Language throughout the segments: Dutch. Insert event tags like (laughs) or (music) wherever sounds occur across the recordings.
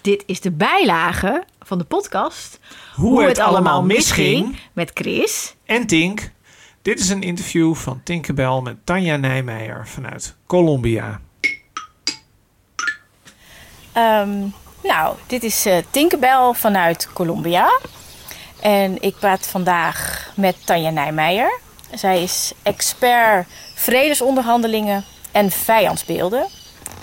Dit is de bijlage van de podcast Hoe, het, allemaal misging. met Chris. En Tink. Dit is een interview van Tinkerbell met Tanja Nijmeijer vanuit Colombia. Ehm, nou, dit is eh Tinkerbell vanuit Colombia. En ik praat vandaag met Tanja Nijmeijer. Zij is expert vredesonderhandelingen en vijandsbeelden.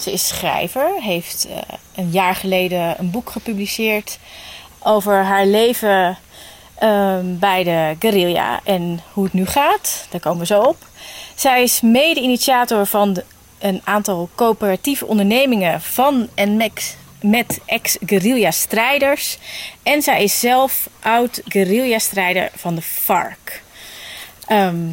Is schrijver, heeft eh, een jaar geleden een boek gepubliceerd over haar leven ehm, bij de guerrilla en hoe het nu gaat. Daar komen we zo op. Zij is mede-initiator van een aantal coöperatieve ondernemingen van en met, met ex-guerrilla-strijders. En zij is zelf oud-guerrilla-strijder van de FARC. Ehm,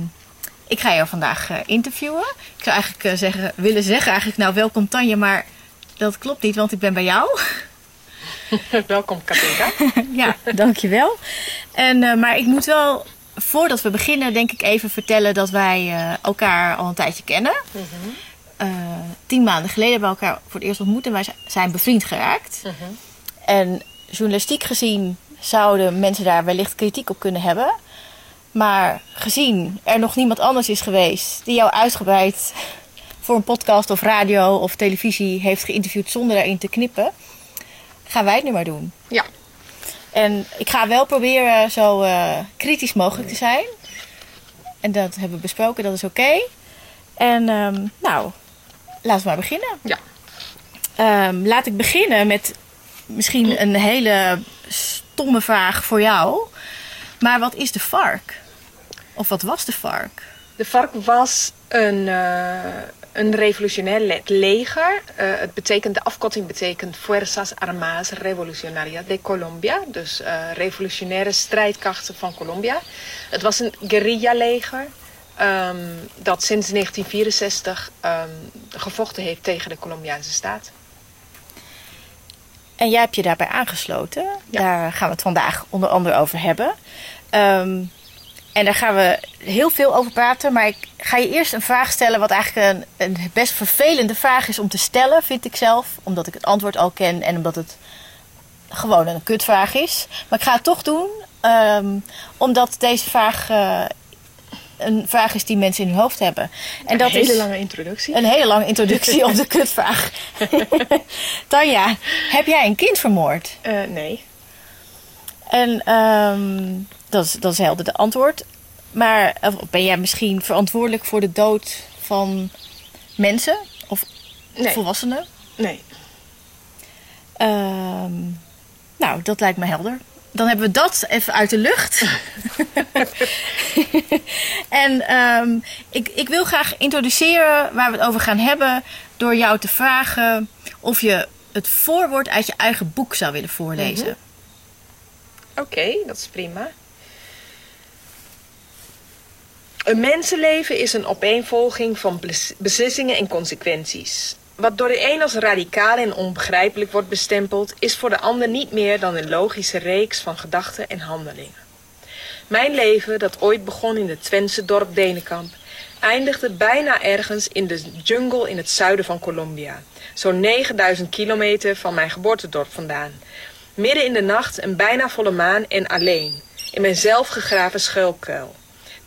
ik ga jou vandaag eh, interviewen. Ik zou eigenlijk eh, zeggen, willen zeggen, eigenlijk, nou welkom Tanja, maar dat klopt niet, want ik ben bij jou. (laughs) Welkom Katinka. (laughs) ja, dankjewel. En, eh, maar ik moet wel, voordat we beginnen, denk ik even vertellen dat wij elkaar al een tijdje kennen. Eh, tien maanden geleden hebben we elkaar voor het eerst ontmoet en wij zijn bevriend geraakt. En journalistiek gezien zouden mensen daar wellicht kritiek op kunnen hebben. Maar gezien er nog niemand anders is geweest die jou uitgebreid voor een podcast of radio of televisie heeft geïnterviewd zonder daarin te knippen, gaan wij het nu maar doen. Ja, En ik ga wel proberen zo eh, kritisch mogelijk te zijn. En dat hebben we besproken, dat is oké. En ehm, nou, laten we maar beginnen. ja. Ehm, laat ik beginnen met misschien een hele stomme vraag voor jou. Maar wat is de FARC? Of wat was de FARC? De FARC was een, eh, een revolutionair le- leger. Eh, het betekent, de afkorting betekent Fuerzas Armadas Revolucionarias de Colombia. Dus eh, revolutionaire strijdkrachten van Colombia. Het was een guerrilla-leger. ehm, dat sinds 1964 ehm, gevochten heeft tegen de Colombiaanse staat. En jij hebt je daarbij aangesloten. Daar gaan we het vandaag onder andere over hebben. Ehm, en daar gaan we heel veel over praten. Maar ik ga je eerst een vraag stellen, wat eigenlijk een, een best vervelende vraag is om te stellen, vind ik zelf. Omdat ik het antwoord al ken en omdat het gewoon een kutvraag is. Maar ik ga het toch doen, ehm, omdat deze vraag eh, een vraag is die mensen in hun hoofd hebben. En dat een hele is lange introductie. een hele lange introductie op de (laughs) kutvraag. (laughs) Tanja, heb jij een kind vermoord? Eh, nee. En ehm, dat, is, dat is helder de antwoord. Maar ben jij misschien verantwoordelijk voor de dood van mensen of Nee. volwassenen? Nee. Ehm, nou, dat lijkt me helder. Dan hebben we dat even uit de lucht. (laughs) en ehm, ik, ik wil graag introduceren waar we het over gaan hebben. Door jou te vragen of je het voorwoord uit je eigen boek zou willen voorlezen. Oké, dat is prima. Een mensenleven is een opeenvolging van bes- beslissingen en consequenties. Wat door de een als radicaal en onbegrijpelijk wordt bestempeld, is voor de ander niet meer dan een logische reeks van gedachten en handelingen. Mijn leven, dat ooit begon in het Twentse dorp Denenkamp, eindigde bijna ergens in de jungle in het zuiden van Colombia. Zo'n 9000 kilometer van mijn geboortedorp vandaan. Midden in de nacht, een bijna volle maan en alleen, in mijn zelfgegraven schuilkuil.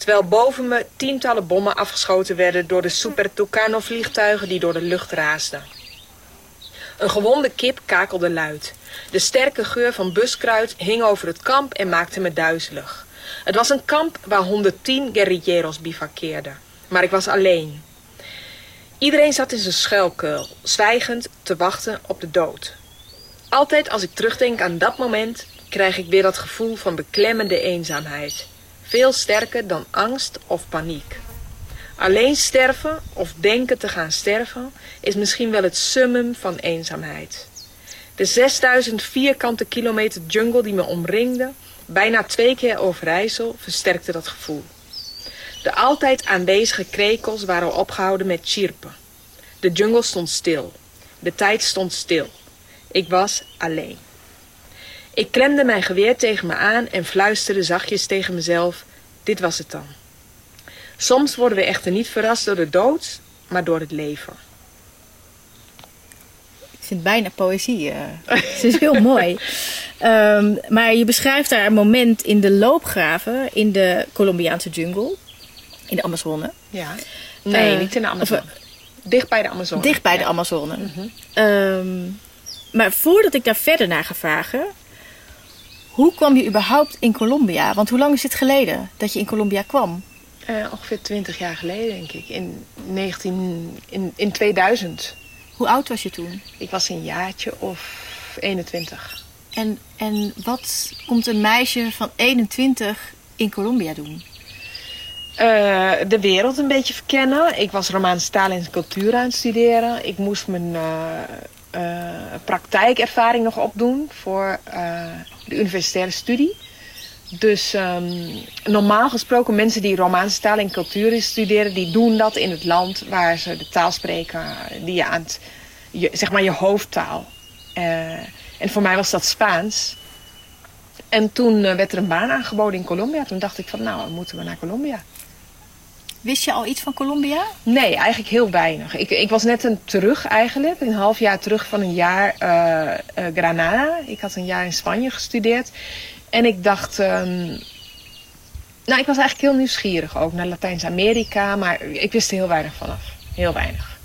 Terwijl boven me tientallen bommen afgeschoten werden door de Super Tucano vliegtuigen die door de lucht raasden. Een gewonde kip kakelde luid. De sterke geur van buskruid hing over het kamp en maakte me duizelig. Het was een kamp waar 110 guerrilleros bivakkeerden. Maar ik was alleen. Iedereen zat in zijn schuilkuil, zwijgend te wachten op de dood. Altijd als ik terugdenk aan dat moment, krijg ik weer dat gevoel van beklemmende eenzaamheid. Veel sterker dan angst of paniek. Alleen sterven of denken te gaan sterven is misschien wel het summum van eenzaamheid. De 6000 vierkante kilometer jungle die me omringde, bijna twee keer Overijssel, versterkte dat gevoel. De altijd aanwezige krekels waren opgehouden met chirpen. De jungle stond stil. De tijd stond stil. Ik was alleen. Ik klemde mijn geweer tegen me aan en fluisterde zachtjes tegen mezelf: Dit was het dan. Soms worden we echter niet verrast door de dood, maar door het leven. Ik vind het bijna poëzie. eh. (laughs) het is heel mooi. Ehm, maar je beschrijft daar een moment in de loopgraven in de Colombiaanse jungle. In de Amazone. Ja. Nee, Eh, niet in de Amazone. of, Dicht bij de Amazone. Dicht bij de. Amazone. Ehm, maar voordat ik daar verder naar ga vragen... Hoe kwam je überhaupt in Colombia? Want hoe lang is het geleden dat je in Colombia kwam? Eh, ongeveer 20 jaar geleden, denk ik. In, 19, in, in 2000. Hoe oud was je toen? Ik was een jaartje of 21. En, en wat komt een meisje van 21 in Colombia doen? Eh, de wereld een beetje verkennen. Ik was Romaanse taal en cultuur aan het studeren. Ik moest mijn eh, praktijkervaring nog opdoen voor eh, de universitaire studie. Dus ehm, normaal gesproken mensen die Romaanse taal en cultuur studeren, die doen dat in het land waar ze de taal spreken die je aan het, zeg maar je hoofdtaal. Eh, en voor mij was dat Spaans. En toen eh, werd er een baan aangeboden in Colombia. Toen dacht ik van nou, moeten we naar Colombia. Wist je al iets van Colombia? Nee, eigenlijk heel weinig. Ik, ik was net een terug eigenlijk, een half jaar terug van een jaar eh, eh, Granada. Ik had een jaar in Spanje gestudeerd. En ik dacht, ehm, nou ik was eigenlijk heel nieuwsgierig ook naar Latijns-Amerika, maar ik wist er heel weinig vanaf. Heel weinig.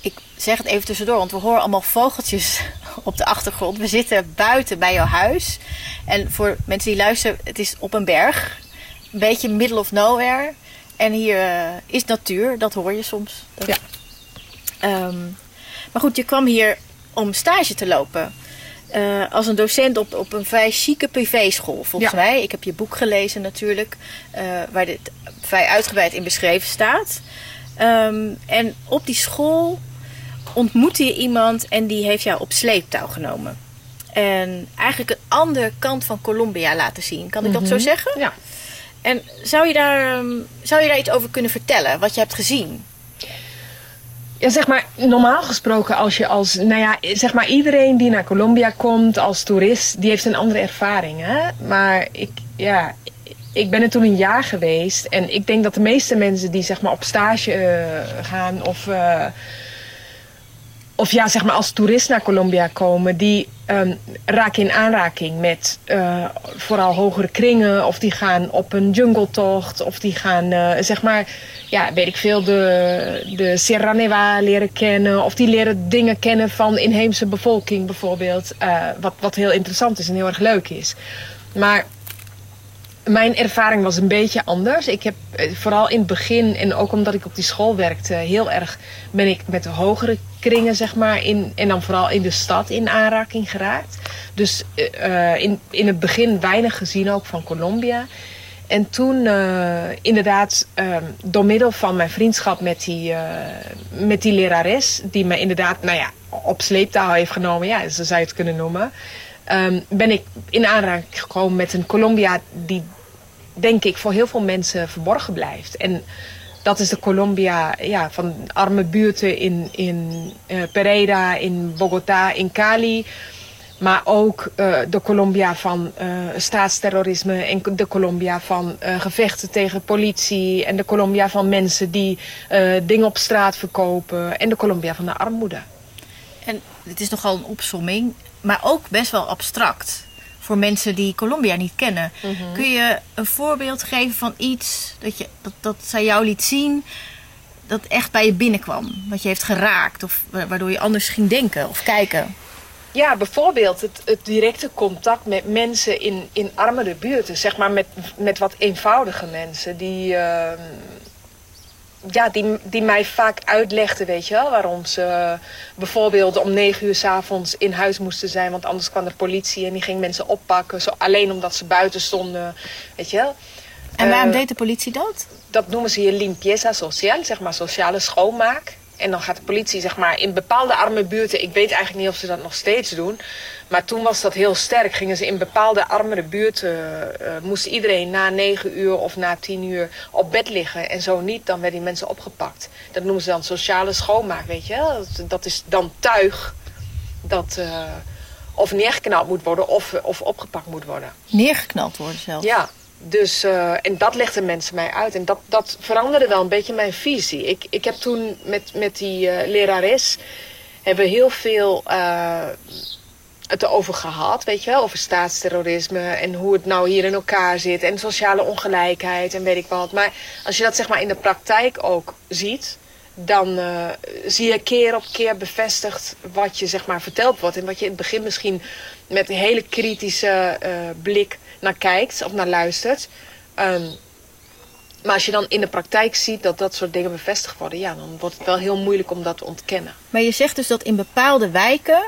Ik zeg het even tussendoor, want we horen allemaal vogeltjes (laughs) op de achtergrond. We zitten buiten bij jouw huis. En voor mensen die luisteren, het is op een berg. Een beetje middle of nowhere. En hier eh, is natuur, dat hoor je soms. Dat- Ja. Ehm, maar goed, je kwam hier om stage te lopen. Eh, als een docent op, op een vrij chique privéschool, volgens Ja. mij. Ik heb je boek gelezen natuurlijk, eh, waar dit vrij uitgebreid in beschreven staat. Ehm, en op die school ontmoette je iemand en die heeft jou op sleeptouw genomen. En eigenlijk een andere kant van Colombia laten zien. Kan ik dat zo zeggen? Ja. En zou je, daar, ehm, zou je daar iets over kunnen vertellen, wat je hebt gezien? Ja, zeg maar, normaal gesproken als je als, nou ja, zeg maar iedereen die naar Colombia komt als toerist, die heeft een andere ervaring, hè. Maar ik, ja, ik ben er toen een jaar geweest en ik denk dat de meeste mensen die zeg maar op stage eh, gaan of, eh, of ja, zeg maar als toerist naar Colombia komen, die ehm, raken in aanraking met eh, vooral hogere kringen of die gaan op een jungletocht of die gaan, eh, zeg maar, ja, weet ik veel, de, de Sierra Nevada leren kennen. Of die leren dingen kennen van inheemse bevolking bijvoorbeeld. eh, wat, wat heel interessant is en heel erg leuk is. Maar mijn ervaring was een beetje anders. Ik heb eh, vooral in het begin, en ook omdat ik op die school werkte, heel erg ben ik met de hogere kringen, zeg maar, in, en dan vooral in de stad in aanraking geraakt. Dus eh, eh, in, in het begin weinig gezien ook van Colombia. En toen inderdaad, ehm, door middel van mijn vriendschap met die, met die lerares, die me inderdaad, nou ja, op sleeptouw heeft genomen, ja, zo zou je het kunnen noemen, ehm, ben ik in aanraking gekomen met een Colombia die, denk ik, voor heel veel mensen verborgen blijft. En dat is de Colombia ja, van arme buurten in, in eh, Pereira, in Bogota, in Cali. Maar ook eh, de Colombia van eh, staatsterrorisme en de Colombia van gevechten tegen politie. En de Colombia van mensen die dingen op straat verkopen. En de Colombia van de armoede. En het is nogal een opsomming, maar ook best wel abstract. Voor mensen die Colombia niet kennen. Kun je een voorbeeld geven van iets dat, je, dat, dat zij jou liet zien... dat echt bij je binnenkwam? Wat je heeft geraakt of wa- waardoor je anders ging denken of kijken? Ja, bijvoorbeeld het, het directe contact met mensen in, in armere buurten. Zeg maar met, met wat eenvoudige mensen. Die, ehm, ja, die, die mij vaak uitlegden, weet je wel. Waarom ze bijvoorbeeld om negen uur 's avonds in huis moesten zijn. Want anders kwam de politie en die ging mensen oppakken. Zo, alleen omdat ze buiten stonden, weet je wel. En waarom Eh, deed de politie dat? dat noemen ze je limpieza social, zeg maar sociale schoonmaak. En dan gaat de politie, zeg maar, in bepaalde arme buurten, ik weet eigenlijk niet of ze dat nog steeds doen, maar toen was dat heel sterk. Gingen ze in bepaalde armere buurten, eh, moest iedereen na negen uur of na tien uur op bed liggen. En zo niet, dan werden die mensen opgepakt. Dat noemen ze dan sociale schoonmaak, weet je. Dat, dat is dan tuig dat eh, of neergeknald moet worden of, of opgepakt moet worden. Neergeknald worden zelf. Ja, dus, eh, en dat legden mensen mij uit. En dat, dat veranderde wel een beetje mijn visie. Ik, ik heb toen met, met die eh, lerares hebben heel veel eh, het erover gehad, weet je wel, over staatsterrorisme en hoe het nou hier in elkaar zit en sociale ongelijkheid en weet ik wat. Maar als je dat zeg maar in de praktijk ook ziet, dan eh, zie je keer op keer bevestigd wat je zeg maar verteld wordt en wat je in het begin misschien met een hele kritische eh, blik naar kijkt of naar luistert. Ehm, maar als je dan in de praktijk ziet dat dat soort dingen bevestigd worden, ja, dan wordt het wel heel moeilijk om dat te ontkennen. Maar je zegt dus dat in bepaalde wijken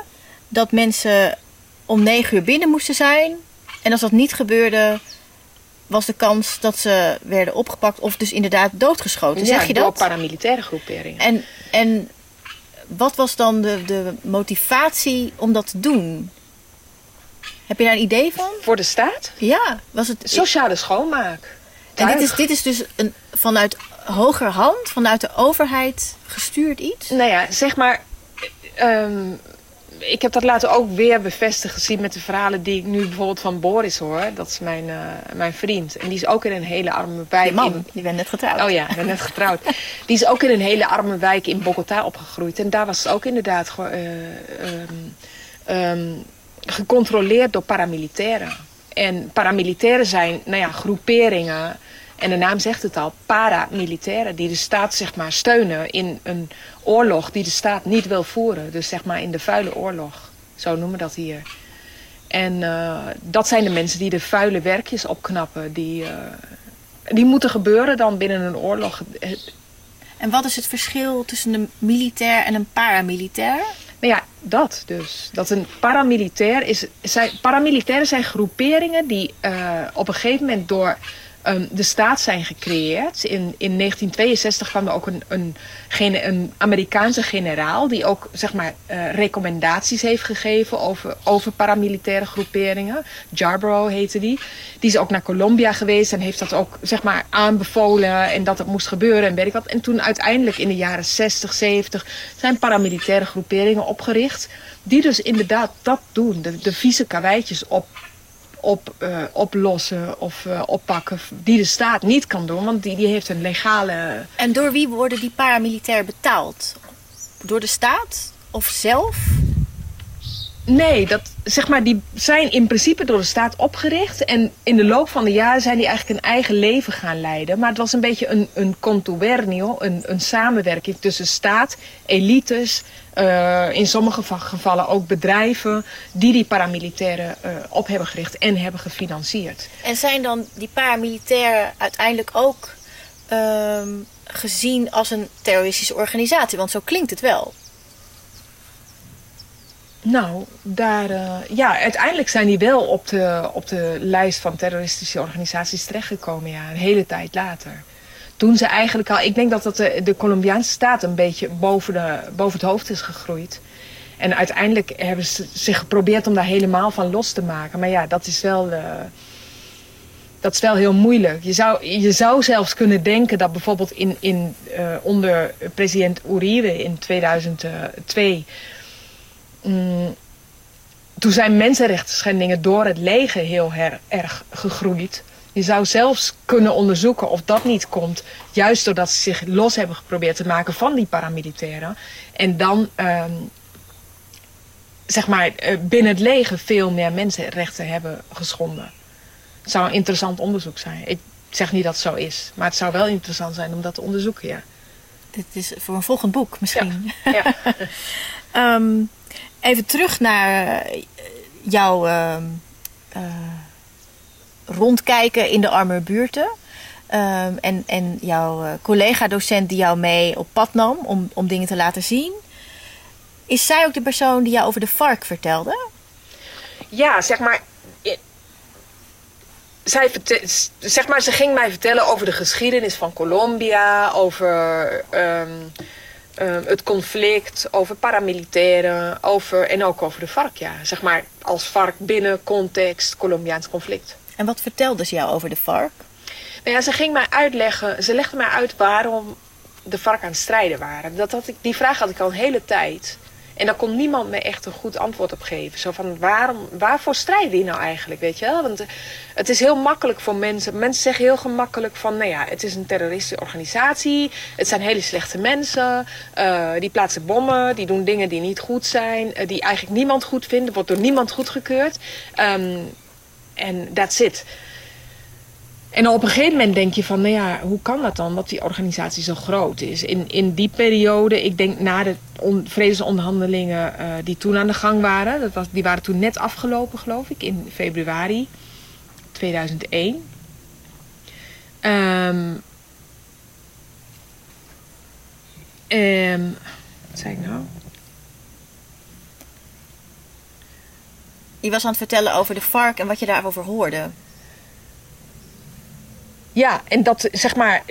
dat mensen om negen uur binnen moesten zijn. En als dat niet gebeurde, was de kans dat ze werden opgepakt of dus inderdaad doodgeschoten. ja, zeg je door paramilitaire groeperingen. En, en wat was dan de, de motivatie om dat te doen? Heb je daar een idee van? Voor de staat? Ja, was het. Sociale schoonmaak. En dit is, dit is dus een, vanuit hogerhand, vanuit de overheid gestuurd iets? Nou ja, zeg maar. ehm, ik heb dat later ook weer bevestigd gezien met de verhalen die ik nu bijvoorbeeld van Boris hoor. Dat is mijn, eh, mijn vriend. En die is ook in een hele arme wijk. Die man, in- die bent net getrouwd. Oh ja, ik ben net getrouwd. Die is ook in een hele arme wijk in Bogota opgegroeid. En daar was het ook inderdaad ge- eh, ehm, ehm, gecontroleerd door paramilitairen. En paramilitairen zijn, nou ja, groeperingen. En de naam zegt het al, paramilitairen. Die de staat, zeg maar, steunen in een oorlog die de staat niet wil voeren. Dus zeg maar in de vuile oorlog. Zo noemen we dat hier. En eh, dat zijn de mensen die de vuile werkjes opknappen. Die, eh, die moeten gebeuren dan binnen een oorlog. En wat is het verschil tussen een militair en een paramilitair? Maar ja, dat dus. Dat een paramilitair is. Zijn, paramilitairen zijn groeperingen die eh, op een gegeven moment door ehm, de staat zijn gecreëerd. In, in 1962 kwam er ook een, een, een Amerikaanse generaal die ook zeg maar eh, recommendaties heeft gegeven over, over paramilitaire groeperingen. Jarborough heette die. Die is ook naar Colombia geweest en heeft dat ook zeg maar aanbevolen en dat het moest gebeuren en weet ik wat. En toen uiteindelijk in de jaren 60, 70 zijn paramilitaire groeperingen opgericht. Die dus inderdaad dat doen. De, de vieze karweitjes op, op, eh, oplossen of eh, oppakken. Die de staat niet kan doen, want die, die heeft een legale... En door wie worden die paramilitair betaald? Door de staat of zelf? Nee, dat, zeg maar, die zijn in principe door de staat opgericht. En in de loop van de jaren zijn die eigenlijk een eigen leven gaan leiden. Maar het was een beetje een, een contubernio, een, een samenwerking tussen staat, elites... eh, in sommige va- gevallen ook bedrijven die die paramilitairen eh, op hebben gericht en hebben gefinancierd. En zijn dan die paramilitairen uiteindelijk ook ehm, gezien als een terroristische organisatie? Want zo klinkt het wel. Nou, daar, eh, ja, uiteindelijk zijn die wel op de, op de lijst van terroristische organisaties terechtgekomen, ja, een hele tijd later. Toen ze eigenlijk al, ik denk dat dat de, Colombiaanse staat een beetje boven, de, boven het hoofd is gegroeid. En uiteindelijk hebben ze zich geprobeerd om daar helemaal van los te maken. Maar ja, dat is wel, eh, dat is wel heel moeilijk. Je zou, je zou zelfs kunnen denken dat bijvoorbeeld in, in, eh, onder president Uribe in 2002 Mm, toen zijn mensenrechten schendingen door het leger heel her- erg gegroeid. Je zou zelfs kunnen onderzoeken of dat niet komt, juist doordat ze zich los hebben geprobeerd te maken van die paramilitairen. En dan, ehm, zeg maar, eh, binnen het leger veel meer mensenrechten hebben geschonden. Het zou een interessant onderzoek zijn. Ik zeg niet dat het zo is, maar het zou wel interessant zijn om dat te onderzoeken, ja. Dit is voor een volgend boek misschien. ja. (laughs) Ehm, even terug naar eh, jouw ehm, eh, rondkijken in de arme buurten. Ehm, en, en jouw eh, collega-docent die jou mee op pad nam om, om dingen te laten zien. Is zij ook de persoon die jou over de vark vertelde? ja, zeg maar. Zij zeg maar, ze ging mij vertellen over de geschiedenis van Colombia, over ehm, ehm, het conflict, over paramilitairen, over, en ook over de vark. Ja. Zeg maar, als vark binnen context Colombiaans conflict. En wat vertelde ze jou over de vark? Nou ja, ze ging mij uitleggen, ze legde mij uit waarom de vark aan het strijden waren. Dat had ik, die vraag had ik al een hele tijd. En daar kon niemand me echt een goed antwoord op geven. Zo van, waarom, waarvoor strijden die nou eigenlijk, weet je wel? Want eh, het is heel makkelijk voor mensen. Mensen zeggen heel gemakkelijk van, nou ja, het is een terroristische organisatie. Het zijn hele slechte mensen. Uh, die plaatsen bommen, die doen dingen die niet goed zijn. Uh, die eigenlijk niemand goed vindt. wordt door niemand goedgekeurd. Um, en that's it. En op een gegeven moment denk je van, nou ja, hoe kan dat dan dat die organisatie zo groot is? In, in die periode, ik denk na de on, vredesonderhandelingen uh, die toen aan de gang waren, dat was, die waren toen net afgelopen geloof ik, in februari 2001. Um, um, wat zei ik nou? Je was aan het vertellen over de vark en wat je daarover hoorde. Ja, en dat zeg maar.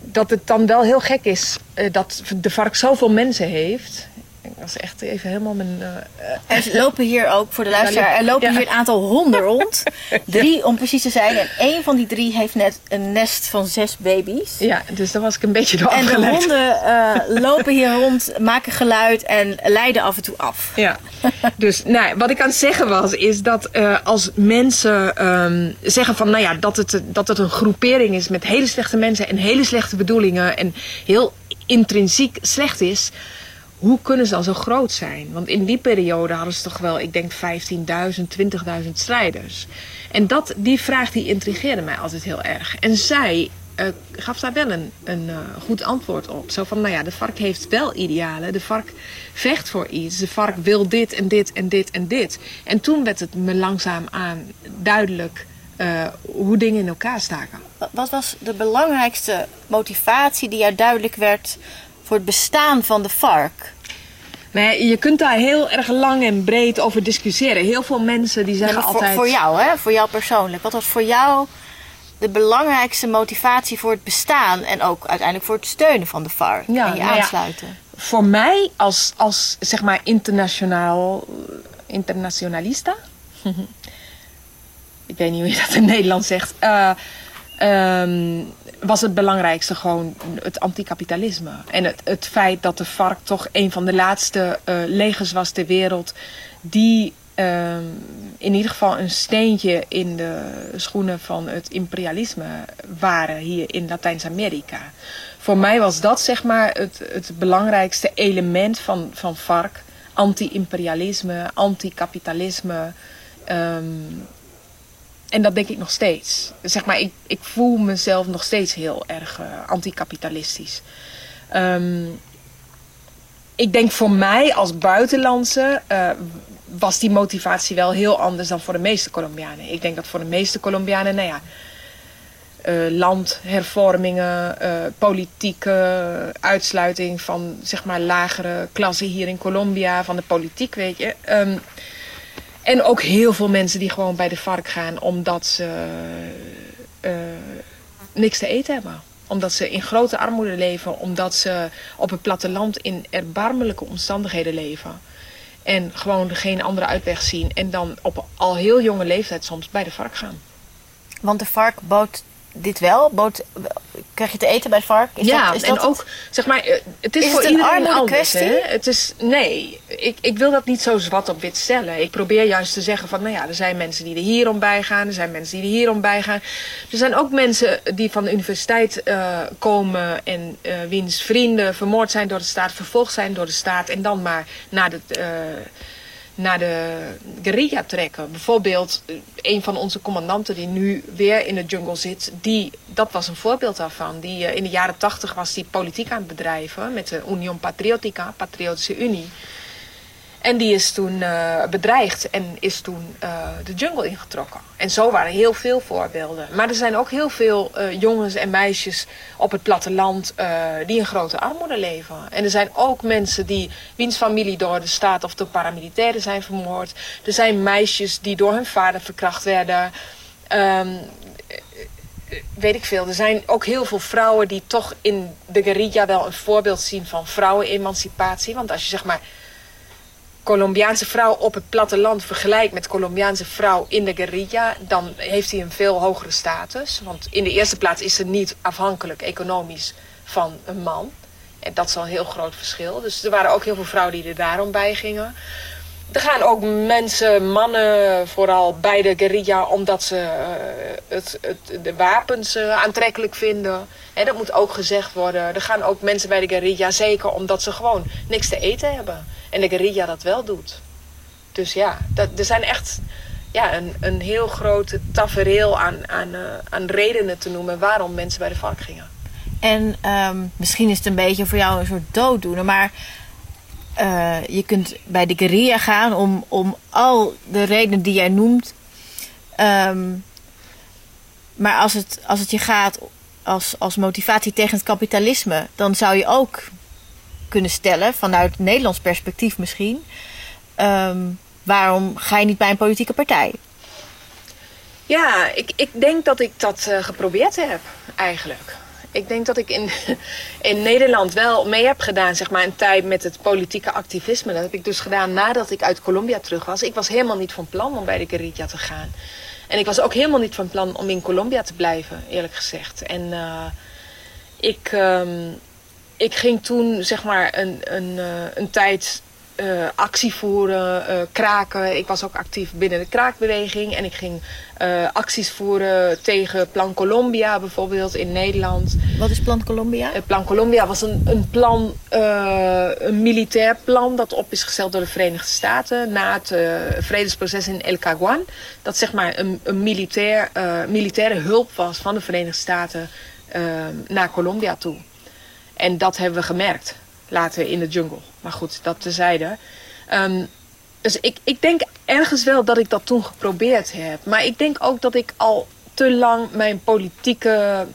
Dat het dan wel heel gek is uh, dat de vark zoveel mensen heeft. Ik was echt even helemaal mijn. Uh, er lopen hier ook, voor de luisteraar, er lopen ja. hier een aantal honden (laughs) rond. Drie om precies te zijn. En één van die drie heeft net een nest van zes baby's. Ja, dus daar was ik een beetje door En de honden uh, lopen hier rond, maken geluid en leiden af en toe af. Ja, dus nou, wat ik aan het zeggen was, is dat uh, als mensen um, zeggen van, nou ja, dat het, dat het een groepering is met hele slechte mensen en hele slechte bedoelingen en heel intrinsiek slecht is hoe kunnen ze dan zo groot zijn? Want in die periode hadden ze toch wel, ik denk 15.000, 20.000 strijders. En dat, die vraag die intrigeerde mij altijd heel erg. En zij uh, gaf daar wel een, uh, goed antwoord op. Zo van, nou ja, de vark heeft wel idealen. De vark vecht voor iets. De vark wil dit en dit en dit en dit. En toen werd het me langzaam aan duidelijk uh, hoe dingen in elkaar staken. Wat was de belangrijkste motivatie die jou duidelijk werd voor het bestaan van de vark? Nee, je kunt daar heel erg lang en breed over discussiëren. Heel veel mensen die zeggen voor, altijd... Voor jou, hè? Voor jou persoonlijk. Wat was voor jou de belangrijkste motivatie voor het bestaan... en ook uiteindelijk voor het steunen van de vark ja, en je nou aansluiten? Ja, voor mij als, als zeg maar internationaal... internationalista... (laughs) Ik weet niet hoe je dat in Nederland zegt. Uh, um, was het belangrijkste gewoon het anticapitalisme. En het, het feit dat de vark toch een van de laatste uh, legers was ter wereld... die uh, in ieder geval een steentje in de schoenen van het imperialisme waren hier in Latijns-Amerika. Voor mij was dat zeg maar het, het belangrijkste element van, van vark. Anti-imperialisme, anti-kapitalisme... Um, en dat denk ik nog steeds. Zeg maar, ik, ik voel mezelf nog steeds heel erg uh, anticapitalistisch. Um, ik denk voor mij als buitenlandse uh, was die motivatie wel heel anders dan voor de meeste Colombianen. Ik denk dat voor de meeste Colombianen, nou ja, uh, landhervormingen, politieke uitsluiting van zeg maar lagere klassen hier in Colombia, van de politiek, weet je. Um, en ook heel veel mensen die gewoon bij de vark gaan omdat ze uh, niks te eten hebben. Omdat ze in grote armoede leven. Omdat ze op het platteland in erbarmelijke omstandigheden leven. En gewoon geen andere uitweg zien. En dan op al heel jonge leeftijd soms bij de vark gaan. Want de vark bood dit wel? Bood, krijg je te eten bij het vark? Is ja, dat, is en dat ook, zeg maar, eh, het is, is voor het iedereen een anders. kwestie? Hè? Het is, nee, ik, ik wil dat niet zo zwart op wit stellen. Ik probeer juist te zeggen van, nou ja, er zijn mensen die er hierom bij gaan. Er zijn mensen die er hierom bij gaan. Er zijn ook mensen die van de universiteit uh, komen en uh, wiens vrienden vermoord zijn door de staat, vervolgd zijn door de staat en dan maar naar de... Uh, naar de guerrilla trekken. Bijvoorbeeld een van onze commandanten die nu weer in de jungle zit, die, dat was een voorbeeld daarvan. Die, uh, in de jaren tachtig was die politiek aan het bedrijven met de Union Patriotica, Patriotische Unie. En die is toen uh, bedreigd en is toen uh, de jungle ingetrokken. En zo waren heel veel voorbeelden. Maar er zijn ook heel veel uh, jongens en meisjes op het platteland die in grote armoede leven. En er zijn ook mensen die, wiens familie door de staat of door paramilitairen zijn vermoord. Er zijn meisjes die door hun vader verkracht werden. Um, weet ik veel. Er zijn ook heel veel vrouwen die toch in de guerrilla wel een voorbeeld zien van vrouwenemancipatie. Want als je zeg maar Colombiaanse vrouw op het platteland vergelijkt met Colombiaanse vrouw in de guerrilla, dan heeft hij een veel hogere status. Want in de eerste plaats is ze niet afhankelijk economisch van een man. En dat is al een heel groot verschil. Dus er waren ook heel veel vrouwen die er daarom bij gingen. Er gaan ook mensen, mannen vooral bij de guerrilla omdat ze uh, het, het, de wapens uh, aantrekkelijk vinden. En dat moet ook gezegd worden. Er gaan ook mensen bij de guerrilla zeker omdat ze gewoon niks te eten hebben. En de guerrilla dat wel doet. Dus ja, dat, er zijn echt ja, een, een heel groot tafereel aan, aan, uh, aan redenen te noemen waarom mensen bij de vark gingen. En um, misschien is het een beetje voor jou een soort dooddoener, maar uh, je kunt bij de guerrilla gaan om, om al de redenen die jij noemt. Um, maar als het, als het je gaat als, als motivatie tegen het kapitalisme, dan zou je ook kunnen stellen, vanuit Nederlands perspectief misschien, um, waarom ga je niet bij een politieke partij? Ja, ik, ik denk dat ik dat uh, geprobeerd heb, eigenlijk. Ik denk dat ik in, (laughs) in Nederland wel mee heb gedaan, zeg maar, een tijd met het politieke activisme. Dat heb ik dus gedaan nadat ik uit Colombia terug was. Ik was helemaal niet van plan om bij de guerrilla te gaan. En ik was ook helemaal niet van plan om in Colombia te blijven, eerlijk gezegd. En uh, ik, um, ik ging toen, zeg maar, een, een, uh, een tijd uh, actie voeren, uh, kraken. Ik was ook actief binnen de kraakbeweging. En ik ging uh, acties voeren tegen Plan Colombia bijvoorbeeld in Nederland. Wat is Plan Colombia? Plan Colombia was een, een plan, een militair plan dat op is gesteld door de Verenigde Staten na het vredesproces in El Caguan. Dat zeg maar een, een militair, militaire hulp was van de Verenigde Staten naar Colombia toe. En dat hebben we gemerkt later in de jungle. Maar goed, dat tezijde. Um, dus ik, ik denk ergens wel dat ik dat toen geprobeerd heb. Maar ik denk ook dat ik al te lang mijn politieke...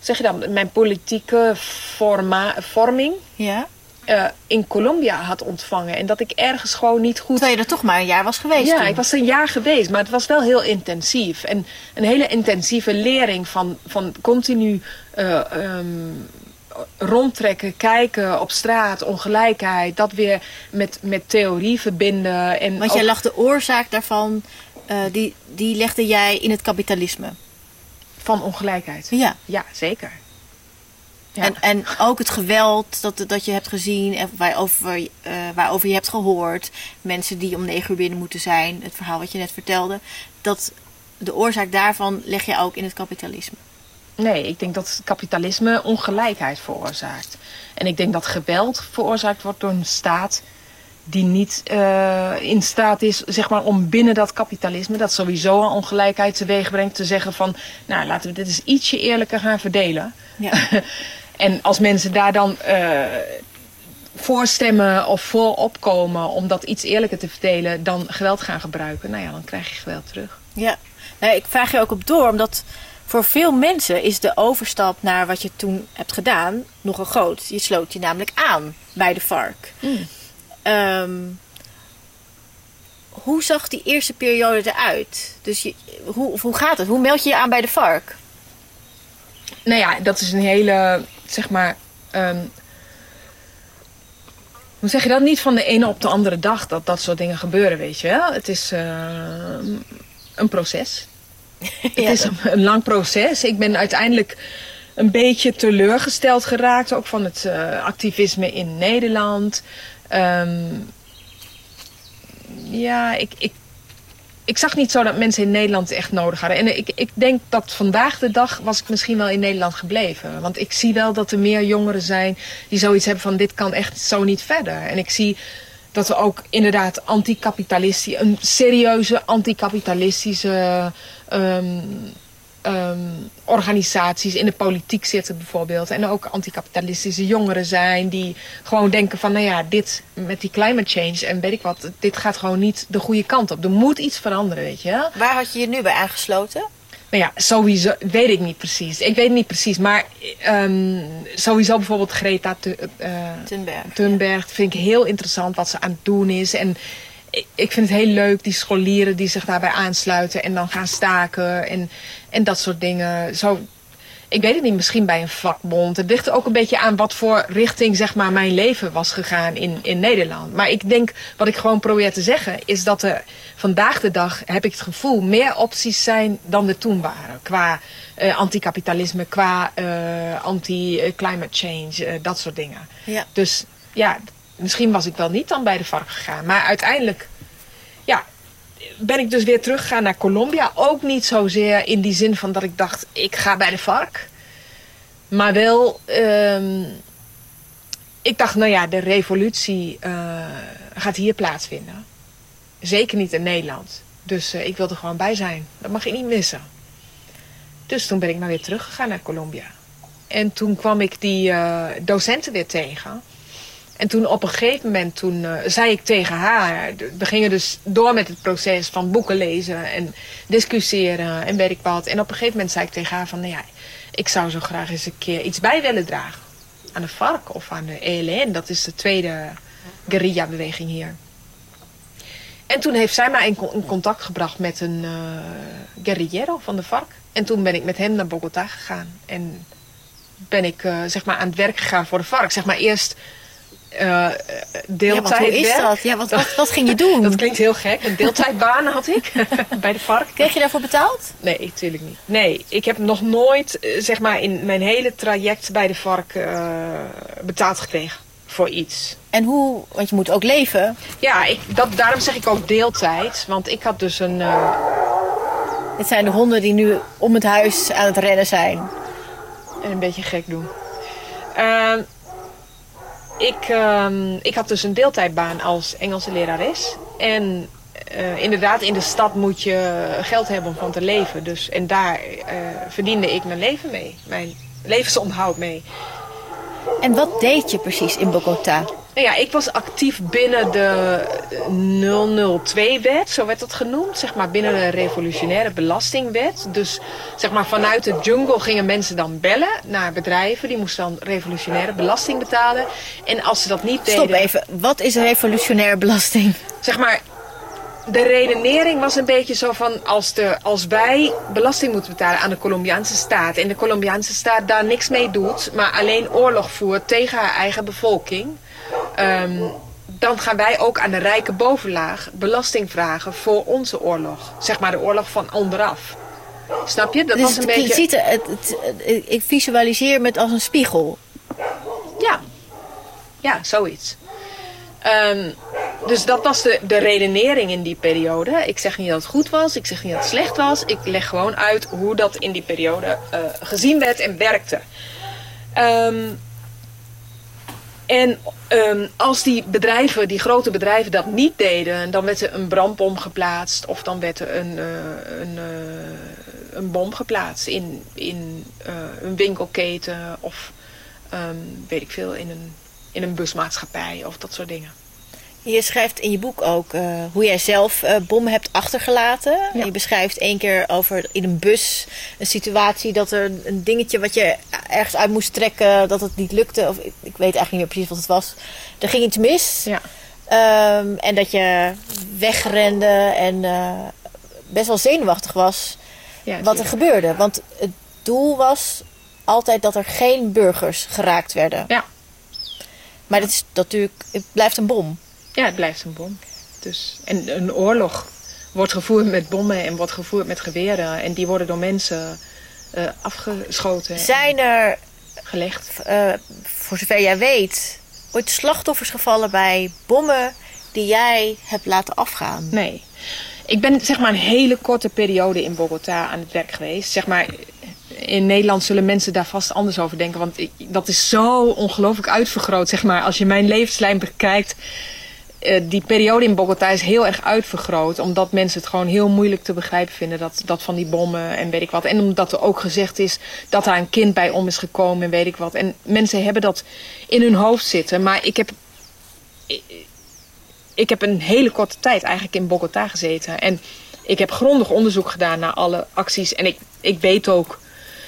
Zeg je dan? Mijn politieke forma, vorming... Ja. Uh, in Colombia had ontvangen. En dat ik ergens gewoon niet goed... Terwijl je er toch maar een jaar was geweest Ja, toen. ik was een jaar geweest. Maar het was wel heel intensief. En een hele intensieve lering van, van continu... Uh, um, rondtrekken, kijken op straat, ongelijkheid, dat weer met, met theorie verbinden. En Want jij lag de oorzaak daarvan, uh, die, die legde jij in het kapitalisme. Van ongelijkheid? Ja. Ja, zeker. Ja. En, en ook het geweld dat, dat je hebt gezien, waarover, uh, waarover je hebt gehoord. Mensen die om negen uur binnen moeten zijn, het verhaal wat je net vertelde. Dat de oorzaak daarvan leg je ook in het kapitalisme. Nee, ik denk dat kapitalisme ongelijkheid veroorzaakt. En ik denk dat geweld veroorzaakt wordt door een staat die niet uh, in staat is zeg maar, om binnen dat kapitalisme, dat sowieso al ongelijkheid teweeg brengt, te zeggen van, nou laten we dit eens ietsje eerlijker gaan verdelen. Ja. (laughs) en als mensen daar dan uh, voor stemmen of voor opkomen om dat iets eerlijker te verdelen, dan geweld gaan gebruiken, nou ja, dan krijg je geweld terug. Ja, nou, ik vraag je ook op door, omdat voor veel mensen is de overstap naar wat je toen hebt gedaan nogal groot. Je sloot je namelijk aan bij de vark. Mm. Um, hoe zag die eerste periode eruit? Dus je, hoe, hoe gaat het? Hoe meld je je aan bij de vark? Nou ja, dat is een hele, zeg maar. Um, hoe zeg je dat? Niet van de ene op de andere dag dat dat soort dingen gebeuren, weet je wel. Het is uh, een proces. (laughs) Het ja, is een, lang proces. Ik ben uiteindelijk een beetje teleurgesteld geraakt, ook van het uh, activisme in Nederland. Um, ja, ik, ik, ik zag niet zo dat mensen in Nederland echt nodig hadden. En ik, ik denk dat vandaag de dag was ik misschien wel in Nederland gebleven. Want ik zie wel dat er meer jongeren zijn die zoiets hebben van dit kan echt zo niet verder. En ik zie dat we ook inderdaad anticapitalistisch, een serieuze anticapitalistische um, organisaties in de politiek zitten bijvoorbeeld. En ook anticapitalistische jongeren zijn die gewoon denken van nou ja, dit met die climate change en weet ik wat, dit gaat gewoon niet de goede kant op. Er moet iets veranderen, weet je. Waar had je je nu bij aangesloten? Nou ja, sowieso, weet ik niet precies. Ik weet niet precies, maar um, sowieso bijvoorbeeld Greta uh, Thunberg, Thunberg ja. vind ik heel interessant wat ze aan het doen is. En ik vind het heel leuk, die scholieren die zich daarbij aansluiten en dan gaan staken en, en dat soort dingen. Zo, ik weet het niet, misschien bij een vakbond. Het ligt ook een beetje aan wat voor richting zeg maar, mijn leven was gegaan in, in Nederland. Maar ik denk, wat ik gewoon probeer te zeggen, is dat er vandaag de dag, heb ik het gevoel, meer opties zijn dan er toen waren. Qua uh, anticapitalisme, qua uh, anti-climate change, uh, dat soort dingen. Ja. Dus ja, misschien was ik wel niet dan bij de vark gegaan. Maar uiteindelijk, ben ik dus weer teruggegaan naar Colombia. Ook niet zozeer in die zin van dat ik dacht, ik ga bij de vark. Maar wel, um, ik dacht, nou ja, de revolutie uh, gaat hier plaatsvinden. Zeker niet in Nederland. Dus uh, ik wilde er gewoon bij zijn. Dat mag ik niet missen. Dus toen ben ik maar weer teruggegaan naar Colombia. En toen kwam ik die uh, docenten weer tegen. En toen op een gegeven moment toen, uh, zei ik tegen haar... We gingen dus door met het proces van boeken lezen en discussiëren en weet ik wat. En op een gegeven moment zei ik tegen haar van... Nou ja, ik zou zo graag eens een keer iets bij willen dragen. Aan de FARC of aan de ELN. Dat is de tweede guerrilla-beweging hier. En toen heeft zij mij in, contact gebracht met een uh, guerrillero van de FARC. En toen ben ik met hem naar Bogota gegaan. En ben ik uh, zeg maar aan het werk gegaan voor de FARC. Zeg maar eerst uh, deeltijd. Ja, hoe is dat? Ja, wat, wat, wat ging je (laughs) doen? dat klinkt heel gek. Een deeltijdbaan had ik (laughs) bij de vark. Kreeg je daarvoor betaald? Nee, natuurlijk niet. Nee, ik heb nog nooit, zeg maar, in mijn hele traject bij de vark uh, betaald gekregen voor iets. En hoe, want je moet ook leven. Ja, ik, dat, daarom zeg ik ook deeltijd. Want ik had dus een... Uh... Dit zijn de honden die nu om het huis aan het rennen zijn. En een beetje gek doen. Uh, ik, uh, ik had dus een deeltijdbaan als Engelse lerares. En uh, inderdaad, in de stad moet je geld hebben om van te leven. Dus, en daar uh, verdiende ik mijn leven mee. Mijn levensonderhoud mee. En wat deed je precies in Bogota? Nou ja, ik was actief binnen de 002-wet, zo werd dat genoemd. Zeg maar binnen de revolutionaire belastingwet. Dus zeg maar vanuit de jungle gingen mensen dan bellen naar bedrijven. Die moesten dan revolutionaire belasting betalen. En als ze dat niet deden... Stop even, wat is revolutionaire belasting? Zeg maar, de redenering was een beetje zo van als, de, als wij belasting moeten betalen aan de Colombiaanse staat en de Colombiaanse staat daar niks mee doet, maar alleen oorlog voert tegen haar eigen bevolking, um, dan gaan wij ook aan de rijke bovenlaag belasting vragen voor onze oorlog. Zeg maar de oorlog van onderaf. Snap je? Dat dus was een beetje... Ziet, het, ik visualiseer me het als een spiegel. Ja, ja zoiets. Um, dus dat was de, de redenering in die periode. Ik zeg niet dat het goed was, ik zeg niet dat het slecht was. Ik leg gewoon uit hoe dat in die periode uh, gezien werd en werkte. Um, en um, als die bedrijven, die grote bedrijven, dat niet deden, dan werd er een brandbom geplaatst of dan werd er een, uh, een, uh, een bom geplaatst in, in een winkelketen of um, weet ik veel, in een, in een busmaatschappij of dat soort dingen. Je schrijft in je boek ook uh, hoe jij zelf uh, bommen hebt achtergelaten. Ja. Je beschrijft één keer over in een bus een situatie dat er een dingetje wat je ergens uit moest trekken, dat het niet lukte. Of ik, ik weet eigenlijk niet meer precies wat het was. Er ging iets mis. Ja. Um, en dat je wegrende en uh, best wel zenuwachtig was ja, wat er gebeurde. Want het doel was altijd dat er geen burgers geraakt werden. Ja. Maar dat is natuurlijk, het blijft een bom. Ja, het blijft een bom. Dus, en een oorlog wordt gevoerd met bommen en wordt gevoerd met geweren. En die worden door mensen uh, afgeschoten. Zijn er, gelegd. Uh, voor zover jij weet, ooit slachtoffers gevallen bij bommen die jij hebt laten afgaan? Nee. Ik ben zeg maar een hele korte periode in Bogota aan het werk geweest. Zeg maar, in Nederland zullen mensen daar vast anders over denken. Want ik, dat is zo ongelooflijk uitvergroot, zeg maar. Als je mijn levenslijn bekijkt, die periode in Bogota is heel erg uitvergroot. Omdat mensen het gewoon heel moeilijk te begrijpen vinden. Dat, dat van die bommen en weet ik wat. En omdat er ook gezegd is dat daar een kind bij om is gekomen en weet ik wat. En mensen hebben dat in hun hoofd zitten. Maar ik heb, ik, ik heb een hele korte tijd eigenlijk in Bogota gezeten. En ik heb grondig onderzoek gedaan naar alle acties. En ik, ik weet ook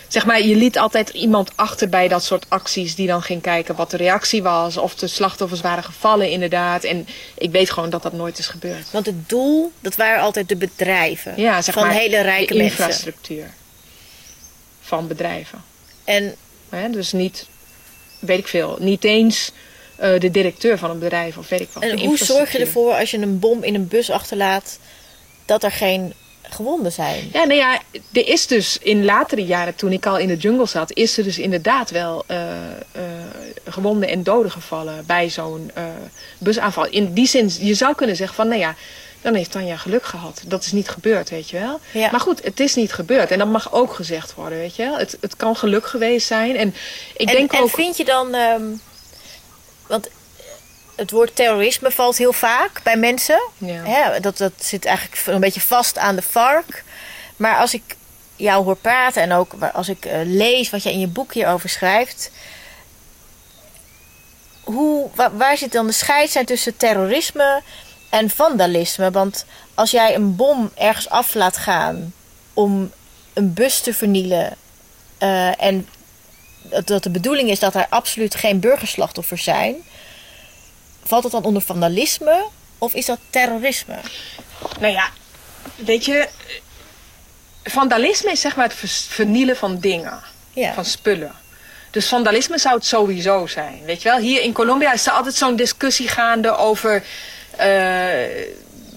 zeg maar, je liet altijd iemand achter bij dat soort acties die dan ging kijken wat de reactie was. Of de slachtoffers waren gevallen inderdaad. En ik weet gewoon dat dat nooit is gebeurd. Want het doel, dat waren altijd de bedrijven. Ja, zeg van maar, hele rijke de mensen. infrastructuur van bedrijven. En? Dus niet, weet ik veel, niet eens eh, de directeur van een bedrijf of weet ik wat. En hoe zorg je ervoor als je een bom in een bus achterlaat dat er geen gewonden zijn? Ja, nou ja, er is dus in latere jaren, toen ik al in de jungle zat, is er dus inderdaad wel eh, gewonden en doden gevallen bij zo'n eh, busaanval. In die zin, je zou kunnen zeggen van, nou ja, dan heeft Tanja geluk gehad. Dat is niet gebeurd, weet je wel. Ja. Maar goed, het is niet gebeurd. En dat mag ook gezegd worden, weet je wel. Het, het kan geluk geweest zijn. En ik en, denk en ook... vind je dan, ehm, want het woord terrorisme valt heel vaak bij mensen. Ja. Hè, dat, dat zit eigenlijk een beetje vast aan de vark. Maar als ik jou hoor praten en ook als ik eh, lees wat je in je boek hierover schrijft. Hoe, wa- waar zit dan de scheidslijn tussen terrorisme en vandalisme? Want als jij een bom ergens af laat gaan om een bus te vernielen. eh, en dat de bedoeling is dat er absoluut geen burgerslachtoffers zijn. Valt dat dan onder vandalisme of is dat terrorisme? Nou ja, weet je, vandalisme is zeg maar het vernielen van dingen, Ja. van spullen. Dus vandalisme zou het sowieso zijn, weet je wel. Hier in Colombia is er altijd zo'n discussie gaande over, eh,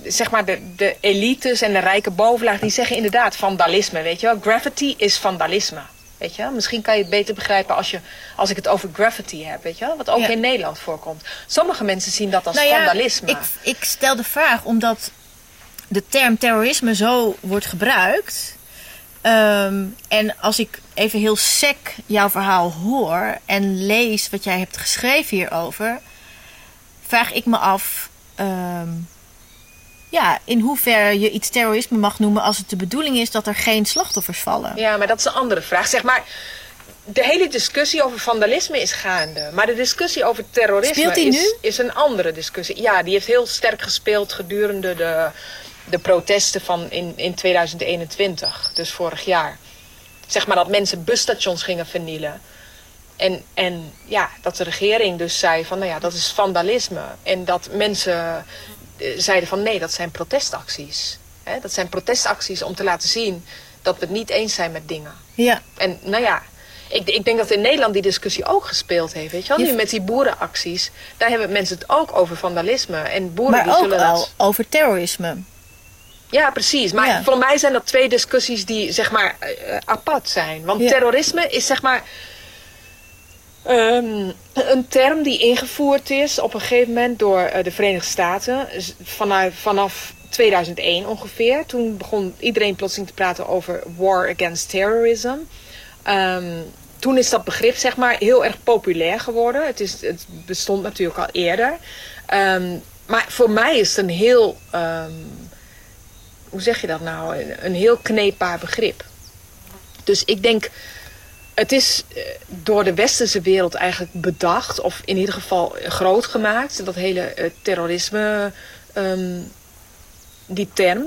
zeg maar, de, de elites en de rijke bovenlaag. Die zeggen inderdaad vandalisme, weet je wel. Graffiti is vandalisme, weet je. Misschien kan je het beter begrijpen als, je, als ik het over graffiti heb, weet je wel. Wat ook Ja. in Nederland voorkomt. Sommige mensen zien dat als Nou ja, vandalisme. Ik, ik stel de vraag omdat de term terrorisme zo wordt gebruikt. Ehm, en als ik even heel sec jouw verhaal hoor en lees wat jij hebt geschreven hierover, vraag ik me af ehm, ja, in hoeverre je iets terrorisme mag noemen als het de bedoeling is dat er geen slachtoffers vallen. Ja, maar dat is een andere vraag. Zeg maar, de hele discussie over vandalisme is gaande. Maar de discussie over terrorisme is, nu? is een andere discussie. Ja, die heeft heel sterk gespeeld gedurende de, de protesten van in, in 2021. Dus vorig jaar. Zeg maar dat mensen busstations gingen vernielen. En, en ja, dat de regering dus zei van, nou ja, dat is vandalisme. En dat mensen zeiden van, nee, dat zijn protestacties. Hè, dat zijn protestacties om te laten zien dat we het niet eens zijn met dingen. Ja, En nou ja, ik, ik denk dat in Nederland die discussie ook gespeeld heeft. Weet je wel? Nu met die boerenacties, daar hebben mensen het ook over vandalisme. En boeren maar die ook zullen al dat... over terrorisme. Ja, precies. Maar Ja. voor mij zijn dat twee discussies die zeg maar eh, eh, apart zijn. Want Ja. terrorisme is zeg maar ehm, een term die ingevoerd is op een gegeven moment door eh, de Verenigde Staten. Vanuit, vanaf 2001 ongeveer. Toen begon iedereen plotseling te praten over war against terrorism. Ehm, toen is dat begrip zeg maar heel erg populair geworden. Het, is, het bestond natuurlijk al eerder. Ehm, maar voor mij is het een heel... hoe zeg je dat nou? Een, een heel kneedbaar begrip. Dus ik denk, het is eh, door de westerse wereld eigenlijk bedacht, of in ieder geval groot gemaakt, dat hele eh, terrorisme, ehm, die term.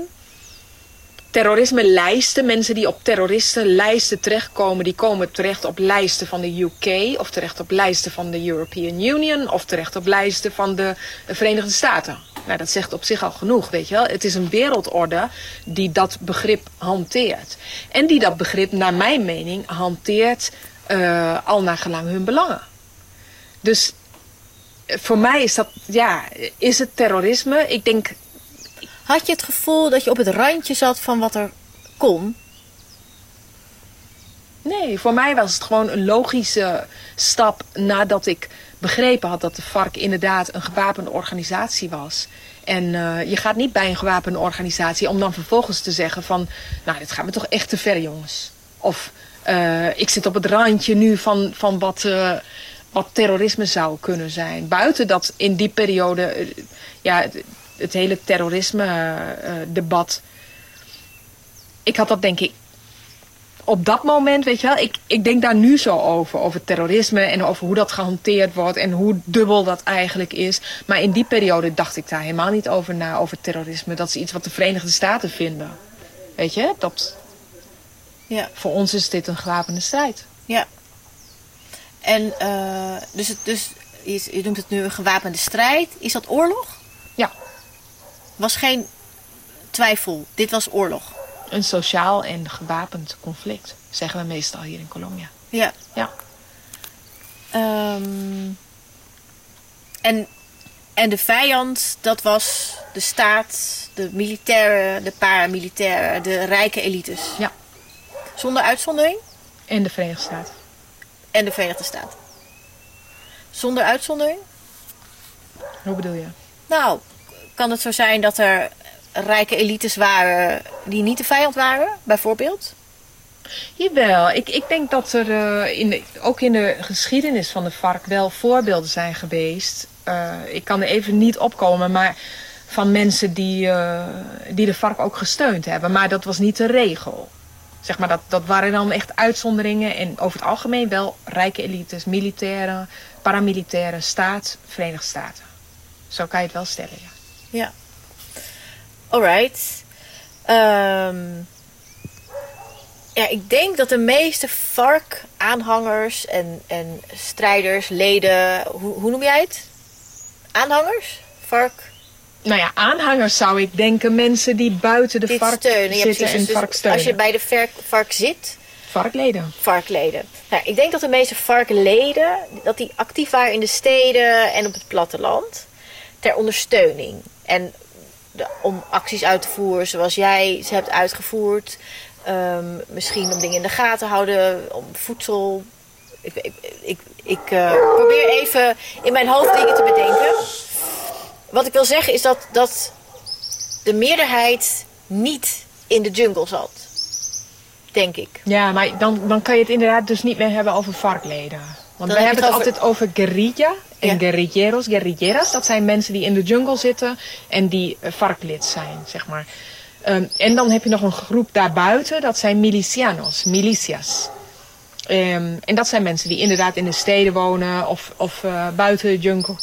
Terrorisme-lijsten, mensen die op terroristenlijsten terechtkomen, die komen terecht op lijsten van de UK, of terecht op lijsten van de European Union, of terecht op lijsten van de Verenigde Staten. Nou, dat zegt op zich al genoeg, weet je wel. Het is een wereldorde die dat begrip hanteert. En die dat begrip, naar mijn mening, hanteert eh, al naar gelang hun belangen. Dus eh, voor mij is dat, ja, is het terrorisme? Ik denk, Had je het gevoel dat je op het randje zat van wat er kon? Nee, voor mij was het gewoon een logische stap nadat ik begrepen had dat de FARC inderdaad een gewapende organisatie was. En eh, je gaat niet bij een gewapende organisatie om dan vervolgens te zeggen van, nou dit gaat me toch echt te ver jongens. Of eh, ik zit op het randje nu van, van wat, eh, wat terrorisme zou kunnen zijn. Buiten dat in die periode, ja, het, het hele terrorisme-debat. ik had dat denk ik op dat moment, weet je wel, ik, ik denk daar nu zo over. Over terrorisme en over hoe dat gehanteerd wordt en hoe dubbel dat eigenlijk is. Maar in die periode dacht ik daar helemaal niet over na, over terrorisme. Dat is iets wat de Verenigde Staten vinden. Weet je, dat, Ja. voor ons is dit een gewapende strijd. Ja. En eh, dus, het, dus je, je noemt het nu een gewapende strijd. Is dat oorlog? Ja, Was geen twijfel. Dit was oorlog. Een sociaal en gewapend conflict, zeggen we meestal hier in Colombia. Ja. Ja. Ehm, en, en de vijand, dat was de staat, de militairen, de paramilitairen, de rijke elites. Ja. Zonder uitzondering? En de Verenigde Staten. En de Verenigde Staten. Zonder uitzondering? Hoe bedoel je? Nou, kan het zo zijn dat er rijke elites waren die niet de vijand waren, bijvoorbeeld? Jawel, ik, ik denk dat er eh, in de, ook in de geschiedenis van de vark wel voorbeelden zijn geweest. Eh, ik kan er even niet opkomen, maar van mensen die, eh, die de vark ook gesteund hebben. Maar dat was niet de regel. Zeg maar, dat, dat waren dan echt uitzonderingen. En over het algemeen wel rijke elites, militairen, paramilitairen, staat, Verenigde Staten. Zo kan je het wel stellen, ja. Ja. Alright. Ehm, ja, ik denk dat de meeste vark-aanhangers en, en strijders, leden, hoe, hoe noem jij het? Aanhangers? Vark? Nou ja, aanhangers zou ik denken mensen die buiten de dit vark steunen. Zitten en Dus vark steunen. als je bij de vark, vark zit, Varkleden. varkleden. Nou, ik denk dat de meeste varkleden, dat die actief waren in de steden en op het platteland. Ter ondersteuning. En om acties uit te voeren zoals jij ze hebt uitgevoerd. Ehm, misschien om dingen in de gaten te houden, om voedsel. Ik, ik, ik, ik eh, probeer even in mijn hoofd dingen te bedenken. Wat ik wil zeggen is dat, dat de meerderheid niet in de jungle zat. Denk ik. Ja, maar dan, dan kan je het inderdaad dus niet meer hebben over varkleden. Want we je hebben het altijd over guerrilla en Ja. guerrilleros, guerrilleras. Dat zijn mensen die in de jungle zitten en die eh, varklid zijn, zeg maar. Ehm, en dan heb je nog een groep daarbuiten, dat zijn milicianos, milicias. Ehm, en dat zijn mensen die inderdaad in de steden wonen of, of eh, buiten de jungle.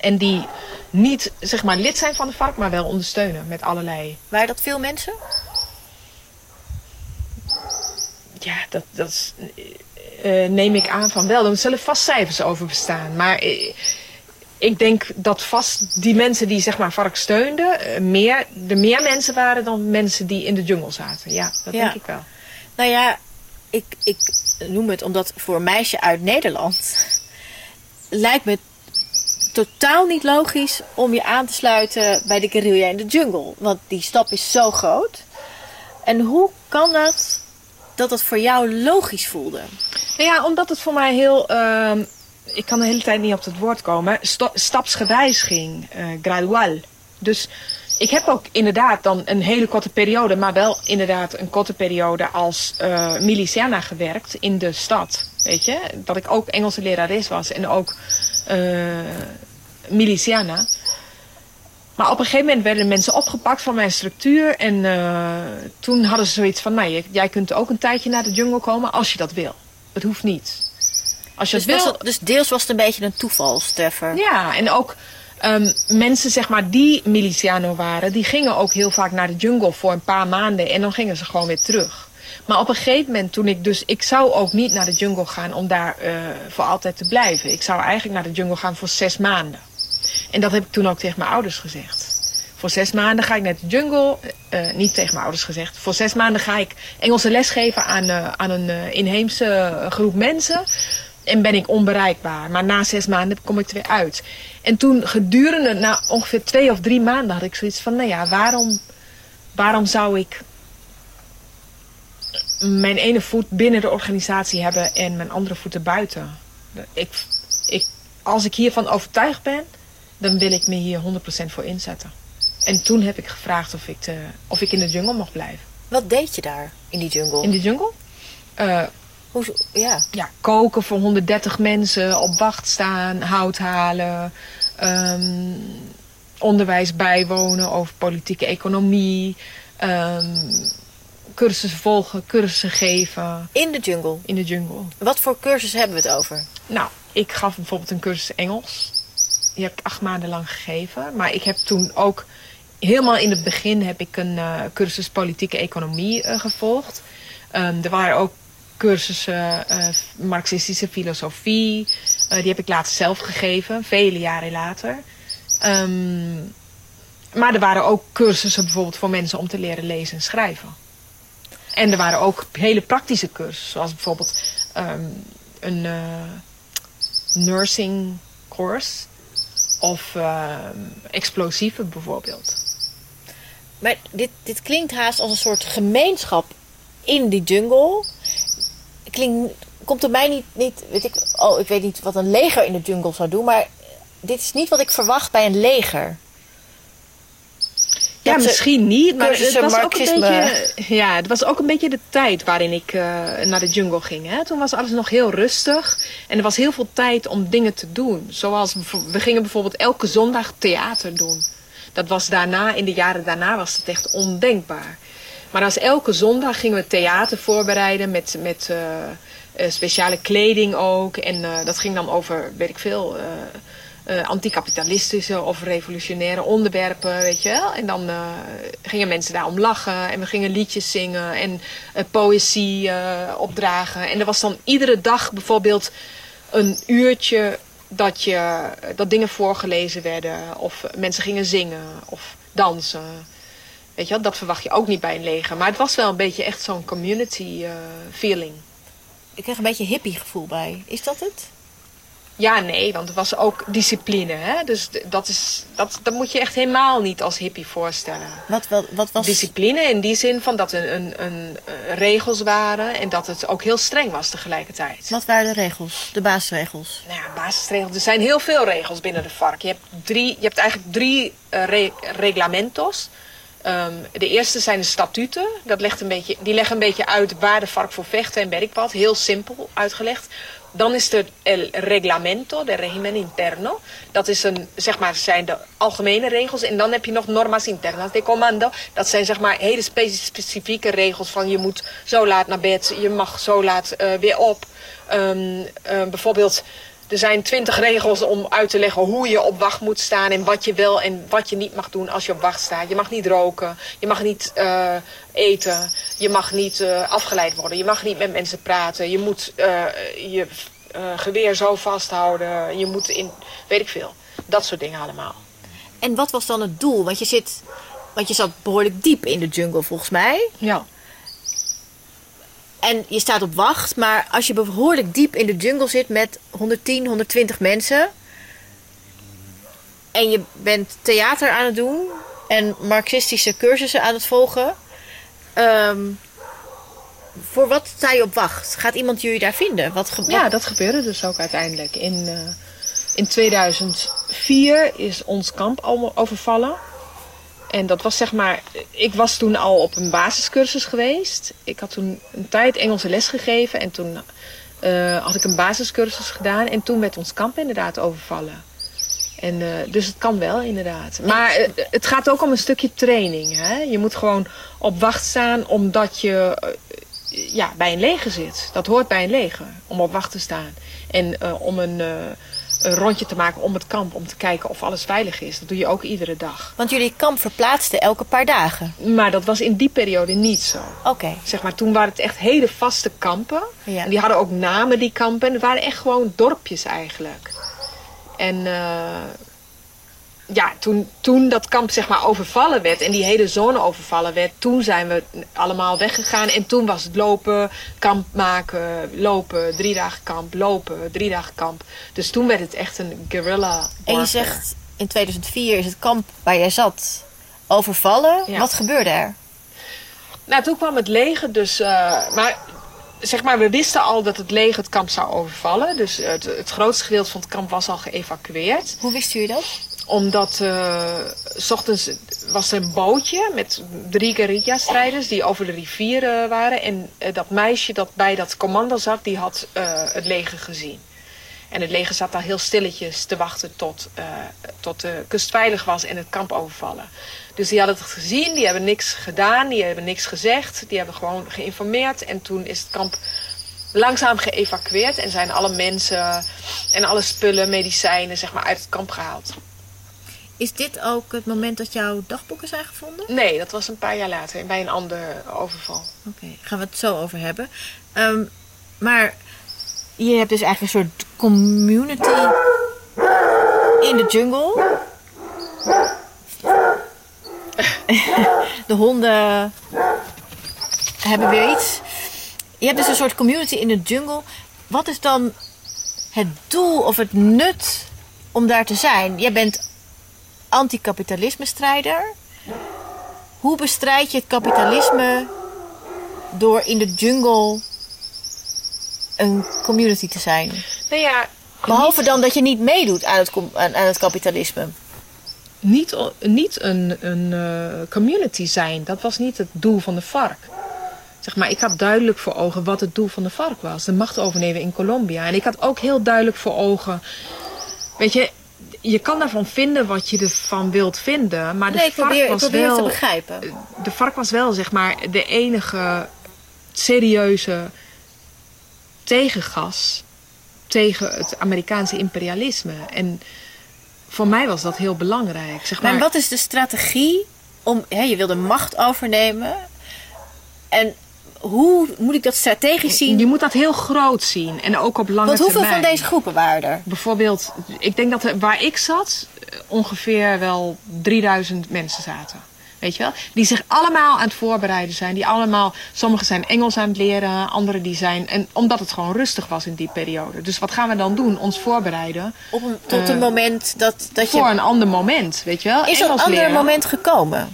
En die niet, zeg maar, lid zijn van de vark, maar wel ondersteunen met allerlei Waren dat veel mensen? Ja, dat, dat is, eh, neem ik aan van wel. Er zullen vast cijfers over bestaan. Maar eh, ik denk dat vast die mensen die zeg maar vark steunden... eh, meer, er meer mensen waren dan mensen die in de jungle zaten. Ja, dat Ja. denk ik wel. Nou ja, ik, ik noem het omdat voor een meisje uit Nederland lijkt me totaal niet logisch om je aan te sluiten bij de guerrilla in de jungle. Want die stap is zo groot. En hoe kan dat dat het voor jou logisch voelde? Nou ja, omdat het voor mij heel... ehm, ik kan de hele tijd niet op het woord komen. stapsgewijs ging. eh, gradual. Dus ik heb ook inderdaad dan een hele korte periode... maar wel inderdaad een korte periode als eh miliciana gewerkt in de stad. Weet je? Dat ik ook Engelse lerares was en ook eh miliciana. Maar op een gegeven moment werden mensen opgepakt van mijn structuur. En eh, toen hadden ze zoiets van, nou, jij- kunt ook een tijdje naar de jungle komen als je dat wil. Het hoeft niet. Als je Dus, wil, het- dus deels was het een beetje een toevalstreffer. ja, en ook ehm, mensen zeg maar die miliciano waren, die gingen ook heel vaak naar de jungle voor een paar maanden en dan gingen ze gewoon weer terug. Maar op een gegeven moment toen ik dus, ik zou ook niet naar de jungle gaan om daar eh, voor altijd te blijven. Ik zou eigenlijk naar de jungle gaan voor zes maanden. En dat heb ik toen ook tegen mijn ouders gezegd. Voor zes maanden ga ik naar de jungle. eh, niet tegen mijn ouders gezegd. Voor zes maanden ga ik Engelse les geven aan, eh, aan een eh, inheemse groep mensen. En ben ik onbereikbaar. Maar na zes maanden kom ik er weer uit. En toen gedurende, na ongeveer twee of drie maanden, had ik zoiets van: nou ja, waarom, waarom zou ik mijn ene voet binnen de organisatie hebben en mijn andere voeten buiten? Ik, ik, als ik hiervan overtuigd ben, dan wil ik me hier 100% voor inzetten. En toen heb ik gevraagd of ik, de, of ik in de jungle mocht blijven. Wat deed je daar in die jungle? In de jungle? Eh, Hoe, ja. ja, koken voor 130 mensen, op wacht staan, hout halen, ehm, onderwijs bijwonen over politieke economie, ehm, cursussen volgen, cursussen geven In de jungle. in de jungle. Wat voor cursus hebben we het over? Nou, ik gaf bijvoorbeeld een cursus Engels. Die heb ik acht maanden lang gegeven. Maar ik heb toen ook, helemaal in het begin, heb ik een eh, cursus politieke economie eh, gevolgd. Ehm, er waren ook cursussen eh, marxistische filosofie. Die heb ik later zelf gegeven, vele jaren later. Ehm, maar er waren ook cursussen bijvoorbeeld voor mensen om te leren lezen en schrijven. En er waren ook hele praktische cursussen, zoals bijvoorbeeld ehm, een nursing course of ehm, explosieven bijvoorbeeld. Maar dit, dit klinkt haast als een soort gemeenschap in die jungle. Klinkt, komt er mij niet, niet, weet ik, oh, ik weet niet wat een leger in de jungle zou doen, maar dit is niet wat ik verwacht bij een leger. Ja, misschien niet, maar het was ook een beetje. Ja, het was ook een beetje de tijd waarin ik eh, naar de jungle ging. Hè? Toen was alles nog heel rustig en er was heel veel tijd om dingen te doen. Zoals we gingen bijvoorbeeld elke zondag theater doen. Dat was daarna, in de jaren daarna was het echt ondenkbaar. Maar als elke zondag gingen we theater voorbereiden met, met eh, eh, speciale kleding ook. En dat ging dan over, weet ik veel, eh, anticapitalistische of revolutionaire onderwerpen, weet je wel. En dan eh, gingen mensen daarom lachen en we gingen liedjes zingen en eh, poëzie opdragen. En er was dan iedere dag bijvoorbeeld een uurtje dat, je, dat dingen voorgelezen werden of mensen gingen zingen of dansen. Weet je wel, dat verwacht je ook niet bij een leger. Maar het was wel een beetje echt zo'n community feeling. Ik krijg een beetje hippie gevoel bij. Is dat het? Ja, nee, want er was ook discipline. Hè? Dus dat, is, dat, dat moet je echt helemaal niet als hippie voorstellen. Wat, wat, wat was... Discipline in die zin van dat er een, een, eh, regels waren en dat het ook heel streng was tegelijkertijd. Wat waren de regels? De basisregels? Nou ja, basisregels. Er zijn heel veel regels binnen de vark. Je hebt, drie, je hebt eigenlijk drie eh, re- reglamentos. Ehm, de eerste zijn de statuten. Dat legt een beetje, die leggen een beetje uit waar de vark voor vechten en weet ik wat. Heel simpel uitgelegd. Dan is er el reglamento, de régimen interno. Dat is een, zeg maar, zijn de algemene regels. En dan heb je nog normas internas de commando. Dat zijn zeg maar hele spe- specifieke regels van je moet zo laat naar bed, je mag zo laat eh, weer op. Ehm, eh, bijvoorbeeld, er zijn twintig regels om uit te leggen hoe je op wacht moet staan en wat je wel en wat je niet mag doen als je op wacht staat. Je mag niet roken, je mag niet eh, eten, je mag niet eh, afgeleid worden, je mag niet met mensen praten, je moet eh, je eh, geweer zo vasthouden, je moet in, weet ik veel, dat soort dingen allemaal. En wat was dan het doel? Want je zit... Want je zat behoorlijk diep in de jungle volgens mij. Ja. En je staat op wacht. Maar als je behoorlijk diep in de jungle zit met 110, 120 mensen. En je bent theater aan het doen. En marxistische cursussen aan het volgen. ehm, voor wat sta je op wacht? Gaat iemand jullie daar vinden? Wat Ja, dat gebeurde dus ook uiteindelijk. In, eh, in 2004 is ons kamp al overvallen. En dat was zeg maar, ik was toen al op een basiscursus geweest. Ik had toen een tijd Engelse les gegeven en toen eh, had ik een basiscursus gedaan. En toen werd ons kamp inderdaad overvallen. En, eh, dus het kan wel, inderdaad. Maar eh, het gaat ook om een stukje training. Hè? Je moet gewoon op wacht staan omdat je ja, bij een leger zit. Dat hoort bij een leger, om op wacht te staan. En om een, een rondje te maken om het kamp, om te kijken of alles veilig is. Dat doe je ook iedere dag. Want jullie kamp verplaatste elke paar dagen. Maar dat was in die periode niet zo. Oké. Zeg maar, toen waren het echt hele vaste kampen. Ja. En die hadden ook namen, die kampen. En het waren echt gewoon dorpjes eigenlijk. En eh, ja, toen, toen dat kamp zeg maar overvallen werd en die hele zone overvallen werd, toen zijn we allemaal weggegaan. En toen was het lopen, kamp maken, lopen, drie dagen kamp, lopen, drie dagen kamp. Dus toen werd het echt een guerrilla En je zegt in 2004 is het kamp waar jij zat overvallen. Ja. Wat gebeurde er? Nou, toen kwam het leger dus. eh, maar zeg maar, we wisten al dat het leger het kamp zou overvallen. Dus het, het grootste gedeelte van het kamp was al geëvacueerd. Hoe wisten jullie dat? Omdat eh, s ochtends was er een bootje met drie guerrilla-strijders die over de rivier eh, waren. En eh, dat meisje dat bij dat commando zat, die had het leger gezien. En het leger zat daar heel stilletjes te wachten tot, tot de kust veilig was en het kamp overvallen. Dus die hadden het gezien, die hebben niks gedaan, die hebben niks gezegd. Die hebben gewoon geïnformeerd en toen is het kamp langzaam geëvacueerd. En zijn alle mensen en alle spullen, medicijnen, zeg maar, uit het kamp gehaald. Is dit ook het moment dat jouw dagboeken zijn gevonden? Nee, dat was een paar jaar later, bij een ander overval. Oké, gaan we het zo over hebben. Ehm, maar je hebt dus eigenlijk een soort community in de jungle. (laughs) De honden hebben weer iets. Je hebt dus een soort community in de jungle. wat is dan het doel of het nut om daar te zijn? Jij bent anticapitalisme-strijder. Hoe bestrijd je het kapitalisme door in de jungle een community te zijn? Nou ja, Behalve dan dat je niet meedoet aan het, com- aan, aan het kapitalisme. niet, niet een, een eh, community zijn. Dat was niet het doel van de FARC. Zeg maar, ik had duidelijk voor ogen wat het doel van de FARC was. De macht overnemen in Colombia. En ik had ook heel duidelijk voor ogen... Weet je, je kan daarvan vinden wat je ervan wilt vinden. Maar de ik FARC probeer, ik was probeer het wel... te begrijpen. de vark was wel zeg maar de enige serieuze tegengas tegen het Amerikaanse imperialisme. En voor mij was dat heel belangrijk. Zeg maar, Maar wat is de strategie om... Hè, je wil de macht overnemen. En hoe moet ik dat strategisch zien? je moet dat heel groot zien en ook op lange Want hoeveel termijn. van deze groepen waren er? Bijvoorbeeld, ik denk dat er, waar ik zat eh, ongeveer wel 3000 mensen zaten. Weet je wel? Die zich allemaal aan het voorbereiden zijn. Die allemaal, sommigen zijn Engels aan het leren, anderen die zijn. En omdat het gewoon rustig was in die periode. Dus wat gaan we dan doen? Ons voorbereiden Op een, tot Eh, een moment dat, dat voor je... een ander moment. Weet je wel? Is er een ander leren. moment gekomen?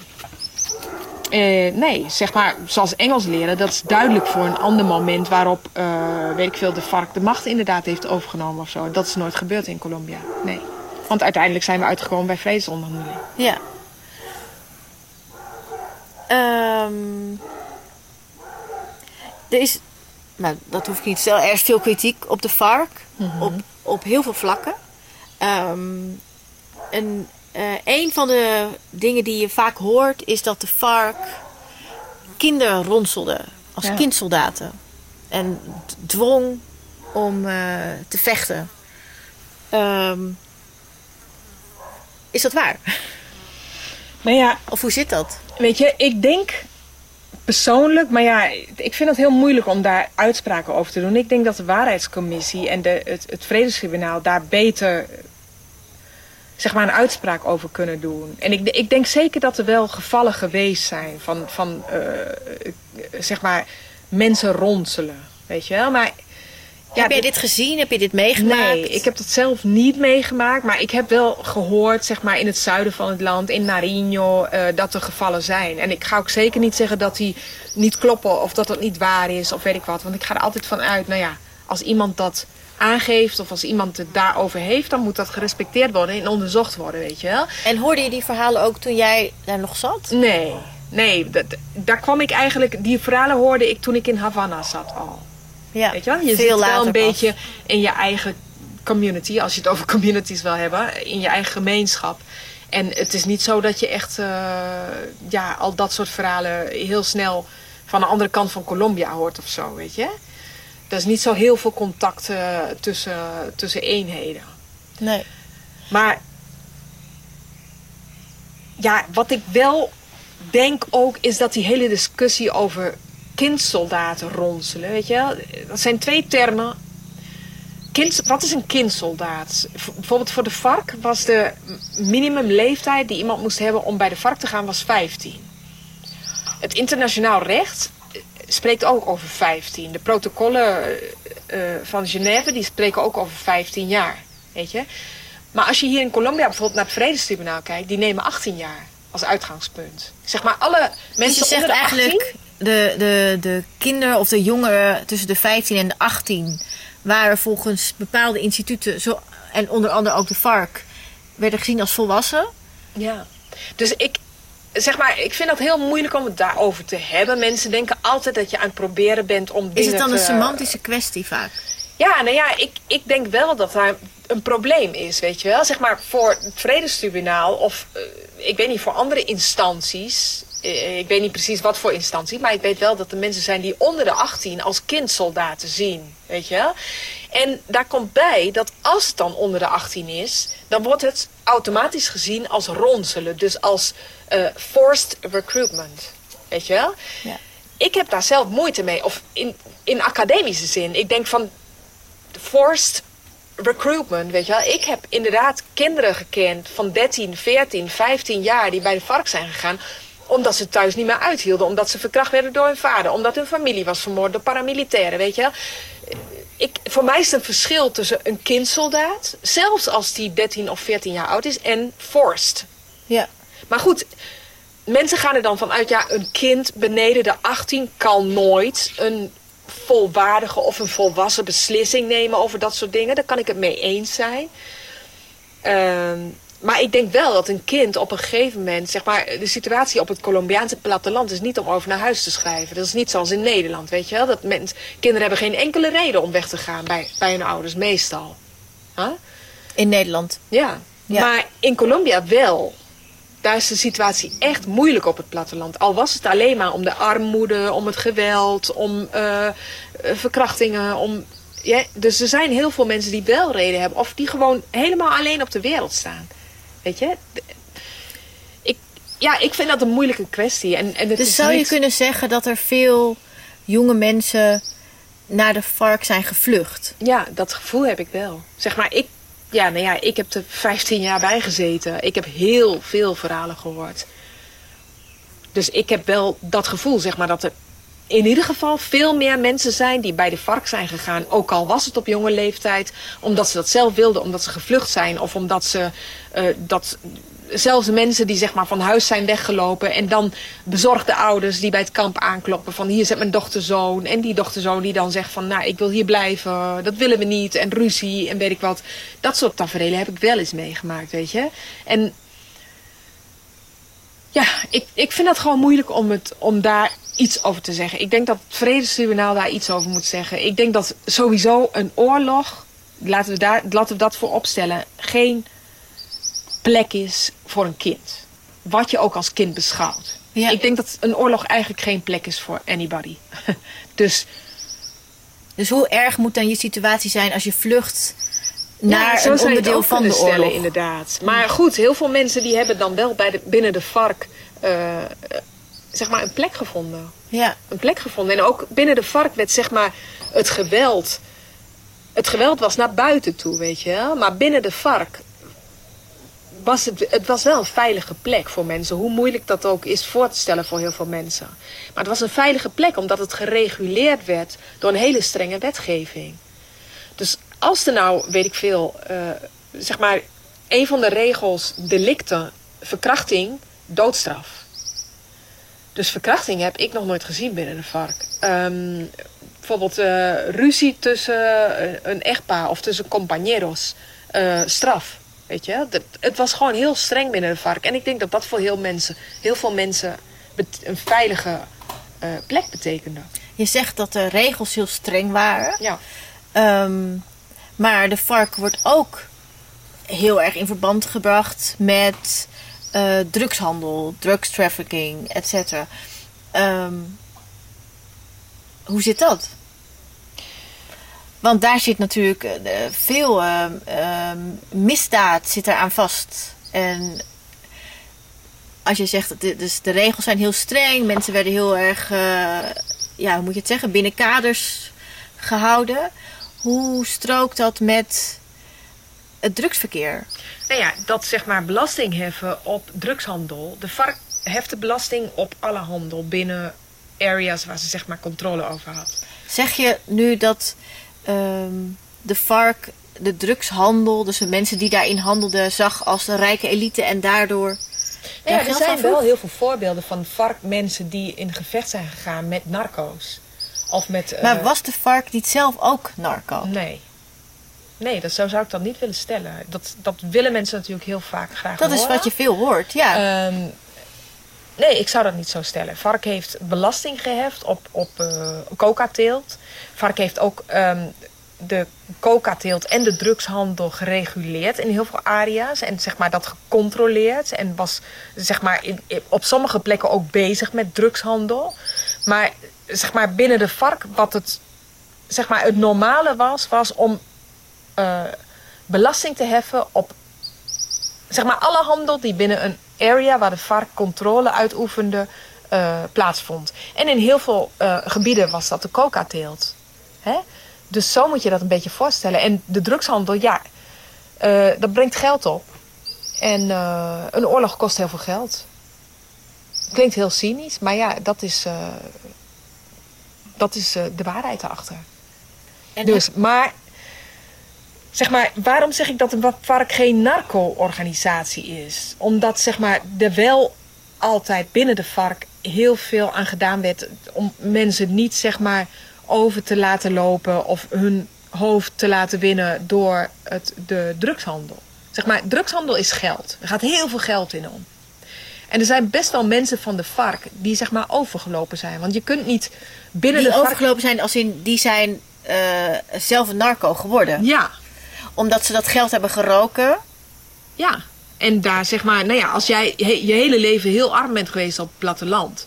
Eh, nee, zeg maar, zoals Engels leren, dat is duidelijk voor een ander moment waarop, eh, weet ik veel, de vark de macht inderdaad heeft overgenomen of zo. Dat is nooit gebeurd in Colombia. Nee. Want uiteindelijk zijn we uitgekomen bij vredesonderhandelingen. Ja. Ehm, er is, nou, dat hoef ik niet te stellen, er is veel kritiek op de FARC. op, op heel veel vlakken. Ehm, en eh, een van de dingen die je vaak hoort is dat de FARC kinderen ronselde als Ja. kindsoldaten. En dwong om eh, te vechten. Ehm, is dat waar? Maar ja, Of hoe zit dat? weet je, ik denk persoonlijk, maar ja, ik vind het heel moeilijk om daar uitspraken over te doen. Ik denk dat de waarheidscommissie en de, het, het vredestribunaal daar beter zeg maar een uitspraak over kunnen doen. En ik, ik denk zeker dat er wel gevallen geweest zijn van, van eh, zeg maar mensen ronselen, weet je wel. Maar ja, heb jij dit- dit gezien? Heb je dit meegemaakt? Nee, ik heb dat zelf niet meegemaakt. Maar ik heb wel gehoord, zeg maar, in het zuiden van het land, in Nariño, eh, dat er gevallen zijn. En ik ga ook zeker niet zeggen dat die niet kloppen of dat dat niet waar is of weet ik wat. Want ik ga er altijd van uit, nou ja, als iemand dat aangeeft of als iemand het daarover heeft, dan moet dat gerespecteerd worden en onderzocht worden, weet je wel. En hoorde je die verhalen ook toen jij daar nog zat? Nee, nee, dat, daar kwam ik eigenlijk, die verhalen hoorde ik toen ik in Havana zat al. Ja, Weet je wel? Je zit wel een pas. beetje in je eigen community, als je het over (laughs) communities wil hebben, in je eigen gemeenschap. En het is niet zo dat je echt eh, ja, al dat soort verhalen heel snel van de andere kant van Colombia hoort of zo, weet je. Er is niet zo heel veel contact eh, tussen, tussen eenheden. Nee. Maar ja, wat ik wel denk ook is dat die hele discussie over kindsoldaten ronselen, weet je wel? Dat zijn twee termen. Kind, wat is een kindsoldaat? Bijvoorbeeld voor de vark was de minimumleeftijd die iemand moest hebben om bij de vark te gaan was 15. Het internationaal recht spreekt ook over 15. De protocollen eh, eh, van Genève die spreken ook over 15 jaar, weet je? Maar als je hier in Colombia bijvoorbeeld naar het Vredestribunaal kijkt, die nemen 18 jaar als uitgangspunt. Zeg maar alle Dus mensen je zegt onder de eigenlijk, 18, de, de, de kinderen of de jongeren tussen de 15 en de 18 waren volgens bepaalde instituten, zo, en onder andere ook de FARC, werden gezien als volwassen. Ja. Dus ik, zeg maar, ik vind het heel moeilijk om het daarover te hebben. Mensen denken altijd dat je aan het proberen bent om Is het dan een semantische kwestie vaak? Ja, nou ja, ik, ik denk wel dat daar een probleem is, weet je wel. Zeg maar, voor het Vredestribunaal of, eh, ik weet niet, voor andere instanties... eh, ik weet niet precies wat voor instantie, maar ik weet wel dat er mensen zijn die onder de 18 als kindsoldaten zien, weet je wel. En daar komt bij dat als het dan onder de 18 is, dan wordt het automatisch gezien als ronselen. Dus als eh, forced recruitment, weet je wel. Ja. Ik heb daar zelf moeite mee, of in, in academische zin. Ik denk van, forced recruitment, weet je wel. Ik heb inderdaad kinderen gekend van 13, 14, 15 jaar die bij de vark zijn gegaan omdat ze thuis niet meer uithielden. Omdat ze verkracht werden door hun vader. Omdat hun familie was vermoord door paramilitairen, weet je wel. ik, voor mij is het een verschil tussen een kindsoldaat, zelfs als die 13 of 14 jaar oud is, en forced. Ja. Maar goed, mensen gaan er dan vanuit, ja, een kind beneden de 18 kan nooit een volwaardige of een volwassen beslissing nemen over dat soort dingen. Daar kan ik het mee eens zijn. Ehm, maar ik denk wel dat een kind op een gegeven moment, zeg maar, de situatie op het Colombiaanse platteland is niet om over naar huis te schrijven. Dat is niet zoals in Nederland, weet je wel. Dat mensen, kinderen hebben geen enkele reden om weg te gaan bij, bij hun ouders, meestal. Huh? In Nederland. Ja. Ja. maar in Colombia wel. Daar is de situatie echt moeilijk op het platteland. Al was het alleen maar om de armoede, om het geweld, om eh, eh, verkrachtingen. Om, ja, dus er zijn heel veel mensen die wel reden hebben. Of die gewoon helemaal alleen op de wereld staan. Weet je? Ik, ja, ik vind dat een moeilijke kwestie. En, en het Dus is zou je kunnen zeggen dat er veel jonge mensen naar de vark zijn gevlucht? Ja, dat gevoel heb ik wel. Zeg maar, ik, ja, nou ja, ik heb er 15 jaar bij gezeten. Ik heb heel veel verhalen gehoord. Dus ik heb wel dat gevoel, zeg maar, dat er in ieder geval veel meer mensen zijn die bij de vark zijn gegaan. Ook al was het op jonge leeftijd, omdat ze dat zelf wilden, omdat ze gevlucht zijn. Of omdat ze eh, dat. Zelfs mensen die zeg maar van huis zijn weggelopen. En dan bezorgde ouders die bij het kamp aankloppen. Van hier zit mijn dochterzoon. En die dochterzoon die dan zegt van nou ik wil hier blijven. Dat willen we niet. En ruzie en weet ik wat. Dat soort tafereelen heb ik wel eens meegemaakt weet je. En ja, ik, ik vind dat gewoon moeilijk om, het, om daar iets over te zeggen. Ik denk dat het Vredestribunaal daar iets over moet zeggen. Ik denk dat sowieso een oorlog, laten we, daar, laten we dat voor opstellen, geen plek is voor een kind. Wat je ook als kind beschouwt. Ja. Ik denk dat een oorlog eigenlijk geen plek is voor anybody. (laughs) dus Dus hoe erg moet dan je situatie zijn als je vlucht Ja, naar zo een onderdeel van de stellen, oorlog? inderdaad. Maar goed, heel veel mensen die hebben dan wel bij de, binnen de vark eh, eh, zeg maar een plek gevonden. Ja, Een plek gevonden. En ook binnen de vark werd zeg maar het geweld. Het geweld was naar buiten toe, weet je wel. Maar binnen de vark het, was wel een veilige plek voor mensen. Hoe moeilijk dat ook is voor te stellen voor heel veel mensen. Maar het was een veilige plek omdat het gereguleerd werd door een hele strenge wetgeving. Dus als er nou, weet ik veel, eh, zeg maar, een van de regels, delicten, verkrachting, doodstraf. Dus verkrachting heb ik nog nooit gezien binnen de vark. Ehm, bijvoorbeeld eh, ruzie tussen eh, een echtpaar of tussen compañeros. straf. Weet je? Dat, het was gewoon heel streng binnen de vark. En ik denk dat dat voor heel, mensen, heel veel mensen een veilige eh, plek betekende. je zegt dat de regels heel streng waren. Ja. Ehm, maar de vark wordt ook heel erg in verband gebracht met eh, drugshandel, drugs trafficking, et cetera. Ehm, hoe zit dat? Want daar zit natuurlijk eh, veel ehm, ehm, misdaad zit eraan vast. En als je zegt dat de, dus de regels zijn heel streng, mensen werden heel erg, eh, ja, hoe moet je het zeggen, binnen kaders gehouden. Hoe strookt dat met het drugsverkeer? Nou ja, dat zeg maar belasting heffen op drugshandel. De vark heft de belasting op alle handel binnen areas waar ze zeg maar controle over had. Zeg je nu dat ehm, de vark de drugshandel, dus de mensen die daarin handelden, zag als een rijke elite en daardoor. Nou ja, er zijn wel heel veel voorbeelden van varkmensen die in gevecht zijn gegaan met narco's. Of met... eh, Maar was de vark niet zelf ook narco? Nee. Nee, dat zou, zou ik dan niet willen stellen. Dat, dat willen mensen natuurlijk heel vaak graag Dat is wat je veel hoort, ja. Ehm, nee, ik zou dat niet zo stellen. Vark heeft belasting geheft op, op eh, coca-teelt. Vark heeft ook ehm, de coca-teelt en de drugshandel gereguleerd in heel veel area's. En zeg maar dat gecontroleerd. En was zeg maar in, op sommige plekken ook bezig met drugshandel. Maar zeg maar binnen de vark, wat het, zeg maar het normale was, was om eh, belasting te heffen op zeg maar alle handel die binnen een area waar de vark controle uitoefende eh, plaatsvond. En in heel veel eh, gebieden was dat de coca-teelt. Hè? Dus zo moet je dat een beetje voorstellen. En de drugshandel, ja, eh, dat brengt geld op. En eh, een oorlog kost heel veel geld. Klinkt heel cynisch, maar ja, dat is, eh, dat is de waarheid erachter. En Dus, maar, zeg maar, waarom zeg ik dat een vark geen narco-organisatie is? Omdat, zeg maar, er wel altijd binnen de vark heel veel aan gedaan werd om mensen niet, zeg maar, over te laten lopen of hun hoofd te laten winnen door het, de drugshandel. Zeg maar, drugshandel is geld. Er gaat heel veel geld in om. En er zijn best wel mensen van de vark die zeg maar overgelopen zijn. Want je kunt niet binnen die de vark... overgelopen zijn als in die zijn eh, zelf een narco geworden. Ja, Omdat ze dat geld hebben geroken. ja. En daar zeg maar, nou ja, als jij je hele leven heel arm bent geweest op het platteland.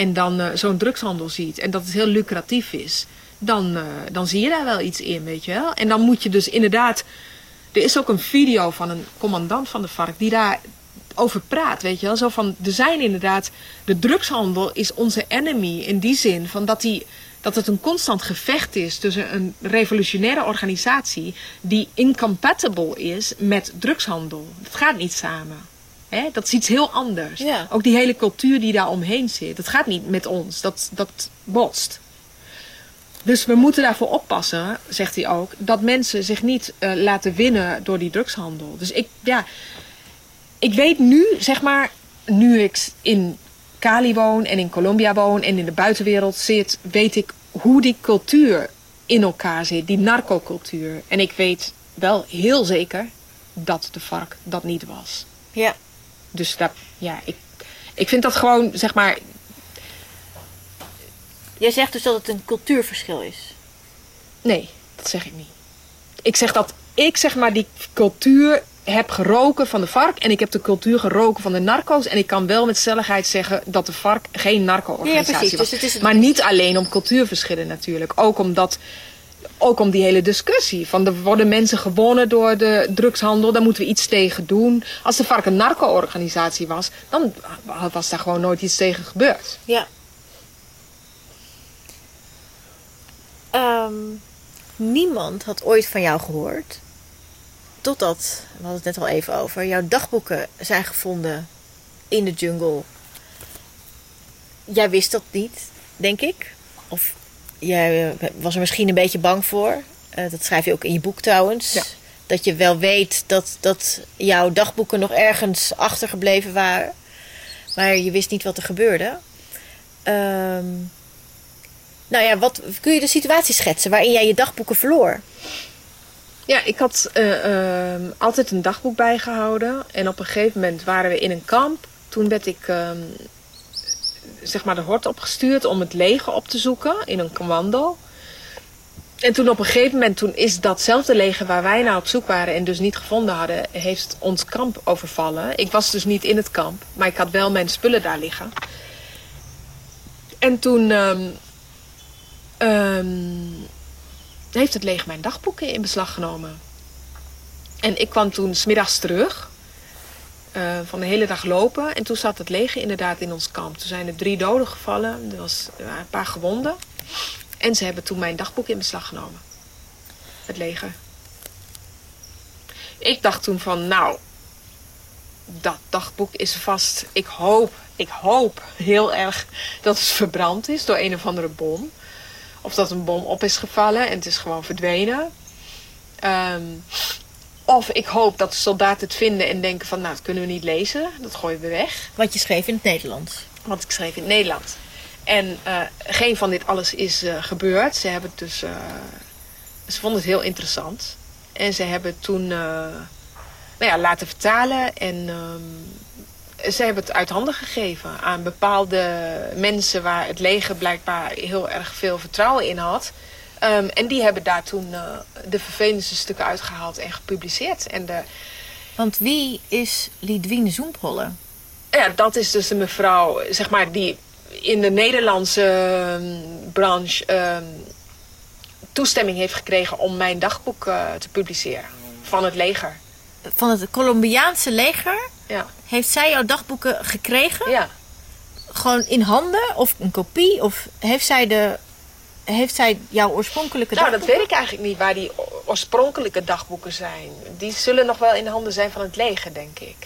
En dan eh, zo'n drugshandel ziet en dat het heel lucratief is. Dan, eh, dan zie je daar wel iets in, weet je wel. En dan moet je dus inderdaad... Er is ook een video van een commandant van de vark die daar over praat, weet je wel. Zo van, er zijn inderdaad... De drugshandel is onze enemy in die zin van dat, die, dat het een constant gevecht is tussen een revolutionaire organisatie die incompatible is met drugshandel. Dat gaat niet samen. Hè? Dat is iets heel anders. Ja. Ook die hele cultuur die daar omheen zit. Dat gaat niet met ons. Dat, dat botst. Dus we moeten daarvoor oppassen, zegt hij ook, dat mensen zich niet eh, laten winnen door die drugshandel. Dus ik, ja, ik weet nu, zeg maar, nu ik in Cali woon en in Colombia woon en in de buitenwereld zit, weet ik hoe die cultuur in elkaar zit, die narcocultuur. En ik weet wel heel zeker dat de vark dat niet was. Ja. Dus dat, ja, ik, ik vind dat gewoon, zeg maar, Jij zegt dus dat het een cultuurverschil is. Nee, dat zeg ik niet. Ik zeg dat ik zeg maar die cultuur heb geroken van de vark en ik heb de cultuur geroken van de narco's. En ik kan wel met stelligheid zeggen dat de vark geen narco-organisatie Ja, precies. was. Dus het is- Maar niet alleen om cultuurverschillen natuurlijk. Ook omdat ook om die hele discussie. Van er worden mensen gewonnen door de drugshandel, daar moeten we iets tegen doen. Als de vark een narco-organisatie was, dan was daar gewoon nooit iets tegen gebeurd. Ja. Ehm, niemand had ooit van jou gehoord. Totdat, we hadden het net al even over, jouw dagboeken zijn gevonden in de jungle. Jij wist dat niet, denk ik. Of jij eh, was er misschien een beetje bang voor. Eh, dat schrijf je ook in je boek trouwens. Ja. Dat je wel weet dat, dat jouw dagboeken nog ergens achtergebleven waren. Maar je wist niet wat er gebeurde. Ehm, nou ja, wat, kun je de situatie schetsen waarin jij je dagboeken verloor? Ja, ik had eh, ehm, altijd een dagboek bijgehouden. En op een gegeven moment waren we in een kamp. Toen werd ik ehm, zeg maar de hort opgestuurd om het leger op te zoeken in een commando. En toen op een gegeven moment, toen is datzelfde leger waar wij naar op zoek waren en dus niet gevonden hadden, heeft ons kamp overvallen. Ik was dus niet in het kamp, maar ik had wel mijn spullen daar liggen. En toen ehm, ehm, heeft het leger mijn dagboeken in beslag genomen. En ik kwam toen smiddags terug. Eh, van de hele dag lopen. En toen zat het leger inderdaad in ons kamp. Toen zijn er drie doden gevallen. Er, was, waren een paar gewonden. En ze hebben toen mijn dagboek in beslag genomen. Het leger. Ik dacht toen van, nou, dat dagboek is vast. Ik hoop, ik hoop heel erg dat het verbrand is door een of andere bom. Of dat een bom op is gevallen en het is gewoon verdwenen. Ehm, of ik hoop dat de soldaten het vinden en denken van, nou, dat kunnen we niet lezen. Dat gooien we weg. Want je schreef in het Nederlands. Want ik schreef in het Nederlands. En eh, geen van dit alles is eh, gebeurd. Ze hebben dus. eh, ze vonden het heel interessant. En ze hebben het toen nou ja, laten vertalen. En ehm, ze hebben het uit handen gegeven aan bepaalde mensen waar het leger blijkbaar heel erg veel vertrouwen in had. Ehm, en die hebben daar toen eh, de vervelendste stukken uitgehaald en gepubliceerd. En de, Want wie is Lidwien Zoempolle? Ja, dat is dus de mevrouw, zeg maar, die in de Nederlandse ehm, branche ehm, toestemming heeft gekregen om mijn dagboek eh, te publiceren. Van het leger. Van het Colombiaanse leger Ja. heeft zij jouw dagboeken gekregen? ja. Gewoon in handen of een kopie? Of heeft zij, de, heeft zij jouw oorspronkelijke Nou, dat dagboeken? weet ik eigenlijk niet waar die oorspronkelijke dagboeken zijn. Die zullen nog wel in de handen zijn van het leger, denk ik.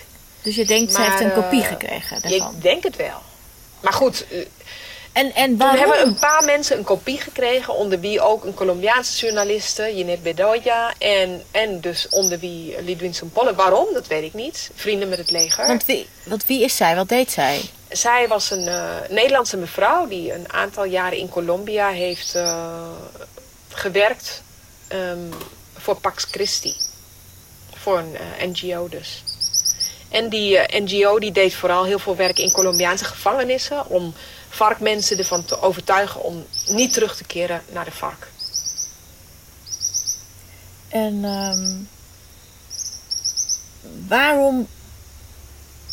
Dus je denkt, Maar, heeft een kopie eh, gekregen daarvan? Ik denk het wel. Maar goed, eh, En, en Toen waarom? hebben een paar mensen een kopie gekregen, onder wie ook een Colombiaanse journaliste, Jeanette Bedoya, en, en dus onder wie Lidwin Polle. Waarom? Dat weet ik niet. Vrienden met het leger. Want wie, want wie is zij? Wat deed zij? Zij was een eh, Nederlandse mevrouw die een aantal jaren in Colombia heeft eh, gewerkt ehm, voor Pax Christi. Voor een eh, NGO dus. En die NGO die deed vooral heel veel werk in Colombiaanse gevangenissen om varkmensen ervan te overtuigen om niet terug te keren naar de vark. En ehm, waarom...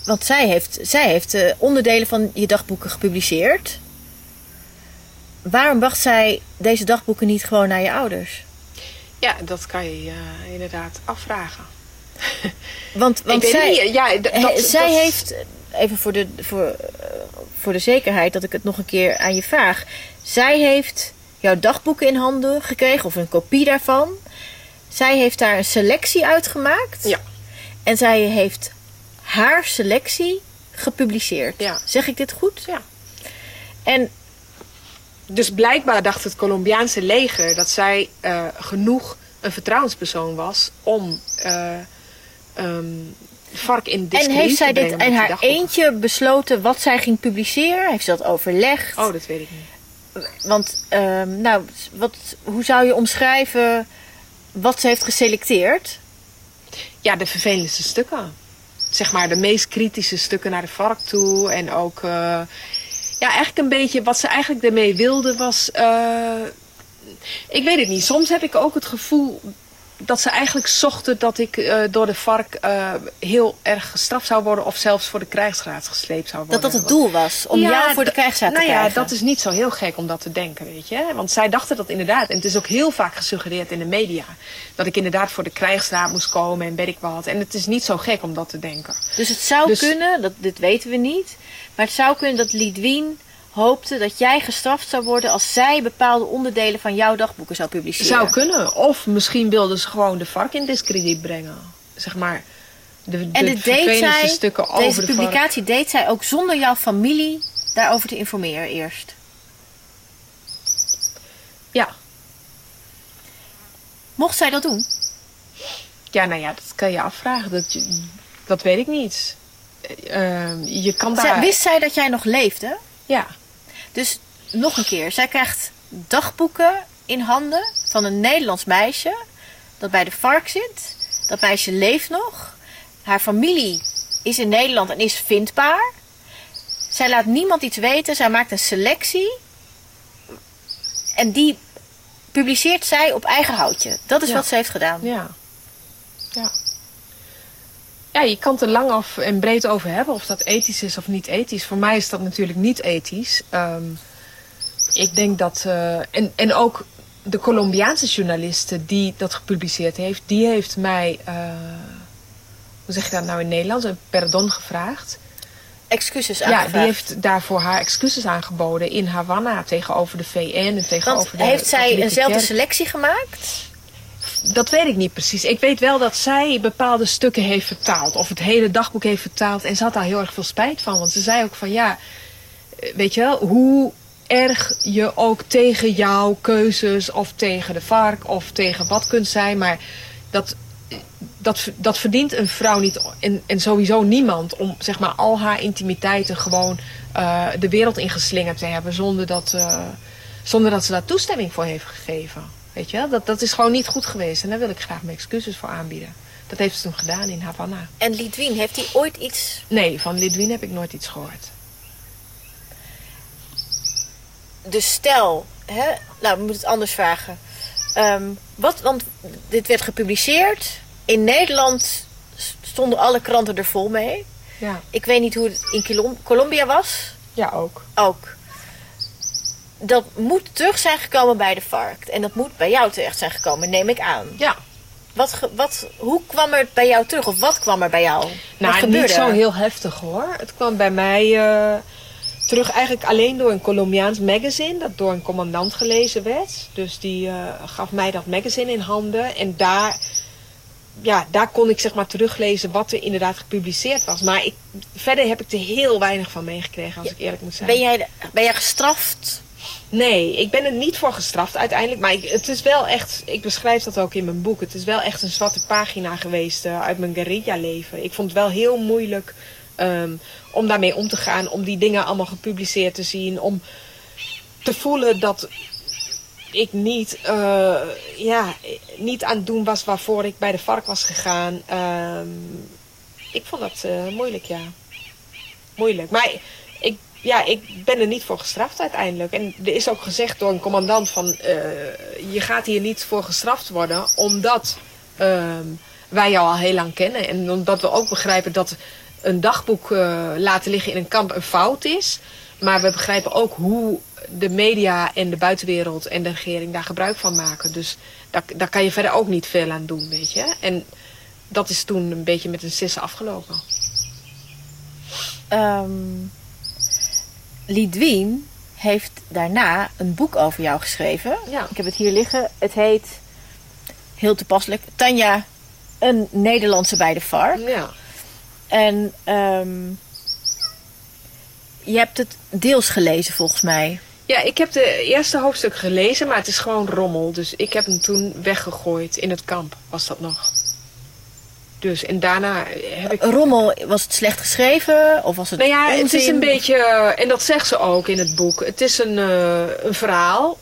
Want zij heeft, zij heeft eh, onderdelen van je dagboeken gepubliceerd. Waarom bracht zij deze dagboeken niet gewoon naar je ouders? Ja, dat kan je eh, inderdaad afvragen. Want, (laughs) want ik weet zij, niet, ja, dat, zij dat- heeft, even voor de, voor, eh, voor de zekerheid dat ik het nog een keer aan je vraag. Zij heeft jouw dagboeken in handen gekregen, of een kopie daarvan. Zij heeft daar een selectie uitgemaakt. Ja. En zij heeft haar selectie gepubliceerd. Ja. Zeg ik dit goed? Ja. En Dus blijkbaar dacht het Colombiaanse leger dat zij eh, genoeg een vertrouwenspersoon was om eh ehm, vark in En discrediet heeft zij dit in haar eentje besloten wat zij ging publiceren? Heeft ze dat overlegd? Oh, dat weet ik niet. Want, ehm, nou, wat, hoe zou je omschrijven wat ze heeft geselecteerd? Ja, de vervelendste stukken. Zeg maar de meest kritische stukken naar de vark toe. En ook, eh, ja, eigenlijk een beetje wat ze eigenlijk ermee wilde was. eh, ik weet het niet. Soms heb ik ook het gevoel dat ze eigenlijk zochten dat ik eh, door de vark eh, heel erg gestraft zou worden. Of zelfs voor de krijgsraad gesleept zou Dat worden. dat het doel was, om Ja, jou voor de krijgsraad nou te ja, krijgen. dat is niet zo heel gek om dat te denken, weet je. Want zij dachten dat inderdaad. En het is ook heel vaak gesuggereerd in de media. Dat ik inderdaad voor de krijgsraad moest komen en weet ik wat. En het is niet zo gek om dat te denken. Dus het zou Dus- kunnen, dat, dit weten we niet, maar het zou kunnen dat Lidwien hoopte dat jij gestraft zou worden als zij bepaalde onderdelen van jouw dagboeken zou publiceren. Zou kunnen. Of misschien wilden ze gewoon de vark in discrediet brengen. Zeg maar, de, de en dit deed zij, stukken deze de vark. publicatie deed zij ook zonder jouw familie daarover te informeren eerst. Ja. Mocht zij dat doen? ja, nou ja, dat kan je afvragen. Dat, dat weet ik niet. Eh, ehm, je kan daar... Zij, wist zij dat jij nog leefde? Ja. Dus nog een keer, zij krijgt dagboeken in handen van een Nederlands meisje dat bij de vark zit. Dat meisje leeft nog. Haar familie is in Nederland en is vindbaar. Zij laat niemand iets weten. Zij maakt een selectie. En die publiceert zij op eigen houtje. Dat is Ja. wat ze heeft gedaan. Ja. Ja. Ja, je kan het er lang of en breed over hebben of dat ethisch is of niet ethisch. Voor mij is dat natuurlijk niet ethisch. Ehm, ik denk dat. eh, en, en ook de Colombiaanse journaliste die dat gepubliceerd heeft, die heeft mij. eh, hoe zeg je dat nou in Nederlands? Een pardon gevraagd. Excuses Ja, aangevraagd. die heeft daarvoor haar excuses aangeboden in Havana tegenover de VN en Want tegenover de heeft zij eenzelfde kerk. selectie gemaakt? Dat weet ik niet precies. Ik weet wel dat zij bepaalde stukken heeft vertaald. Of het hele dagboek heeft vertaald. En ze had daar heel erg veel spijt van. Want ze zei ook van ja, eh, weet je wel, hoe erg je ook tegen jouw keuzes of tegen de vark of tegen wat kunt zijn. Maar dat, dat, dat verdient een vrouw niet en, en sowieso niemand om zeg maar al haar intimiteiten gewoon eh, de wereld ingeslingerd te hebben zonder dat, eh, zonder dat ze daar toestemming voor heeft gegeven. Weet je wel? Dat, dat is gewoon niet goed geweest en daar wil ik graag mijn excuses voor aanbieden. Dat heeft ze toen gedaan in Havana. En Lidwien, heeft hij ooit iets Nee, van Lidwien heb ik nooit iets gehoord. Dus stel, hè, nou, we moeten het anders vragen. Ehm, wat, want dit werd gepubliceerd. In Nederland stonden alle kranten er vol mee. Ja, Ik weet niet hoe het in Colom- Colombia was. ja ook. Ook. Dat moet terug zijn gekomen bij de vark. En dat moet bij jou terecht zijn gekomen, neem ik aan. Ja, Wat, wat, hoe kwam het bij jou terug? Of wat kwam er bij jou? wat nou gebeurde niet zo heel heftig hoor. Het kwam bij mij eh, terug eigenlijk alleen door een Colombiaans magazine. Dat door een commandant gelezen werd. Dus die eh, gaf mij dat magazine in handen. En daar ja, daar kon ik zeg maar teruglezen wat er inderdaad gepubliceerd was. Maar ik, verder heb ik er heel weinig van meegekregen, als ik eerlijk moet zijn. Ben jij, ben jij gestraft? Nee, ik ben er niet voor gestraft uiteindelijk. Maar het is wel echt, ik beschrijf dat ook in mijn boek. Het is wel echt een zwarte pagina geweest uh, uit mijn guerrilla-leven. Ik vond het wel heel moeilijk um, om daarmee om te gaan. Om die dingen allemaal gepubliceerd te zien. Om te voelen dat ik niet, uh, ja, niet aan het doen was waarvoor ik bij de vark was gegaan. Um, ik vond dat uh, moeilijk, ja. Moeilijk. Maar ja, ik ben er niet voor gestraft uiteindelijk. En er is ook gezegd door een commandant van... Uh, je gaat hier niet voor gestraft worden, omdat wij jou al heel lang kennen. En omdat we ook begrijpen dat een dagboek laten liggen in een kamp een fout is... Maar we begrijpen ook hoe de media en de buitenwereld en de regering daar gebruik van maken. Dus daar, daar kan je verder ook niet veel aan doen, weet je. En dat is toen een beetje met een sissen afgelopen. Um, Lidwien heeft daarna een boek over jou geschreven. Ja. Ik heb het hier liggen. Het heet, heel toepasselijk, Tanja, een Nederlandse bij de vark. Ja. En um, je hebt het deels gelezen volgens mij. Ja, ik heb de eerste hoofdstuk gelezen, maar het is gewoon rommel. Dus ik heb hem toen weggegooid. In het kamp was dat nog. Dus, en daarna heb ik... Rommel, was het slecht geschreven? Of was het Nou ja, het is een beetje... En dat zegt ze ook in het boek. Het is een, uh, een verhaal...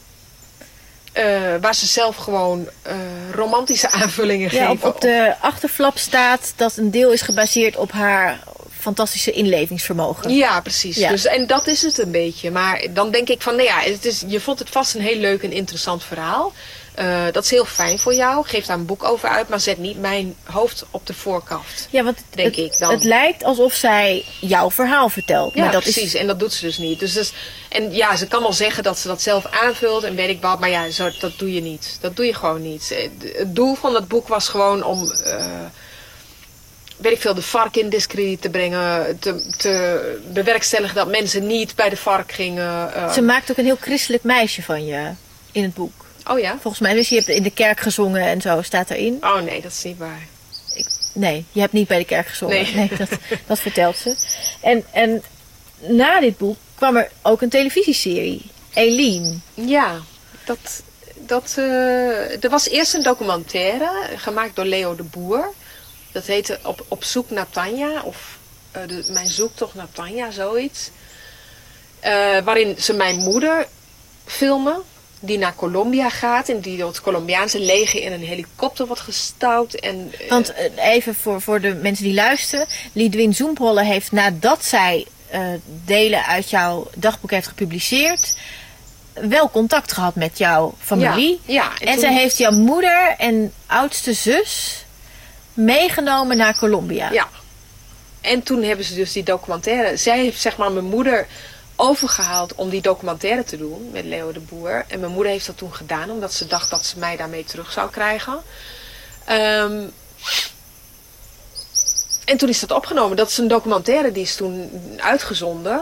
Uh, waar ze zelf gewoon uh, romantische (laughs) aanvullingen ja, geven. Op, op de achterflap staat dat een deel is gebaseerd op haar fantastische inlevingsvermogen. Ja, precies. Ja. Dus, en dat is het een beetje. Maar dan denk ik van, nou ja, het is, je vond het vast een heel leuk en interessant verhaal. Uh, dat is heel fijn voor jou. Geef daar een boek over uit, maar zet niet mijn hoofd op de voorkant. Ja, want denk het, ik dan. het lijkt alsof zij jouw verhaal vertelt. Ja, maar dat precies. Is... En dat doet ze dus niet. Dus, dus, en ja, ze kan wel zeggen dat ze dat zelf aanvult en weet ik wat. Maar ja, zo, dat doe je niet. Dat doe je gewoon niet. Het doel van dat boek was gewoon om... Uh, weet ik veel, de vark in discrediet te brengen. Te, te bewerkstelligen dat mensen niet bij de vark gingen. Uh. Ze maakt ook een heel christelijk meisje van je in het boek. Oh ja? Volgens mij, dus je hebt in de kerk gezongen en zo, staat erin. Oh nee, dat is niet waar. Ik, nee, je hebt niet bij de kerk gezongen. Nee, nee dat, dat vertelt ze. En, en na dit boek kwam er ook een televisieserie, Eileen. Ja, dat... dat uh, er was eerst een documentaire gemaakt door Leo de Boer. Dat heette Op, op zoek naar Tanja. Of uh, de, Mijn zoektocht naar Tanja, zoiets. Uh, waarin ze mijn moeder filmen. Die naar Colombia gaat. En die door het Colombiaanse leger in een helikopter wordt gestouwd. En, uh, Want even voor, voor de mensen die luisteren. Lidwin Zoempolle heeft nadat zij delen uit jouw dagboek heeft gepubliceerd wel contact gehad met jouw familie. Ja, ja en en toen... zij heeft jouw moeder en oudste zus meegenomen naar Colombia. Ja. En toen hebben ze dus die documentaire. Zij heeft zeg maar mijn moeder overgehaald om die documentaire te doen met Leo de Boer. En mijn moeder heeft dat toen gedaan omdat ze dacht dat ze mij daarmee terug zou krijgen. Um, en toen is dat opgenomen. Dat is een documentaire die is toen uitgezonden.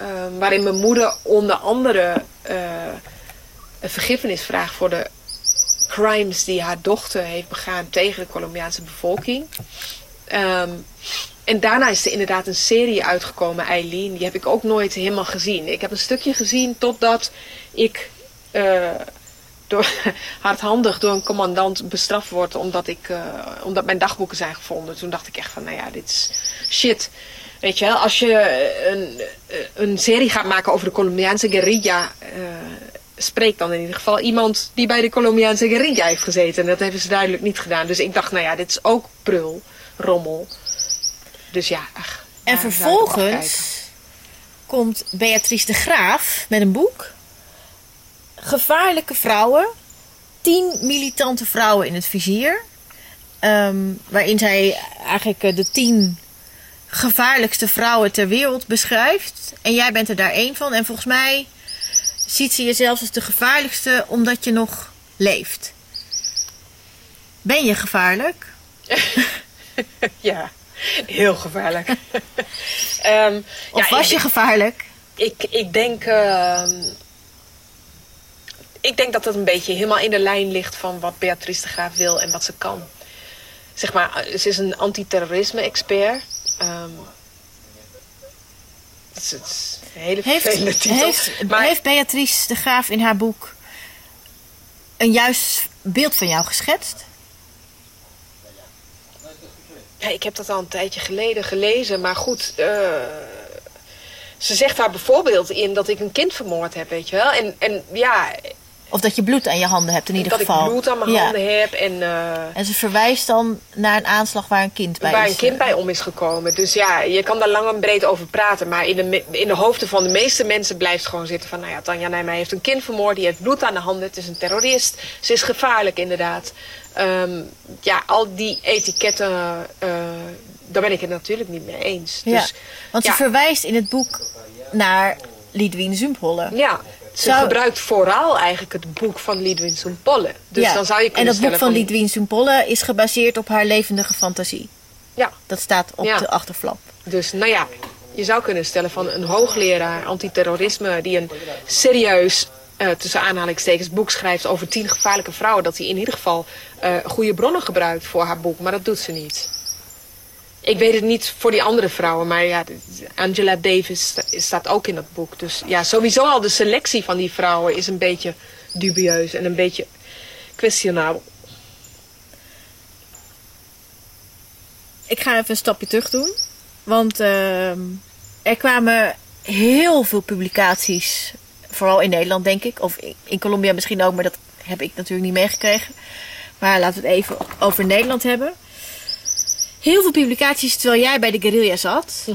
Um, waarin mijn moeder onder andere uh, een vergiffenis vraagt voor de crimes die haar dochter heeft begaan tegen de Colombiaanse bevolking. Um, en daarna is er inderdaad een serie uitgekomen, Eileen. Die heb ik ook nooit helemaal gezien. Ik heb een stukje gezien totdat ik door, (laughs) hardhandig door een commandant bestraft word omdat, ik, uh, omdat mijn dagboeken zijn gevonden. Toen dacht ik echt van, nou ja, dit is shit. Weet je, als je een, een serie gaat maken over de Colombiaanse guerrilla, uh, spreek dan in ieder geval iemand die bij de Colombiaanse guerrilla heeft gezeten. En dat hebben ze duidelijk niet gedaan. Dus ik dacht, nou ja, dit is ook prul, rommel. Dus ja, ach, En vervolgens komt Beatrice de Graaf met een boek. Gevaarlijke vrouwen. Tien militante vrouwen in het vizier. Um, waarin zij eigenlijk de tien gevaarlijkste vrouwen ter wereld beschrijft. En jij bent er daar één van. En volgens mij ziet ze je zelfs als de gevaarlijkste omdat je nog leeft. Ben je gevaarlijk? (laughs) ja, (laughs) heel gevaarlijk. um, of ja, was je gevaarlijk? Ik, ik denk. Uh, ik denk dat dat een beetje helemaal in de lijn ligt van wat Beatrice de Graaf wil en wat ze kan. zeg maar, ze is een antiterrorisme-expert. Ehm het is, het is een hele Heeft, titel. heeft, maar heeft Beatrice de Graaf in haar boek een juist beeld van jou geschetst? Ja, ik heb dat al een tijdje geleden gelezen. Maar goed, eh, ze zegt daar bijvoorbeeld in dat ik een kind vermoord heb, weet je wel. En, en ja, Of dat je bloed aan je handen hebt in ieder dat geval? ik bloed aan mijn Ja. handen heb en... eh, En ze verwijst dan naar een aanslag waar een kind bij waar is. een kind bij om is gekomen. Dus ja, je kan daar lang en breed over praten. Maar in de, in de hoofden van de meeste mensen blijft gewoon zitten van... nou ja, Tanja Nijmeijer heeft een kind vermoord, die heeft bloed aan de handen. Het is een terrorist. Ze is gevaarlijk inderdaad. Ehm, ja, al die etiketten, eh, daar ben ik het natuurlijk niet mee eens. Ja, Dus want ja. ze verwijst in het boek naar Lidwien Zumpholle. ja, ze Zou- gebruikt vooral eigenlijk het boek van Lidwin Polle. Dus Ja, dan zou je en kunnen dat boek van Lidwien Zumpholle is gebaseerd op haar levendige fantasie. Ja, Dat staat op Ja. de achterflap. Dus nou ja, je zou kunnen stellen van een hoogleraar antiterrorisme die een serieus, eh, tussen aanhalingstekens, boek schrijft over tien gevaarlijke vrouwen, dat hij in ieder geval eh, goede bronnen gebruikt voor haar boek, maar dat doet ze niet. Ik weet het niet voor die andere vrouwen, maar ja, Angela Davis sta- staat ook in dat boek. Dus ja, sowieso al de selectie van die vrouwen is een beetje dubieus en een beetje questionabel. Ik ga even een stapje terug doen. Want ehm, er kwamen heel veel publicaties. Vooral in Nederland, denk ik. Of in Colombia misschien ook, maar dat heb ik natuurlijk niet meegekregen. Maar laten we het even over Nederland hebben. Heel veel publicaties terwijl jij bij de guerrilla zat.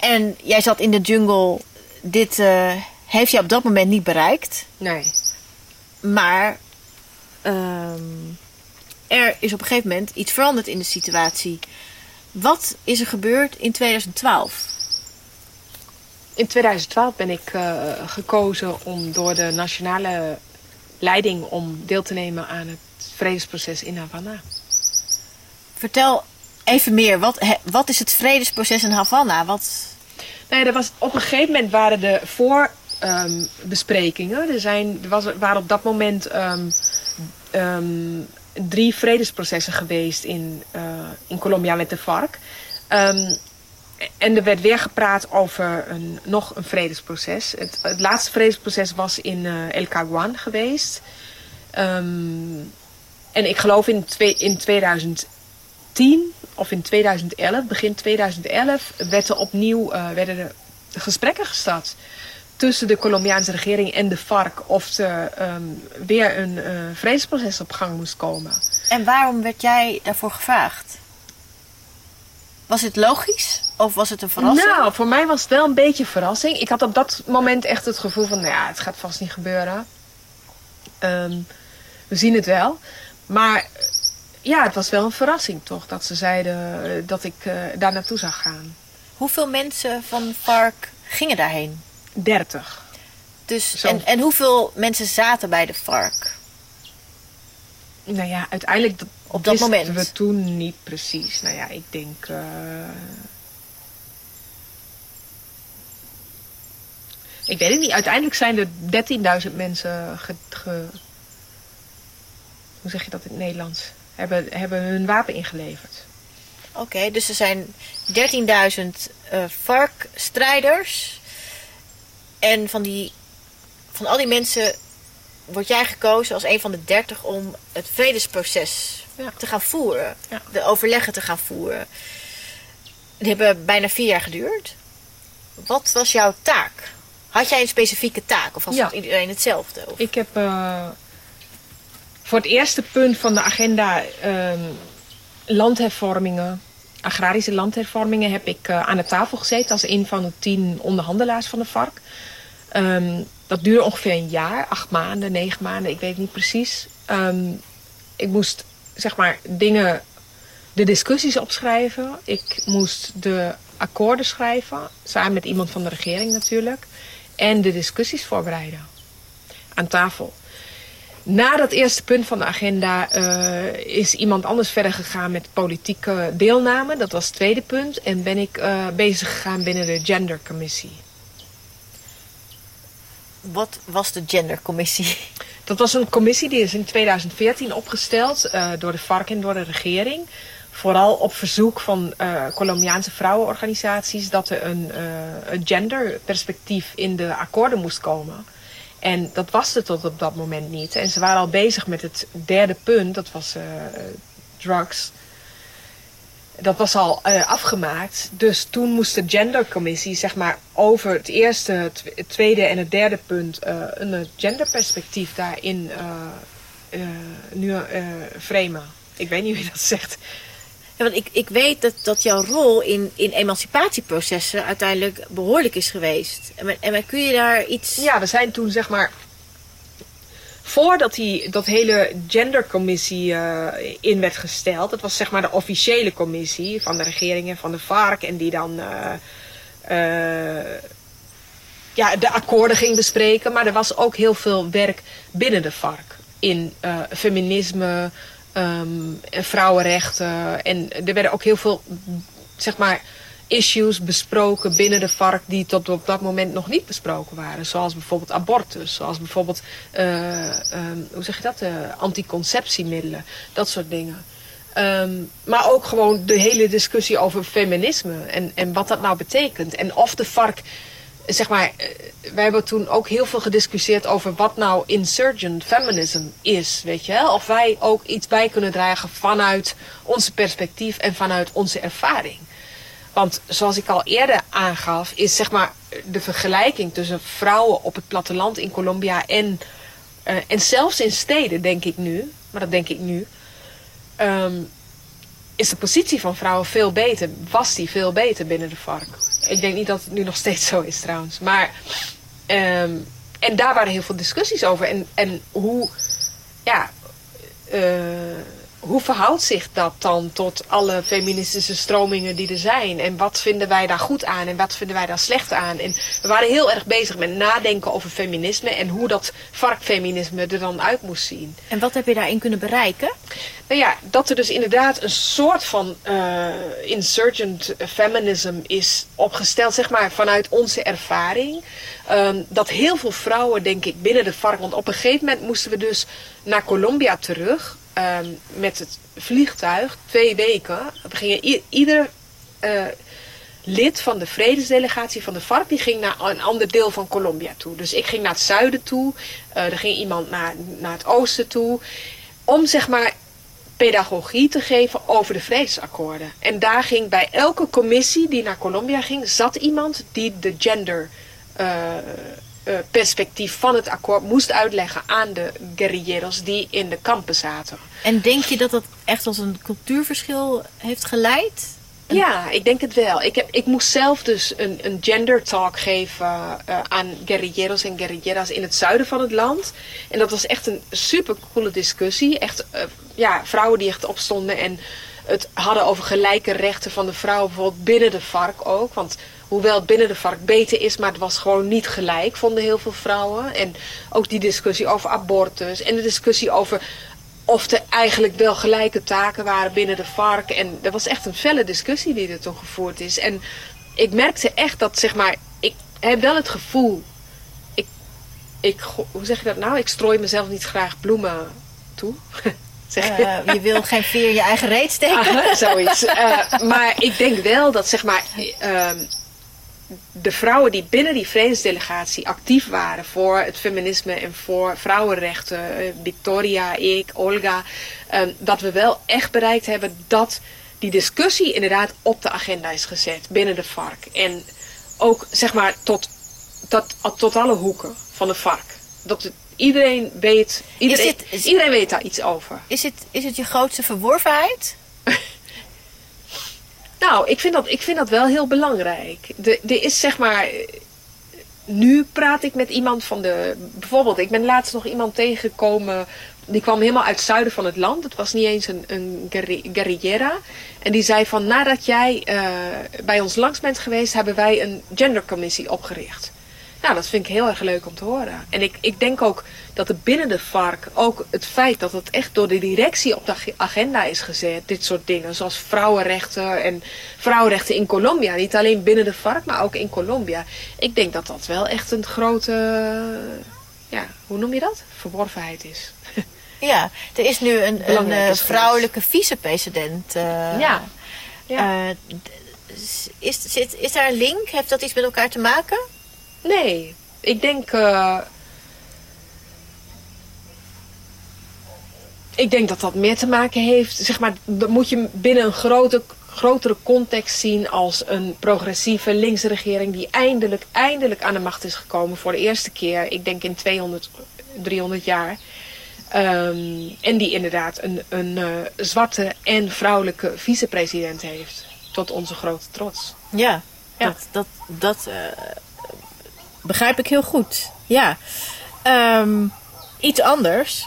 En jij zat in de jungle. Dit eh, heeft je op dat moment niet bereikt. Nee. Maar ehm, er is op een gegeven moment iets veranderd in de situatie. Wat is er gebeurd in 2012? In 2012 ben ik eh, gekozen om door de nationale leiding om deel te nemen aan het vredesproces in Havana. Vertel even meer. Wat, wat is het vredesproces in Havana? Wat, ja, er was, op een gegeven moment waren de voorbesprekingen. er zijn, er was, waren op dat moment ehm, ehm, drie vredesprocessen geweest in, eh, in Colombia met de FARC. Ehm, en er werd weer gepraat over een, nog een vredesproces. Het, laatste vredesproces was in eh, El Caguan geweest. Ehm, en ik geloof in, twee, in 2010 of in 2011, begin 2011, werd er opnieuw eh, werden er gesprekken gestart tussen de Colombiaanse regering en de FARC of er ehm, weer een eh, vredesproces op gang moest komen. en waarom werd jij daarvoor gevraagd? Was het logisch? Of was het een verrassing? Nou, voor mij was het wel een beetje verrassing. Ik had op dat moment echt het gevoel van, nou ja, het gaat vast niet gebeuren. Ehm, we zien het wel. Maar ja, het was wel een verrassing toch, dat ze zeiden eh, dat ik eh, daar naartoe zou gaan. Hoeveel mensen van FARC gingen daarheen? 30. Dus, Zo. en, en hoeveel mensen zaten bij de FARC? Nou ja, uiteindelijk dat Op dat moment? we toen niet precies. Nou ja, ik denk... eh, Ik weet het niet. Uiteindelijk zijn er 13.000 mensen ge, ge- Hoe zeg je dat in het Nederlands? Hebben, hebben hun wapen ingeleverd. Oké, dus er zijn 13.000 eh FARC-strijders. En van, die, van al die mensen word jij gekozen als een van de 30 om het vredesproces Ja. te gaan voeren. Ja. De overleggen te gaan voeren. Die hebben bijna vier jaar geduurd. Wat was jouw taak? Had jij een specifieke taak? Of was Ja. het iedereen hetzelfde? Of- Ik heb eh, voor het eerste punt van de agenda ehm, landhervormingen, agrarische landhervormingen, heb ik eh, aan de tafel gezeten als een van de tien onderhandelaars van de FARC. Ehm, dat duurde ongeveer een jaar, acht maanden, negen maanden, ik weet niet precies. Ehm, ik moest zeg maar dingen, de discussies opschrijven. Ik moest de akkoorden schrijven, samen met iemand van de regering natuurlijk. En de discussies voorbereiden aan tafel. Na dat eerste punt van de agenda eh, is iemand anders verder gegaan met politieke deelname. Dat was het tweede punt. En ben ik eh, bezig gegaan binnen de gendercommissie. Wat was de gendercommissie? (laughs) Dat was een commissie die is in 2014 opgesteld uh, door de FARC en door de regering. Vooral op verzoek van Colombiaanse vrouwenorganisaties dat er een, een genderperspectief in de akkoorden moest komen. En dat was er tot op dat moment niet. En ze waren al bezig met het derde punt, dat was drugs dat was al uh, afgemaakt. Dus toen moest de gendercommissie zeg maar over het eerste, het tweede en het derde punt uh, een genderperspectief daarin nu framen. Ik weet niet wie dat zegt. Want ik, ik weet dat, dat jouw rol in, in emancipatieprocessen uiteindelijk behoorlijk is geweest. En, en kun je daar iets... Ja, we zijn toen zeg maar voordat die, dat hele gendercommissie uh, in werd gesteld, dat was zeg maar de officiële commissie van de regeringen van de vark en die dan uh, uh, ja, de akkoorden ging bespreken. Maar er was ook heel veel werk binnen de vark in feminisme, um, vrouwenrechten en er werden ook heel veel zeg maar issues besproken binnen de vark die tot op dat moment nog niet besproken waren. Zoals bijvoorbeeld abortus, zoals bijvoorbeeld, uh, um, hoe zeg je dat, uh, anticonceptiemiddelen, dat soort dingen. Um, maar ook gewoon de hele discussie over feminisme en, en wat dat nou betekent. En of de vark, zeg maar, uh, wij hebben toen ook heel veel gediscussieerd over wat nou insurgent feminism is, weet je. Of wij ook iets bij kunnen dragen vanuit onze perspectief en vanuit onze ervaring. Want zoals ik al eerder aangaf, is zeg maar de vergelijking tussen vrouwen op het platteland in Colombia en, uh, en zelfs in steden, denk ik nu, maar dat denk ik nu, um, is de positie van vrouwen veel beter. Was die veel beter binnen de vark? Ik denk niet dat het nu nog steeds zo is trouwens. Maar, um, en daar waren heel veel discussies over. En, en hoe, ja, uh, hoe verhoudt zich dat dan tot alle feministische stromingen die er zijn? En wat vinden wij daar goed aan en wat vinden wij daar slecht aan? En we waren heel erg bezig met nadenken over feminisme en hoe dat varkfeminisme er dan uit moest zien. En wat heb je daarin kunnen bereiken? Nou ja, dat er dus inderdaad een soort van uh, insurgent feminism is opgesteld, zeg maar, vanuit onze ervaring. Um, dat heel veel vrouwen, denk ik, binnen de vark, want op een gegeven moment moesten we dus naar Colombia terug um, met het vliegtuig, twee weken. We ieder uh, lid van de vredesdelegatie van de FARC, die ging naar een ander deel van Colombia toe. Dus ik ging naar het zuiden toe, uh, er ging iemand naar, naar het oosten toe. Om zeg maar pedagogie te geven over de vredesakkoorden. En daar ging bij elke commissie die naar Colombia ging, zat iemand die de gender uh, uh, perspectief van het akkoord moest uitleggen aan de guerrilleros die in de kampen zaten. En denk je dat dat echt als een cultuurverschil heeft geleid? Ja, ik denk het wel. Ik, heb, ik moest zelf dus een, een gender talk geven uh, aan guerrilleros en guerrilleras in het zuiden van het land. En dat was echt een super coole discussie. Echt, uh, ja, vrouwen die echt opstonden en het hadden over gelijke rechten van de vrouwen, bijvoorbeeld binnen de vark ook. Want hoewel het binnen de vark beter is, maar het was gewoon niet gelijk, vonden heel veel vrouwen. En ook die discussie over abortus en de discussie over of er eigenlijk wel gelijke taken waren binnen de vark. En er was echt een felle discussie die er toen gevoerd is. En ik merkte echt dat, zeg maar, ik heb wel het gevoel, ik, ik, hoe zeg je dat nou? Ik strooi mezelf niet graag bloemen toe. (laughs) Zeg je? Uh, je wil geen veer je eigen reet steken. (laughs) Aha, zoiets. Uh, maar ik denk wel dat zeg maar, uh, de vrouwen die binnen die vredesdelegatie actief waren voor het feminisme en voor vrouwenrechten, eh, Victoria, ik, Olga, ehm, dat we wel echt bereikt hebben dat die discussie inderdaad op de agenda is gezet binnen de vark. En ook zeg maar tot, tot, tot alle hoeken van de vark. Dat het, iedereen weet, iedereen, is het, is, iedereen weet daar iets over. Is het, is het je grootste verworvenheid? (laughs) Nou, ik vind dat, ik vind dat wel heel belangrijk. Er is zeg maar. Nu praat ik met iemand van de. Bijvoorbeeld, ik ben laatst nog iemand tegengekomen. Die kwam helemaal uit het zuiden van het land. Het was niet eens een, een guerrillera. En die zei van nadat jij uh, bij ons langs bent geweest, hebben wij een gendercommissie opgericht. Nou, dat vind ik heel erg leuk om te horen. En ik, ik denk ook dat er binnen de vark ook het feit dat het echt door de directie op de agenda is gezet, dit soort dingen, zoals vrouwenrechten en vrouwenrechten in Colombia. Niet alleen binnen de vark, maar ook in Colombia. Ik denk dat dat wel echt een grote ja, hoe noem je dat? Verworvenheid is. (laughs) Ja, er is nu een, een eh, is vrouwelijke vicepresident. eh, Ja. Ja. eh, is, zit, is daar een link? Heeft dat iets met elkaar te maken? Nee, ik denk. eh, ik denk dat dat meer te maken heeft. Zeg maar, dat moet je binnen een grote, grotere context zien als een progressieve linkse regering die eindelijk, eindelijk aan de macht is gekomen voor de eerste keer. Ik denk in 200, 300 jaar. Ehm, en die inderdaad een, een eh, zwarte en vrouwelijke vicepresident heeft. Tot onze grote trots. Ja, Ja. dat, dat, dat eh, begrijp ik heel goed. Ja. Ehm, iets anders.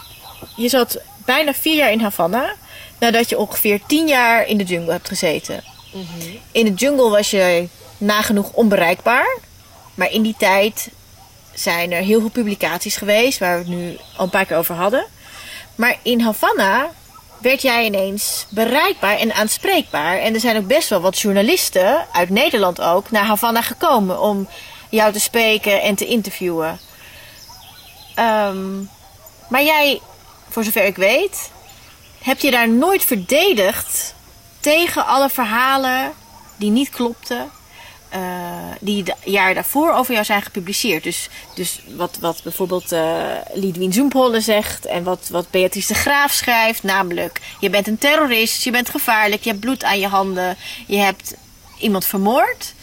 Je zat bijna vier jaar in Havana nadat je ongeveer tien jaar in de jungle hebt gezeten. In de jungle was je nagenoeg onbereikbaar. Maar in die tijd zijn er heel veel publicaties geweest waar we het nu al een paar keer over hadden. Maar in Havana werd jij ineens bereikbaar en aanspreekbaar. En er zijn ook best wel wat journalisten, uit Nederland ook, naar Havana gekomen om jou te spreken en te interviewen. Ehm, maar jij, voor zover ik weet, heb je daar nooit verdedigd tegen alle verhalen die niet klopten. eh, die de jaar daarvoor over jou zijn gepubliceerd. Dus, dus wat, wat bijvoorbeeld eh Lidwien zegt en wat, wat Beatrice de Graaf schrijft. Namelijk, je bent een terrorist, je bent gevaarlijk, je hebt bloed aan je handen, je hebt iemand vermoord.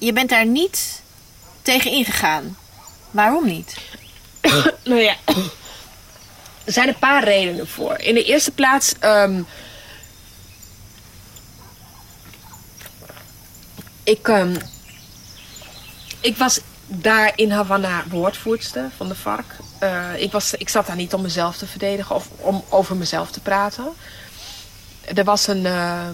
Je bent daar niet tegen ingegaan. Waarom niet? (coughs) Nou ja, er zijn een paar redenen voor. In de eerste plaats. ehm, ik, ehm, ik was daar in Havana woordvoerster van de FARC. Eh, ik, was, ik zat daar niet om mezelf te verdedigen of om over mezelf te praten. Er was een. eh,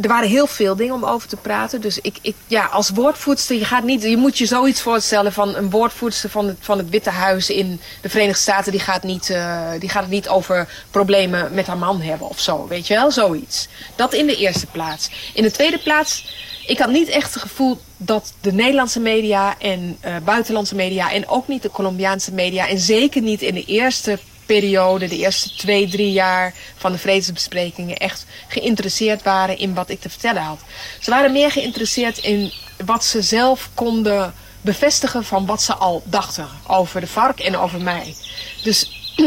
er waren heel veel dingen om over te praten. Dus ik, ik, ja, als woordvoerster, je, gaat niet, je moet je zoiets voorstellen van een woordvoerster van het, van het Witte Huis in de Verenigde Staten. Die gaat, niet, eh, die gaat het niet over problemen met haar man hebben of zo. Weet je wel, zoiets. Dat in de eerste plaats. In de tweede plaats, ik had niet echt het gevoel dat de Nederlandse media en eh, buitenlandse media en ook niet de Colombiaanse media en zeker niet in de eerste periode, de eerste twee, drie jaar van de vredesbesprekingen, echt geïnteresseerd waren in wat ik te vertellen had. Ze waren meer geïnteresseerd in wat ze zelf konden bevestigen van wat ze al dachten over de vark en over mij. Dus (clears throat)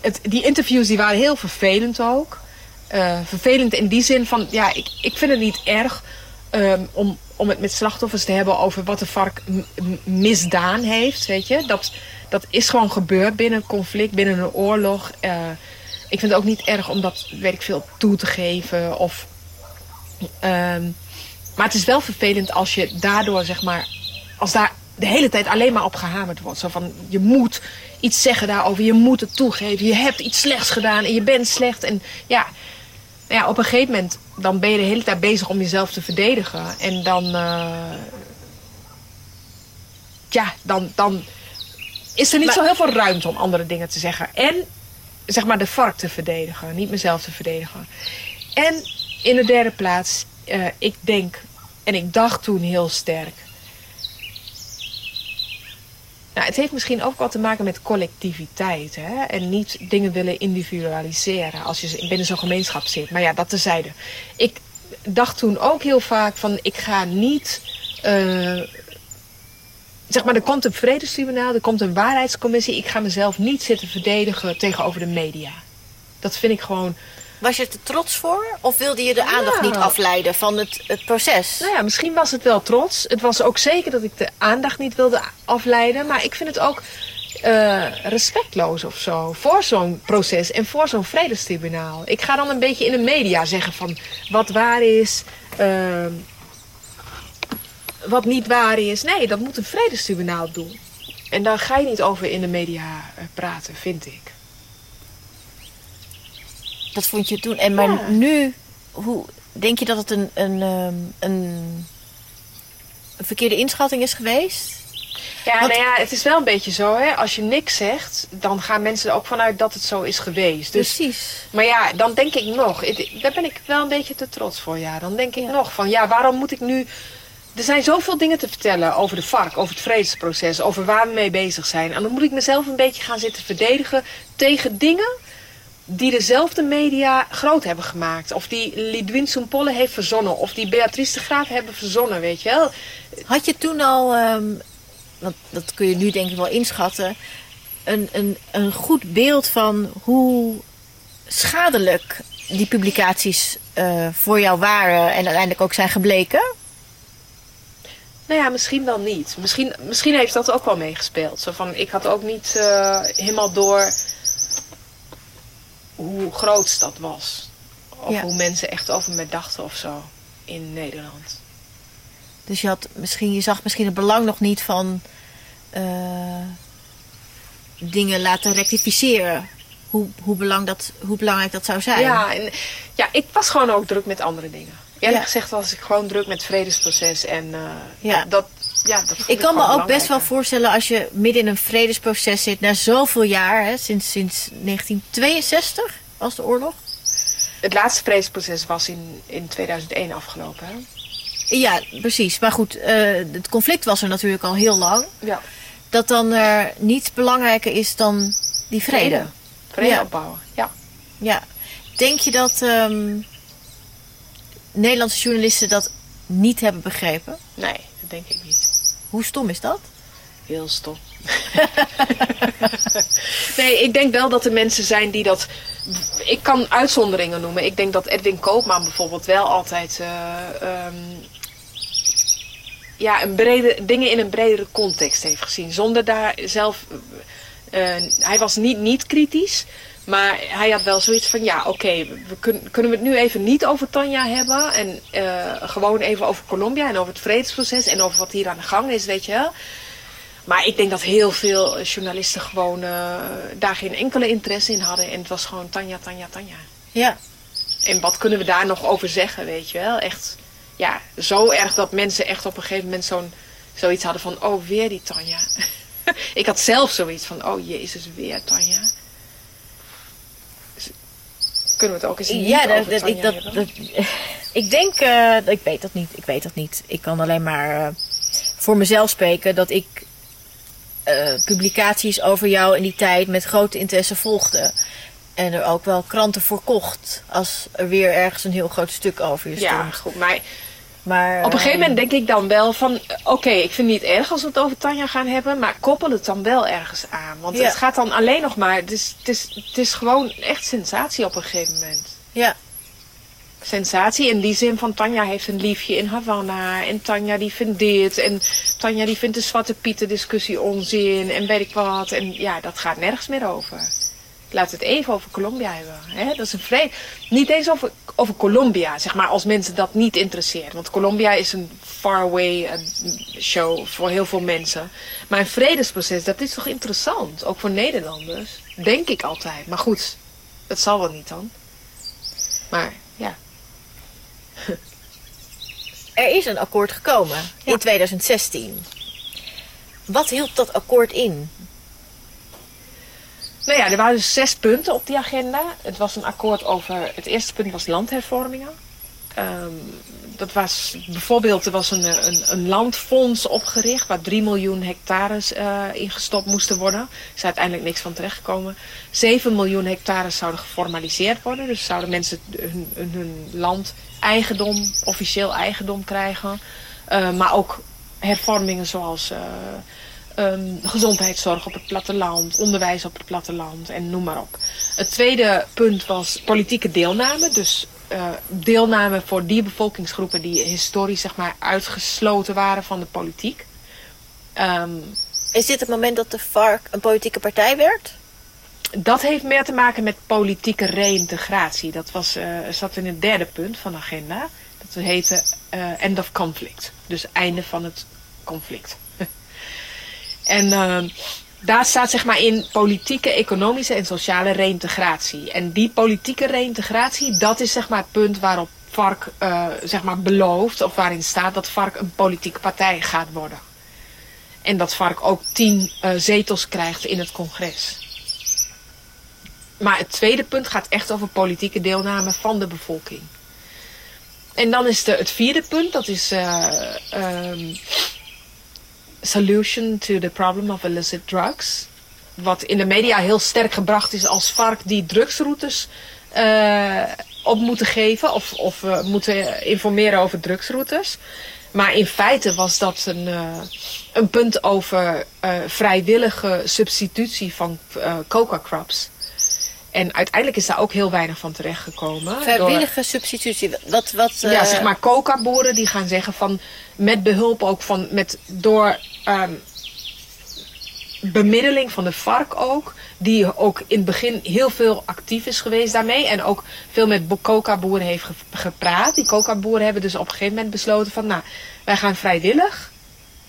het, die interviews die waren heel vervelend ook. Eh, vervelend in die zin van, ja, ik, ik vind het niet erg ehm, om, om het met slachtoffers te hebben over wat de vark misdaan heeft, weet je. Dat, dat is gewoon gebeurd binnen een conflict, binnen een oorlog. Eh, ik vind het ook niet erg om dat, weet ik veel, toe te geven of... ehm, maar het is wel vervelend als je daardoor, zeg maar, als daar de hele tijd alleen maar op gehamerd wordt. Zo van, je moet iets zeggen daarover, je moet het toegeven. Je hebt iets slechts gedaan en je bent slecht. En ja, nou ja, op een gegeven moment dan ben je de hele tijd bezig om jezelf te verdedigen. En dan, eh, ja, dan, dan is er niet Maar- zo heel veel ruimte om andere dingen te zeggen. En zeg maar de vark te verdedigen, niet mezelf te verdedigen. En in de derde plaats, eh, ik denk, en ik dacht toen heel sterk. Nou, het heeft misschien ook wat te maken met collectiviteit. Hè? En niet dingen willen individualiseren als je binnen zo'n gemeenschap zit. Maar ja, dat tezijde. Ik dacht toen ook heel vaak van ik ga niet. eh, zeg maar, er komt een vredestribunaal, er komt een waarheidscommissie. Ik ga mezelf niet zitten verdedigen tegenover de media. Dat vind ik gewoon. Was je er te trots voor? Of wilde je de aandacht niet afleiden van het, het proces? Nou ja, misschien was het wel trots. Het was ook zeker dat ik de aandacht niet wilde afleiden. Maar ik vind het ook eh, respectloos of zo. Voor zo'n proces en voor zo'n vredestribunaal. Ik ga dan een beetje in de media zeggen van wat waar is. ehm, wat niet waar is. Nee, dat moet een vredestribunaal doen. En daar ga je niet over in de media eh, praten, vind ik. Dat vond je toen. En maar Ja. nu, hoe denk je dat het een, een, ehm, een, een verkeerde inschatting is geweest? Ja, Want- nou ja, het is wel een beetje zo, hè. Als je niks zegt, dan gaan mensen er ook vanuit dat het zo is geweest. Dus, Precies. maar ja, dan denk ik nog, daar ben ik wel een beetje te trots voor, ja. Dan denk ik Ja. nog van, ja, waarom moet ik nu er zijn zoveel dingen te vertellen over de vark, over het vredesproces, over waar we mee bezig zijn. En dan moet ik mezelf een beetje gaan zitten verdedigen tegen dingen die dezelfde media groot hebben gemaakt. Of die Lidwin Soempolle heeft verzonnen. Of die Beatrice de Graaf hebben verzonnen, weet je wel. Had je toen al, ehm, dat kun je nu denk ik wel inschatten, een, een, een goed beeld van hoe schadelijk die publicaties eh, voor jou waren en uiteindelijk ook zijn gebleken? Nou ja, misschien wel niet. Misschien, misschien heeft dat ook wel meegespeeld. Zo van, ik had ook niet eh, helemaal door hoe groot dat was. Of Ja. hoe mensen echt over me dachten of zo in Nederland. Dus je, had misschien, je zag misschien het belang nog niet van eh, dingen laten rectificeren. Hoe, hoe, belang dat, hoe belangrijk dat zou zijn. Ja, en, ja, ik was gewoon ook druk met andere dingen. Eerlijk gezegd was ik gewoon druk met het vredesproces. En eh, Ja. dat, ja, dat Ik kan me ook best wel voorstellen als je midden in een vredesproces zit na zoveel jaar, hè, sinds, sinds 1962 was de oorlog. Het laatste vredesproces was in, in 2001 afgelopen. Hè? Ja, precies. Maar goed, eh, het conflict was er natuurlijk al heel lang. Ja. Dat dan er niets belangrijker is dan die vrede. Vrede Ja. opbouwen. Ja. Ja. Denk je dat ehm, Nederlandse journalisten dat niet hebben begrepen? Nee, dat denk ik niet. Hoe stom is dat? Heel stom. (laughs) nee, ik denk wel dat er mensen zijn die dat. Ik kan uitzonderingen noemen. Ik denk dat Edwin Koopman bijvoorbeeld wel altijd. eh, ehm, ja, een brede, dingen in een bredere context heeft gezien. Zonder daar zelf. eh, hij was niet, niet kritisch. Maar hij had wel zoiets van: ja, oké, we kun, kunnen we het nu even niet over Tanja hebben. En eh, gewoon even over Colombia en over het vredesproces. En over wat hier aan de gang is, weet je wel. Maar ik denk dat heel veel journalisten gewoon eh, daar geen enkele interesse in hadden. En het was gewoon Tanja, Tanja, Tanja. Ja. En wat kunnen we daar nog over zeggen, weet je wel? Echt, ja, zo erg dat mensen echt op een gegeven moment zo'n, zoiets hadden van... Oh, weer die Tanja. (laughs) ik had zelf zoiets van, oh jezus, weer Tanja. Kunnen we het ook eens niet Ja, dat, dat, ik, dat, (laughs) ik denk, eh, ik weet dat niet. Ik weet dat niet. Ik kan alleen maar eh, voor mezelf spreken dat ik eh, publicaties over jou in die tijd met grote interesse volgde. En er ook wel kranten voor kocht als er weer ergens een heel groot stuk over je Ja, stond. goed, maar Maar, Op een gegeven eh, moment denk ik dan wel van... Oké, ik vind het niet erg als we het over Tanja gaan hebben... maar koppel het dan wel ergens aan. Want Ja. het gaat dan alleen nog maar... Het is, het, is, het is gewoon echt sensatie op een gegeven moment. Ja, Sensatie in die zin van... Tanja heeft een liefje in Havana... en Tanja die vindt dit... en Tanja die vindt de Zwarte Pieten discussie onzin... en weet ik wat. En ja, dat gaat nergens meer over. Laten we het even over Colombia hebben. Hè? Dat is een vrede. Niet eens over, over Colombia, zeg maar, als mensen dat niet interesseert. Want Colombia is een faraway show voor heel veel mensen. Maar een vredesproces, dat is toch interessant? Ook voor Nederlanders? Denk ik altijd. Maar goed, dat zal wel niet dan. Maar ja. (laughs) er is een akkoord gekomen in 2016. Wat hield dat akkoord in? Nou ja, er waren dus zes punten op die agenda. Het was een akkoord over. Het eerste punt was landhervormingen. Ehm, dat was bijvoorbeeld, er was een, een, een landfonds opgericht waar 3 miljoen hectares eh ingestopt moesten worden. Er is uiteindelijk niks van terechtgekomen. 7 miljoen hectares zouden geformaliseerd worden. Dus zouden mensen hun land eigendom, officieel eigendom krijgen. Eh, maar ook hervormingen zoals eh, ehm, gezondheidszorg op het platteland, onderwijs op het platteland en noem maar op. Het tweede punt was politieke deelname. Dus eh, deelname voor die bevolkingsgroepen die historisch zeg maar, uitgesloten waren van de politiek. Ehm, Is dit het moment dat de FARC een politieke partij werd? dat heeft meer te maken met politieke reïntegratie. Dat was, eh, zat in het derde punt van de agenda. Dat heette eh, End of Conflict. Dus einde van het conflict. En ehm, daar staat zeg maar in politieke, economische en sociale reïntegratie. En die politieke reïntegratie, dat is zeg maar het punt waarop FARC eh, zeg maar belooft, of waarin staat dat FARC een politieke partij gaat worden. En dat FARC ook tien eh, zetels krijgt in het congres. Maar het tweede punt gaat echt over politieke deelname van de bevolking. en dan is de, het vierde punt, dat is eh, ehm, solution to the problem of illicit drugs. Wat in de media heel sterk gebracht is als vark die drugsroutes eh, op moeten geven of, of eh, moeten informeren over drugsroutes. Maar in feite was dat een, eh, een punt over vrijwillige substitutie van coca crops. En uiteindelijk is daar ook heel weinig van terechtgekomen. door- Vrijwillige substitutie. Wat, wat, ja, zeg maar coca-boeren die gaan zeggen van met behulp ook van met door ehm, bemiddeling van de vark ook, die ook in het begin heel veel actief is geweest daarmee en ook veel met bo- coca-boeren heeft ge- gepraat. Die coca-boeren hebben dus op een gegeven moment besloten van nou, wij gaan vrijwillig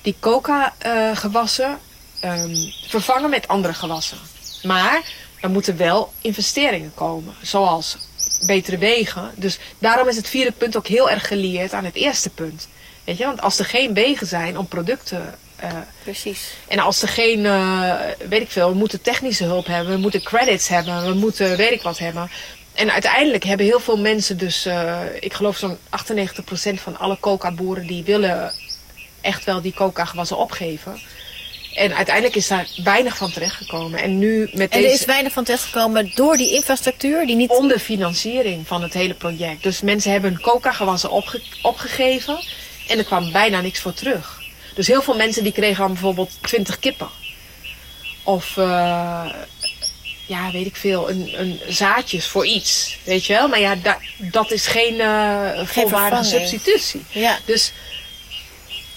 die coca-gewassen ehm, vervangen met andere gewassen. Maar er moeten wel investeringen komen, zoals betere wegen. Dus daarom is het vierde punt ook heel erg gelieerd aan het eerste punt. Weet je, want als er geen wegen zijn om producten. Eh, Precies. en als er geen, eh, weet ik veel, we moeten technische hulp hebben, we moeten credits hebben, we moeten weet ik wat hebben. En uiteindelijk hebben heel veel mensen dus, eh, ik geloof zo'n 98% van alle coca-boeren die willen echt wel die coca-gewassen opgeven. En uiteindelijk is daar weinig van terechtgekomen. En nu met En er deze is weinig van terechtgekomen door die infrastructuur die niet... onderfinanciering van het hele project. Dus mensen hebben hun coca-gewassen opge- opgegeven en er kwam bijna niks voor terug. Dus heel veel mensen die kregen dan bijvoorbeeld 20 kippen. Of, eh, ja, weet ik veel, een, een zaadjes voor iets. Weet je wel? Maar ja, da- dat is geen eh volwaardige substitutie. Ja. Dus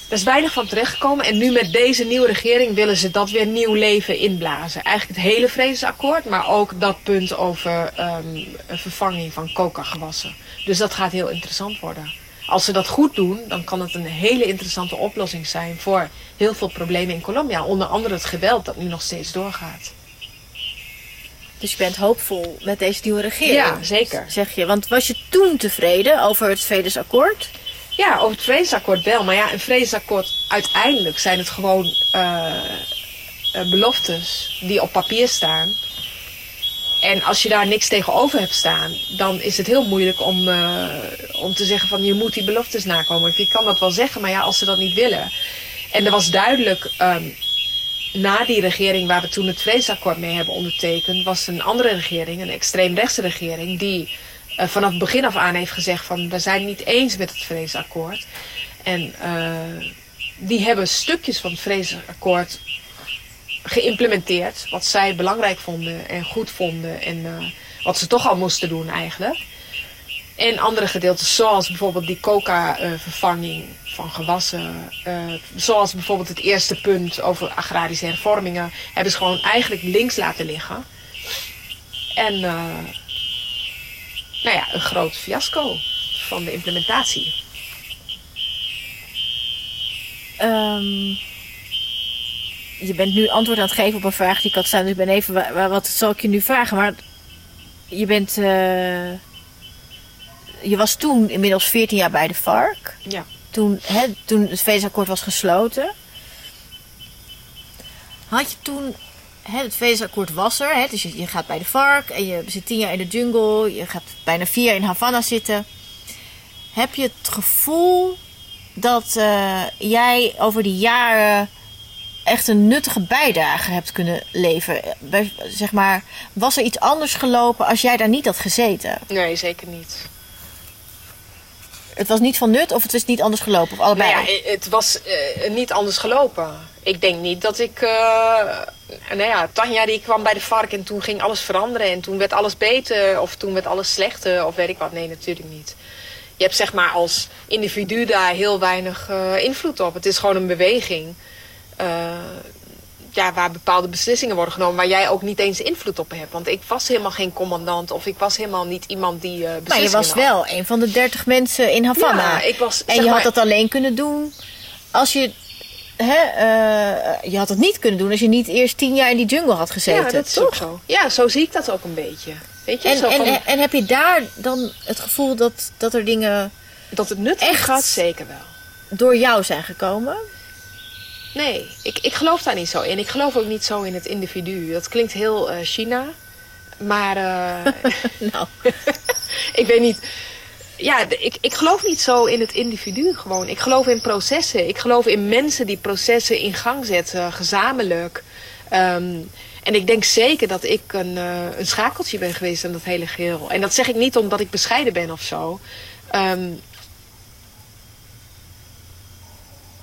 er is weinig van terechtgekomen. En nu met deze nieuwe regering willen ze dat weer nieuw leven inblazen. Eigenlijk het hele vredesakkoord, maar ook dat punt over ehm, vervanging van coca-gewassen. Dus dat gaat heel interessant worden. Als ze dat goed doen, dan kan het een hele interessante oplossing zijn voor heel veel problemen in Colombia. Onder andere het geweld dat nu nog steeds doorgaat. Dus je bent hoopvol met deze nieuwe regering. Ja, zeker. Zeg je. Want was je toen tevreden over het vredesakkoord? Ja, over het vredesakkoord wel. Maar ja, een vredesakkoord, uiteindelijk zijn het gewoon eh, eh, beloftes die op papier staan. En als je daar niks tegenover hebt staan, dan is het heel moeilijk om, eh, om te zeggen van je moet die beloftes nakomen. Je kan dat wel zeggen, maar ja, als ze dat niet willen. En er was duidelijk, ehm, na die regering waar we toen het vredesakkoord mee hebben ondertekend, was een andere regering, een extreemrechtse regering, die eh, vanaf het begin af aan heeft gezegd van we zijn niet eens met het vredesakkoord. En eh, die hebben stukjes van het vredesakkoord geïmplementeerd. Wat zij belangrijk vonden en goed vonden. En eh, wat ze toch al moesten doen eigenlijk. En andere gedeelten, zoals bijvoorbeeld die coca-vervanging van gewassen. eh, zoals bijvoorbeeld het eerste punt over agrarische hervormingen. Hebben ze gewoon eigenlijk links laten liggen. En eh, nou ja, een groot fiasco van de implementatie. Ehm, je bent nu antwoord aan het geven op een vraag die ik had staan. Dus ik ben even, wa- wa- wat zal ik je nu vragen? Maar je bent, eh, je was toen inmiddels 14 jaar bij de FARC. Ja. Toen, hè, toen het vredesakkoord was gesloten. Had je toen, hè, het vredesakkoord was er. Hè, dus je, je gaat bij de FARC en je zit 10 jaar in de jungle. Je gaat bijna 4 jaar in Havana zitten. Heb je het gevoel dat eh, jij over die jaren echt een nuttige bijdrage hebt kunnen leveren? Bij- Zeg maar, was er iets anders gelopen als jij daar niet had gezeten? Nee, zeker niet. Het was niet van nut of het is niet anders gelopen? Of allebei? Nou ja, het was eh, niet anders gelopen. Ik denk niet dat ik... eh, nou ja, Tanja die kwam bij de vark en toen ging alles veranderen. En toen werd alles beter of toen werd alles slechter of weet ik wat. Nee, natuurlijk niet. Je hebt zeg maar als individu daar heel weinig eh, invloed op. Het is gewoon een beweging. Eh, ja, waar bepaalde beslissingen worden genomen. Waar jij ook niet eens invloed op hebt. Want ik was helemaal geen commandant. Of ik was helemaal niet iemand die eh maar je was wel een van de 30 mensen in Havana. Ja, ik was, en je had dat alleen kunnen doen als je. Hè, eh, je had het niet kunnen doen als je niet eerst 10 jaar in die jungle had gezeten. Ja, dat is toch? ook zo. Ja, zo zie ik dat ook een beetje. Weet je, En, zo en, van, en, en heb je daar dan het gevoel dat, dat er dingen dat het nuttig echt? gaat, zeker wel. door jou zijn gekomen? Nee, ik, ik geloof daar niet zo in. Ik geloof ook niet zo in het individu. Dat klinkt heel eh, China. Maar eh, (laughs) (laughs) Nou, ik weet niet. ja, ik, ik geloof niet zo in het individu gewoon. Ik geloof in processen. Ik geloof in mensen die processen in gang zetten, gezamenlijk. Ehm, en ik denk zeker dat ik een, eh, een schakeltje ben geweest in dat hele geheel. En dat zeg ik niet omdat ik bescheiden ben of zo. Ehm,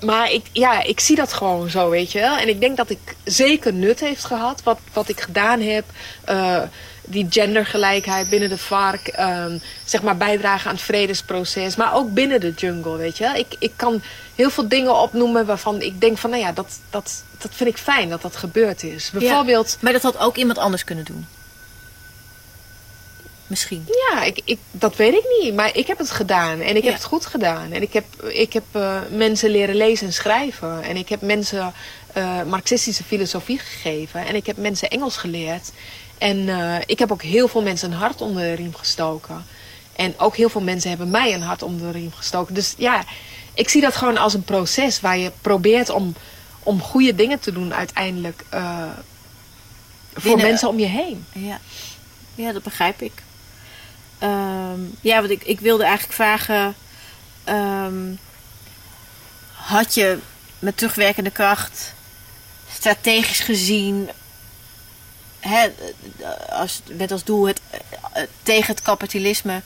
maar ik, ja, ik zie dat gewoon zo, weet je wel. En ik denk dat ik zeker nut heeft gehad wat, wat ik gedaan heb. Eh, die gendergelijkheid binnen de vark. ehm, zeg maar bijdragen aan het vredesproces. Maar ook binnen de jungle, weet je wel. Ik, ik kan heel veel dingen opnoemen waarvan ik denk van... Nou ja, dat, dat, dat vind ik fijn dat dat gebeurd is. Bijvoorbeeld... Maar dat had ook iemand anders kunnen doen. Misschien. Ja, ik, ik, dat weet ik niet. Maar ik heb het gedaan. En ik Ja. heb het goed gedaan. En ik heb, ik heb eh, mensen leren lezen en schrijven. En ik heb mensen eh, marxistische filosofie gegeven. En ik heb mensen Engels geleerd. En eh, ik heb ook heel veel mensen een hart onder de riem gestoken. En ook heel veel mensen hebben mij een hart onder de riem gestoken. Dus ja, ik zie dat gewoon als een proces waar je probeert om, om goede dingen te doen uiteindelijk. voor Binnen- mensen om je heen. Ja, ja dat begrijp ik. Ehm, ja, want ik, ik wilde eigenlijk vragen... ehm, had je met terugwerkende kracht strategisch gezien... Hè, als, met als doel het, eh, tegen het kapitalisme...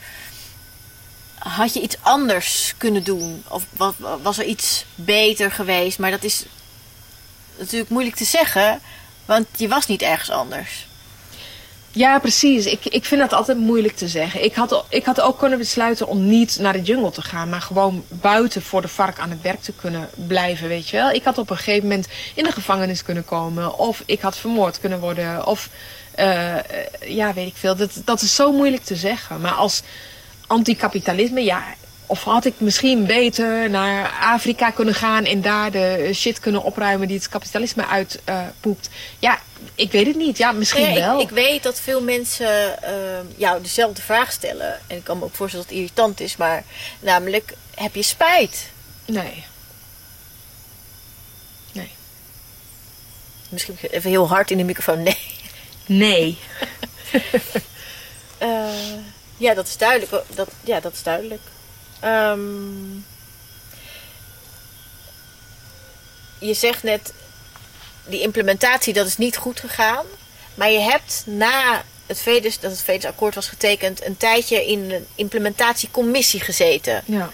Had je iets anders kunnen doen? Of was, was er iets beter geweest? Maar dat is natuurlijk moeilijk te zeggen... Want je was niet ergens anders. Ja, precies. Ik, ik vind dat altijd moeilijk te zeggen. Ik had, ik had ook kunnen besluiten om niet naar de jungle te gaan, maar gewoon buiten voor de vark aan het werk te kunnen blijven, weet je wel. Ik had op een gegeven moment in de gevangenis kunnen komen, of ik had vermoord kunnen worden, of eh, ja, weet ik veel. Dat, dat is zo moeilijk te zeggen. Maar als anticapitalisme, ja. Of had ik misschien beter naar Afrika kunnen gaan en daar de shit kunnen opruimen die het kapitalisme uitpoept? ja, ik weet het niet. Ja, misschien Nee, ik- wel. Ik, weet dat veel mensen ehm, jou dezelfde vraag stellen. En ik kan me ook voorstellen dat het irritant is. Maar namelijk, heb je spijt? Nee. Nee. Misschien even heel hard in de microfoon. Nee. Nee. (laughs) (laughs) Eh, ja, dat is duidelijk. Dat, ja, dat is duidelijk. Ehm, je zegt net, die implementatie, dat is niet goed gegaan. Maar je hebt na het Vedes, dat het Vredesakkoord was getekend, een tijdje in een implementatiecommissie gezeten. Ja.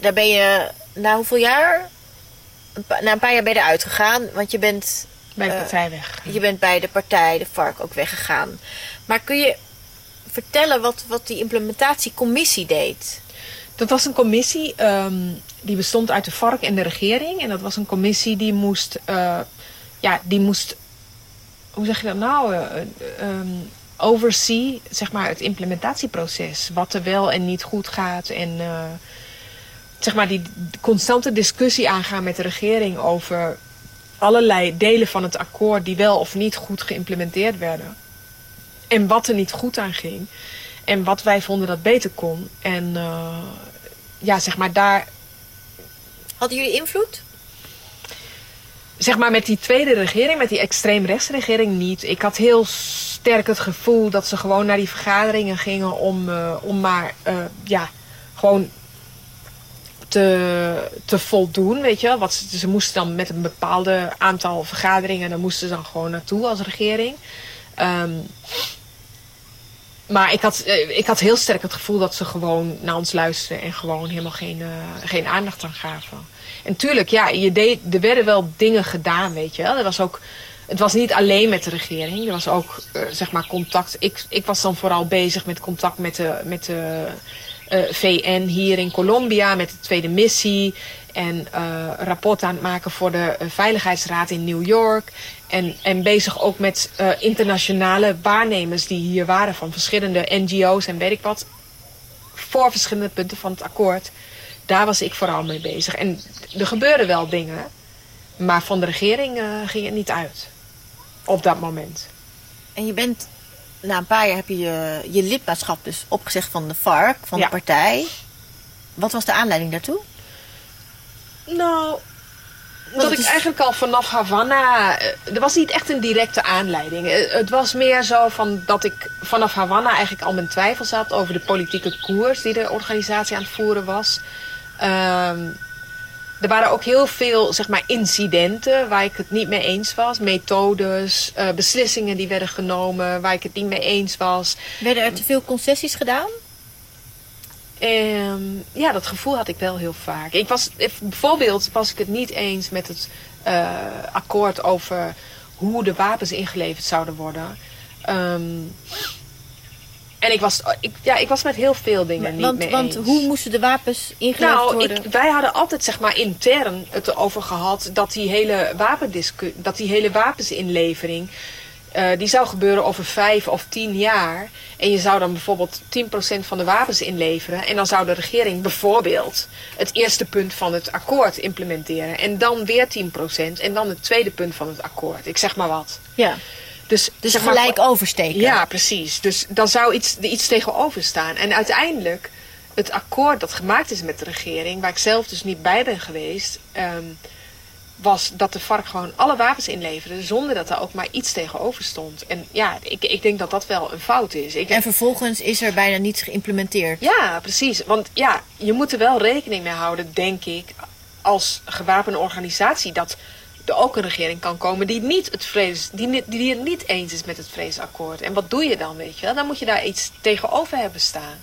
Daar ben je na hoeveel jaar? Een pa- na een paar jaar ben je eruit gegaan, want je bent Bij de Eh, partij weg. je bent bij de partij, de vark, ook weggegaan. Maar kun je vertellen wat, wat die implementatiecommissie deed? Dat was een commissie ehm, die bestond uit de vark en de regering. En dat was een commissie die moest, eh, ja, die moest, hoe zeg je dat nou, eh, eh, ehm, oversee, zeg maar, het implementatieproces. Wat er wel en niet goed gaat. En eh, zeg maar, die constante discussie aangaan met de regering over allerlei delen van het akkoord die wel of niet goed geïmplementeerd werden. En wat er niet goed aan ging. En wat wij vonden dat beter kon. En ja, zeg maar daar, Hadden jullie invloed? Zeg maar met die tweede regering, met die extreemrechtsregering niet. Ik had heel sterk het gevoel dat ze gewoon naar die vergaderingen gingen om, eh, om maar, eh, ja, gewoon te, te voldoen, weet je. Wat ze, ze moesten dan met een bepaalde aantal vergaderingen, daar moesten ze dan gewoon naartoe als regering. Ehm, maar ik had, eh, ik had heel sterk het gevoel dat ze gewoon naar ons luisterden en gewoon helemaal geen, geen aandacht aan gaven. En tuurlijk, ja, je deed, er werden wel dingen gedaan, weet je wel. Er was ook, het was niet alleen met de regering, er was ook eh, zeg maar contact. Ik, ik was dan vooral bezig met contact met de, met de eh, VN hier in Colombia, met de tweede missie. En eh rapport aan het maken voor de Veiligheidsraad in New York. En, en bezig ook met internationale waarnemers die hier waren van verschillende NGO's en weet ik wat. Voor verschillende punten van het akkoord. Daar was ik vooral mee bezig. En er gebeurden wel dingen. Maar van de regering eh, ging het niet uit. Op dat moment. En je bent, na een paar jaar heb je je, je lidmaatschap dus opgezegd van de vark, van Ja. de partij. Wat was de aanleiding daartoe? Nou, dat ik eigenlijk al vanaf Havana. eh, Er was niet echt een directe aanleiding. Eh, Het was meer zo van dat ik vanaf Havana eigenlijk al mijn twijfels had over de politieke koers die de organisatie aan het voeren was. Ehm, er waren ook heel veel zeg maar, incidenten waar ik het niet mee eens was. Methodes, eh, beslissingen die werden genomen waar ik het niet mee eens was. Werden er te veel concessies gedaan? Ehm, ja, dat gevoel had ik wel heel vaak. Ik was, eh, bijvoorbeeld was ik het niet eens met het eh, akkoord over hoe de wapens ingeleverd zouden worden. Ehm, en ik was, ik, ja, ik was met heel veel dingen niet Want, mee want eens. hoe moesten de wapens ingeleverd Nou, worden? ik, wij hadden altijd zeg maar intern het erover gehad dat die hele, wapendiscu- dat die hele wapensinlevering. eh, die zou gebeuren over vijf of tien jaar. En je zou dan bijvoorbeeld 10% van de wapens inleveren. En dan zou de regering bijvoorbeeld het eerste punt van het akkoord implementeren. En dan weer 10%. En dan het tweede punt van het akkoord. Ik zeg maar wat. ja. Dus, Dus zeg maar- gelijk oversteken. ja, precies. Dus dan zou iets, er iets tegenover staan. En uiteindelijk, het akkoord dat gemaakt is met de regering, waar ik zelf dus niet bij ben geweest, ehm, was dat de vark gewoon alle wapens inleverde zonder dat er ook maar iets tegenover stond. En ja, ik, ik denk dat dat wel een fout is. Ik, En vervolgens is er bijna niets geïmplementeerd. ja, precies. Want ja, je moet er wel rekening mee houden, denk ik, als gewapende organisatie, dat er ook een regering kan komen die, niet het vredes, die, niet- die het niet eens is met het vredesakkoord. En wat doe je dan, weet je wel? Dan moet je daar iets tegenover hebben staan.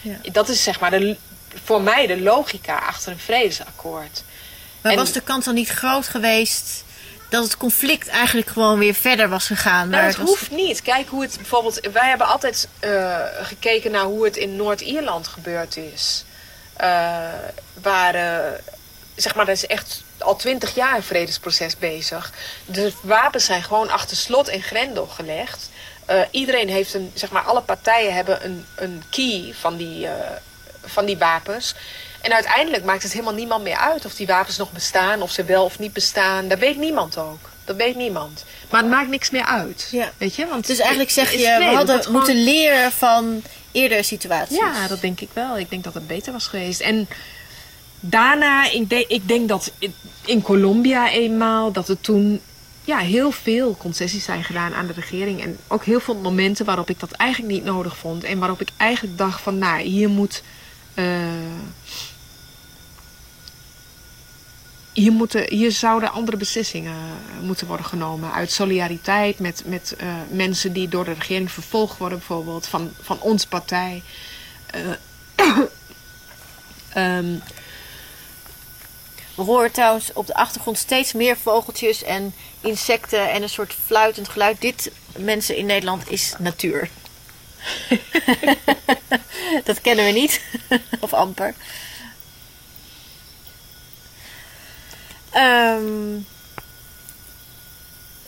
Ja. Dat is zeg maar de, voor mij de logica achter een vredesakkoord. Maar En- was de kans dan niet groot geweest dat het conflict eigenlijk gewoon weer verder was gegaan? Nou, Maar het het was- hoeft niet. Kijk hoe het bijvoorbeeld. Wij hebben altijd eh, gekeken naar hoe het in Noord-Ierland gebeurd is. Eh, waar, eh, zeg maar, dat is echt al twintig jaar een vredesproces bezig. De wapens zijn gewoon achter slot en grendel gelegd. Eh, iedereen heeft een, zeg maar, alle partijen hebben een, een key van die, eh, van die wapens. En uiteindelijk maakt het helemaal niemand meer uit of die wapens nog bestaan, of ze wel of niet bestaan. Dat weet niemand ook. Dat weet niemand. Maar het maakt niks meer uit. Ja. Weet je? Want Dus eigenlijk zeg je, we hadden gewoon- moeten leren van eerdere situaties. Ja, dat denk ik wel. Ik denk dat het beter was geweest. En daarna, ik ik denk dat in- Colombia eenmaal, dat er toen ja, heel veel concessies zijn gedaan aan de regering. En ook heel veel momenten waarop ik dat eigenlijk niet nodig vond. En waarop ik eigenlijk dacht van, nou, hier moet... eh, hier, moeten, hier zouden andere beslissingen moeten worden genomen. Uit solidariteit met, met eh, mensen die door de regering vervolgd worden, bijvoorbeeld. Van, van onze partij. (coughs) Ehm, We horen trouwens op de achtergrond steeds meer vogeltjes en insecten en een soort fluitend geluid. Dit, mensen in Nederland, is natuur. (laughs) dat kennen we niet. (laughs) of amper. Ehm,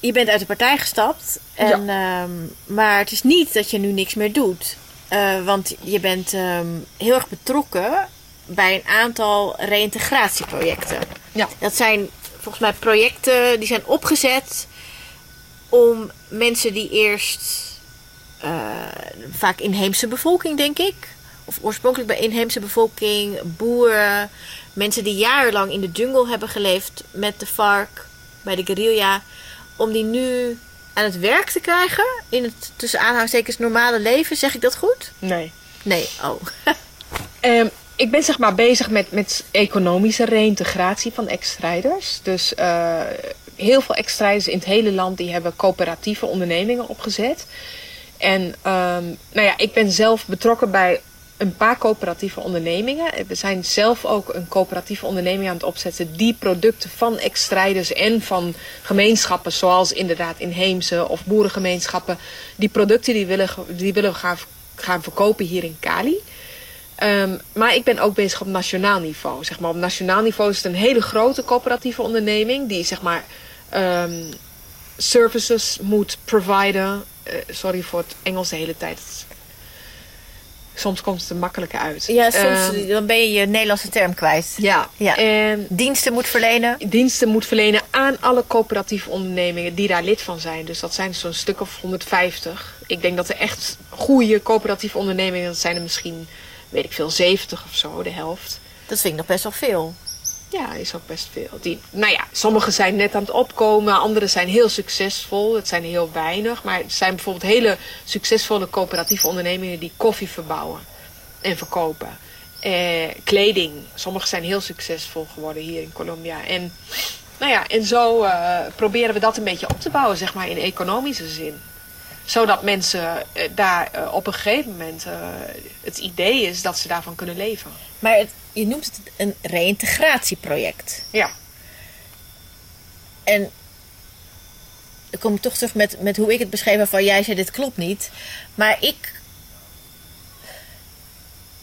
je bent uit de partij gestapt. En, ehm, maar het is niet dat je nu niks meer doet. Eh, want je bent ehm, heel erg betrokken bij een aantal reïntegratieprojecten. Ja. Dat zijn volgens mij projecten die zijn opgezet om mensen die eerst eh, vaak inheemse bevolking, denk ik, of oorspronkelijk bij inheemse bevolking, boeren, mensen die jarenlang in de jungle hebben geleefd met de vark, bij de guerrilla, om die nu aan het werk te krijgen in het tussen aanhalingstekens normale leven. Zeg ik dat goed? nee. Nee, oh. (laughs) Ehm, ik ben zeg maar bezig met, met economische reïntegratie van ex-strijders. Dus eh, heel veel ex-strijders in het hele land die hebben coöperatieve ondernemingen opgezet. En ehm, nou ja, ik ben zelf betrokken bij een paar coöperatieve ondernemingen. We zijn zelf ook een coöperatieve onderneming aan het opzetten die producten van ex-strijders en van gemeenschappen, zoals inderdaad inheemse of boerengemeenschappen, die producten die willen, die willen we gaan, gaan verkopen hier in Cali. Ehm, maar ik ben ook bezig op nationaal niveau. Zeg maar, op nationaal niveau is het een hele grote coöperatieve onderneming die zeg maar ehm, services moet providen. Eh, sorry voor het Engels de hele tijd. Soms komt het er makkelijker uit. Ja, soms Ehm, dan ben je je Nederlandse term kwijt. ja. Ja. En Diensten moet verlenen. diensten moet verlenen aan alle coöperatieve ondernemingen die daar lid van zijn. Dus dat zijn zo'n stuk of 150. Ik denk dat er echt goede coöperatieve ondernemingen, dat zijn er misschien, weet ik veel, 70 of zo, de helft. Dat vind ik nog best wel veel. Ja, is ook best veel. Die, nou ja, sommige zijn net aan het opkomen, andere zijn heel succesvol. Het zijn heel weinig. Maar er zijn bijvoorbeeld hele succesvolle coöperatieve ondernemingen die koffie verbouwen en verkopen. Eh, kleding. Sommige zijn heel succesvol geworden hier in Colombia. En, nou ja, en zo eh, proberen we dat een beetje op te bouwen, zeg maar, in economische zin. Zodat mensen eh, daar eh, op een gegeven moment eh, het idee is dat ze daarvan kunnen leven. Maar het, je noemt het een reïntegratieproject. Ja. En dan kom ik toch terug met, met hoe ik het beschreven van jij zei dit klopt niet. Maar ik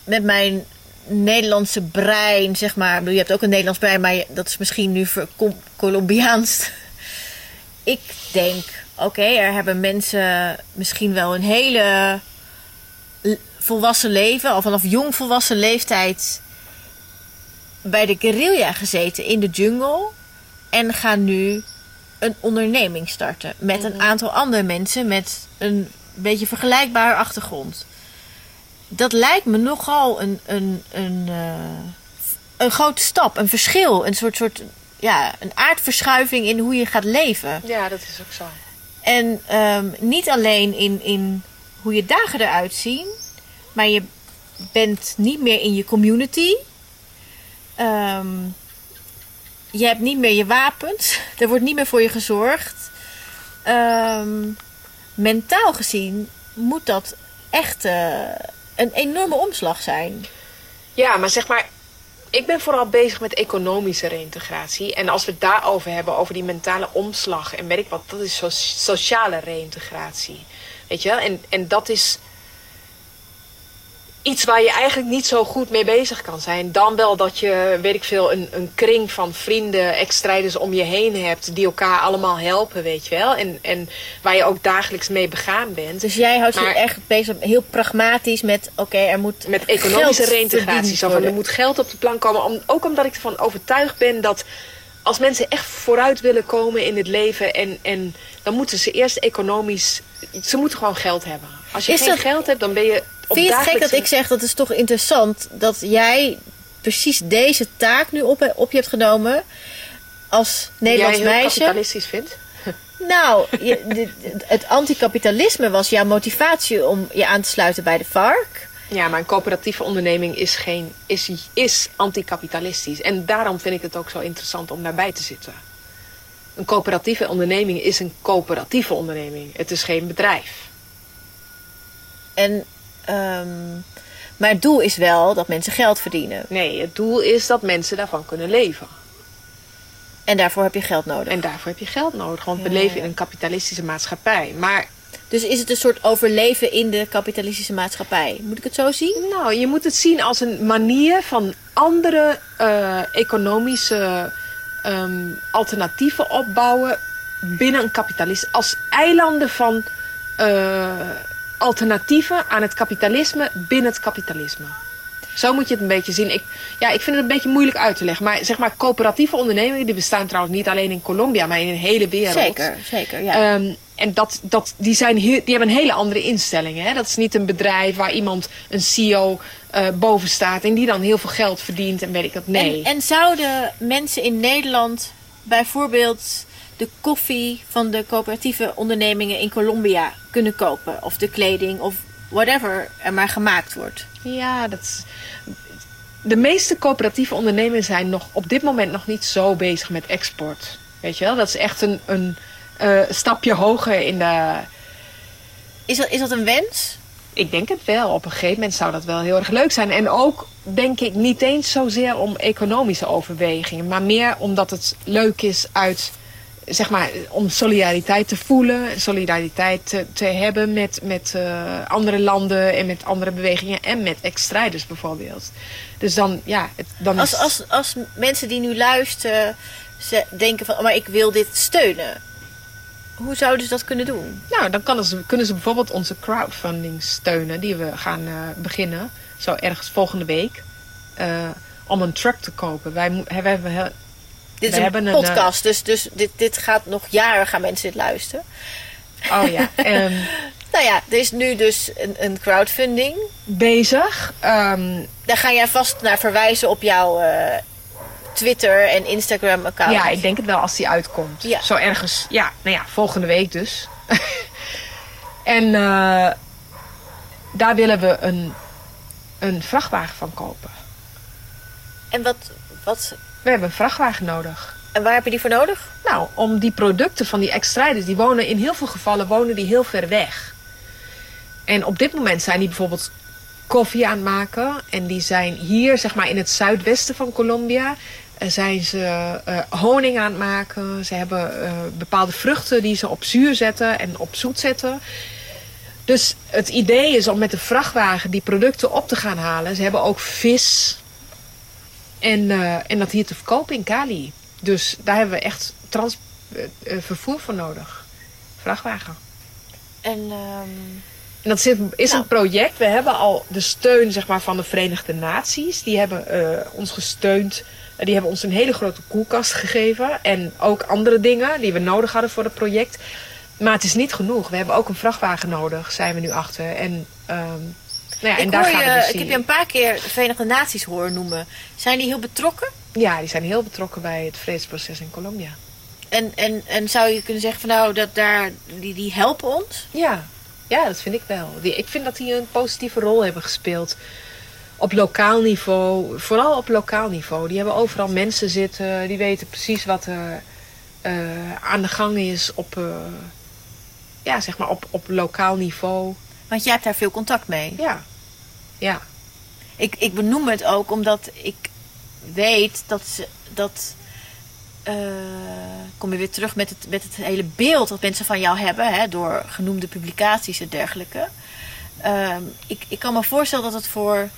met mijn Nederlandse brein, zeg maar. ik Je hebt ook een Nederlands brein, maar dat is misschien nu voor Colombiaans. (laughs) Ik denk, oké, er hebben mensen misschien wel een hele volwassen leven, al vanaf jong volwassen leeftijd, bij de guerrilla gezeten in de jungle. En gaan nu een onderneming starten. Met een aantal andere mensen met een beetje vergelijkbare achtergrond. Dat lijkt me nogal een, een, een, eh, een grote stap, een verschil. Een soort, soort ja, een aardverschuiving in hoe je gaat leven. ja, dat is ook zo. En ehm, niet alleen in, in hoe je dagen eruit zien, maar je bent niet meer in je community. Ehm, je hebt niet meer je wapens. (laughs) Er wordt niet meer voor je gezorgd. Ehm, mentaal gezien moet dat echt eh, een enorme omslag zijn. Ja, maar zeg maar, ik ben vooral bezig met economische reïntegratie. En als we het daarover hebben, over die mentale omslag en weet ik wat, dat is so sociale reïntegratie. Weet je wel? En, en dat is iets waar je eigenlijk niet zo goed mee bezig kan zijn. Dan wel dat je, weet ik veel, een, een kring van vrienden, ex-strijders om je heen hebt. die elkaar allemaal helpen, weet je wel. En, en waar je ook dagelijks mee begaan bent. Dus jij houdt Maar- je echt bezig, heel pragmatisch met, oké, er moet met economische Zo van, er moet geld op de plank komen. Om, ook omdat ik ervan overtuigd ben dat als mensen echt vooruit willen komen in het leven... en, en dan moeten ze eerst economisch... Ze moeten gewoon geld hebben. Als je Is geen dat- geld hebt, dan ben je Vind je het gek dat ik zeg dat is toch interessant dat jij precies deze taak nu op, op je hebt genomen als Nederlands jij meisje? kapitalistisch vindt? (laughs) Nou, je, de- de- het anticapitalisme was jouw motivatie om je aan te sluiten bij de FARC. Ja, maar een coöperatieve onderneming is, geen, is, is anticapitalistisch. En daarom vind ik het ook zo interessant om daarbij te zitten. Een coöperatieve onderneming is een coöperatieve onderneming. Het is geen bedrijf. En, ehm, maar het doel is wel dat mensen geld verdienen. Nee, het doel is dat mensen daarvan kunnen leven. En daarvoor heb je geld nodig. En daarvoor heb je geld nodig, want we leven ja. in een kapitalistische maatschappij. Maar Dus is het een soort overleven in de kapitalistische maatschappij? Moet ik het zo zien? nou, je moet het zien als een manier van andere eh, economische ehm, alternatieven opbouwen binnen een kapitalist. Als eilanden van eh, alternatieven aan het kapitalisme binnen het kapitalisme. Zo moet je het een beetje zien. Ik, ja, ik vind het een beetje moeilijk uit te leggen. Maar zeg maar, coöperatieve ondernemingen, die bestaan trouwens niet alleen in Colombia, maar in de hele wereld. Zeker, zeker. Ja. Ehm, en dat, dat, die, zijn die hebben een hele andere instellingen. Hè? Dat is niet een bedrijf waar iemand, een CEO, eh, boven staat en die dan heel veel geld verdient en weet ik wat. Nee. En, en zouden mensen in Nederland bijvoorbeeld de koffie van de coöperatieve ondernemingen in Colombia kunnen kopen? Of de kleding of whatever er maar gemaakt wordt? Ja, dat is... De meeste coöperatieve ondernemingen zijn nog op dit moment nog niet zo bezig met export. Weet je wel? Dat is echt een, een eh, stapje hoger in de... Is dat, is dat een wens? Ik denk het wel. Op een gegeven moment zou dat wel heel erg leuk zijn. En ook, denk ik, niet eens zozeer om economische overwegingen. Maar meer omdat het leuk is uit, zeg maar, om solidariteit te voelen. Solidariteit te, te hebben met, met eh, andere landen en met andere bewegingen. En met ex-strijders bijvoorbeeld. Dus dan, ja, het, dan Als, is... als, als mensen die nu luisteren ze denken van, oh, maar ik wil dit steunen. Hoe zouden ze dat kunnen doen? Nou, dan kan ze, kunnen ze bijvoorbeeld onze crowdfunding steunen, die we gaan eh, beginnen, zo ergens volgende week, eh, om een truck te kopen. Wij, wij hebben Dit is een eh, podcast, dus, dus dit, dit gaat nog jaren gaan mensen dit luisteren. oh ja, (laughs) ehm, Nou ja, er is nu dus een, een crowdfunding. bezig. Ehm, Daar ga jij vast naar verwijzen op jouw eh, Twitter en Instagram account. Ja, ik denk het wel als die uitkomt. Ja. Zo ergens, ja, nou ja, volgende week dus. (laughs) en eh, daar willen we een, een vrachtwagen van kopen. En wat, wat, We hebben een vrachtwagen nodig. en waar heb je die voor nodig? Nou, om die producten van die extruiders, die wonen in heel veel gevallen wonen die heel ver weg. En op dit moment zijn die bijvoorbeeld koffie aan het maken. En die zijn hier, zeg maar in het zuidwesten van Colombia, eh, zijn ze eh, honing aan het maken. Ze hebben eh, bepaalde vruchten die ze op zuur zetten en op zoet zetten. Dus het idee is om met de vrachtwagen die producten op te gaan halen. Ze hebben ook vis. En, eh, en dat hier te verkopen in Cali. Dus daar hebben we echt trans, eh, eh, vervoer voor nodig. Vrachtwagen. En ehm, En dat is, is Nou. een project. We hebben al de steun zeg maar, van de Verenigde Naties. Die hebben ons gesteund. Die hebben ons een hele grote koelkast gegeven. En ook andere dingen die we nodig hadden voor het project. Maar het is niet genoeg. We hebben ook een vrachtwagen nodig, zijn we nu achter. En, ehm, nou ja, en ik, daar hoor gaan we je, dus ik heb je een paar keer de Verenigde Naties horen noemen. Zijn die heel betrokken? Ja, die zijn heel betrokken bij het vredesproces in Colombia. En, en, en zou je kunnen zeggen van nou, dat daar, die, die helpen ons? Ja, ja dat vind ik wel. Die, ik vind dat die een positieve rol hebben gespeeld. Op lokaal niveau, vooral op lokaal niveau. Die hebben overal mensen zitten, die weten precies wat er eh, aan de gang is op, eh, ja, zeg maar op, op lokaal niveau. Want jij hebt daar veel contact mee. Ja, ja, Ik, ik benoem het ook omdat ik weet dat ze dat. eh, kom je weer terug met het, met het hele beeld dat mensen van jou hebben, hè, door genoemde publicaties en dergelijke. Ehm, ik, ik kan me voorstellen dat het voor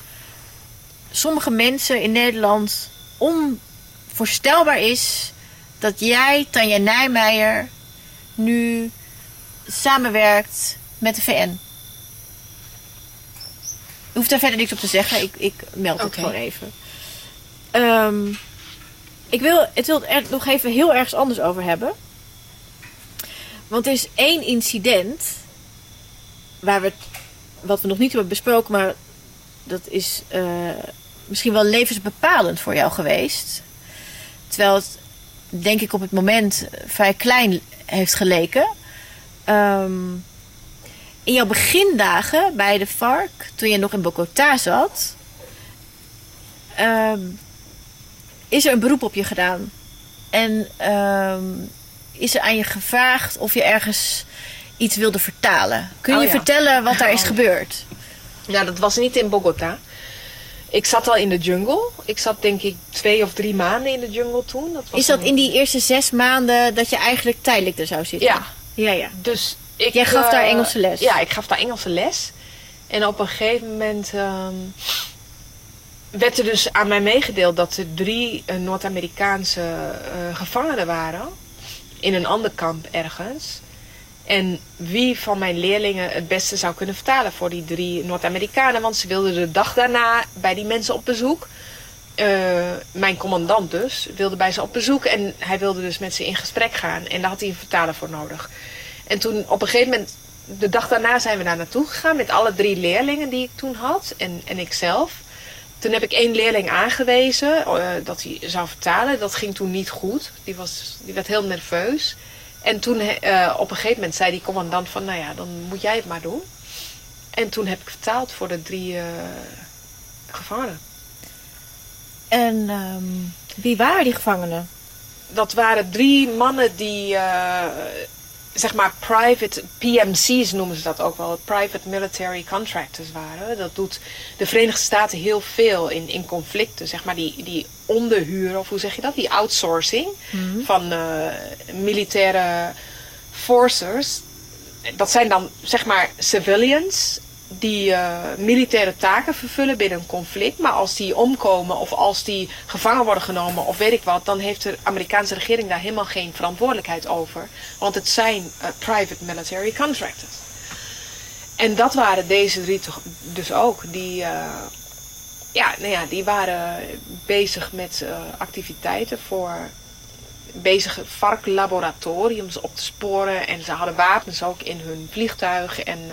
sommige mensen in Nederland onvoorstelbaar is dat jij, Tanja Nijmeijer, nu samenwerkt met de VN. Hoeft daar verder niks op te zeggen. Ik, ik meld het gewoon even. Ehm, ik wil het wil er nog even heel ergens anders over hebben. Want er is één incident waar we wat we nog niet hebben besproken, maar dat is eh, misschien wel levensbepalend voor jou geweest. Terwijl het, denk ik, op het moment vrij klein heeft geleken. Ehm, in jouw begindagen bij de FARC, toen je nog in Bogota zat, ehm, is er een beroep op je gedaan. En ehm, is er aan je gevraagd of je ergens iets wilde vertalen. Kun je Oh ja. vertellen wat daar is Oh. gebeurd? Ja, dat was niet in Bogota. Ik zat al in de jungle. Ik zat denk ik twee of drie maanden in de jungle toen. Dat was Is dat een- in die eerste zes maanden dat je eigenlijk tijdelijk er zou zitten? Ja. Ja, ja. Dus ik, Jij gaf daar eh, Engelse les? Ja, ik gaf daar Engelse les. En op een gegeven moment ehm, werd er dus aan mij meegedeeld dat er drie eh, Noord-Amerikaanse eh, gevangenen waren. In een ander kamp ergens. En wie van mijn leerlingen het beste zou kunnen vertalen voor die drie Noord-Amerikanen. Want ze wilden de dag daarna bij die mensen op bezoek. Mijn commandant dus, wilde bij ze op bezoek. En hij wilde dus met ze in gesprek gaan. En daar had hij een vertaler voor nodig. En toen op een gegeven moment, de dag daarna zijn we daar naartoe gegaan met alle drie leerlingen die ik toen had en, en ikzelf. Toen heb ik één leerling aangewezen eh, dat hij zou vertalen. Dat ging toen niet goed. Die, was, die werd heel nerveus. En toen eh, op een gegeven moment zei die commandant van, nou ja, dan moet jij het maar doen. En toen heb ik vertaald voor de drie eh, gevangenen. En ehm, wie waren die gevangenen? dat waren drie mannen die, zeg maar, private PMC's noemen ze dat ook wel, private military contractors waren. Dat doet de Verenigde Staten heel veel in, in conflicten, zeg maar, die, die onderhuren, of hoe zeg je dat, die outsourcing van eh, militaire forces. Dat zijn dan, zeg maar, civilians die eh, militaire taken vervullen binnen een conflict. Maar als die omkomen of als die gevangen worden genomen of weet ik wat, dan heeft de Amerikaanse regering daar helemaal geen verantwoordelijkheid over. Want het zijn eh, private military contractors. En dat waren deze drie dus ook. Die, eh, ja, nou ja, die waren bezig met activiteiten voor bezig varklaboratoriums op te sporen. En ze hadden wapens ook in hun vliegtuig. En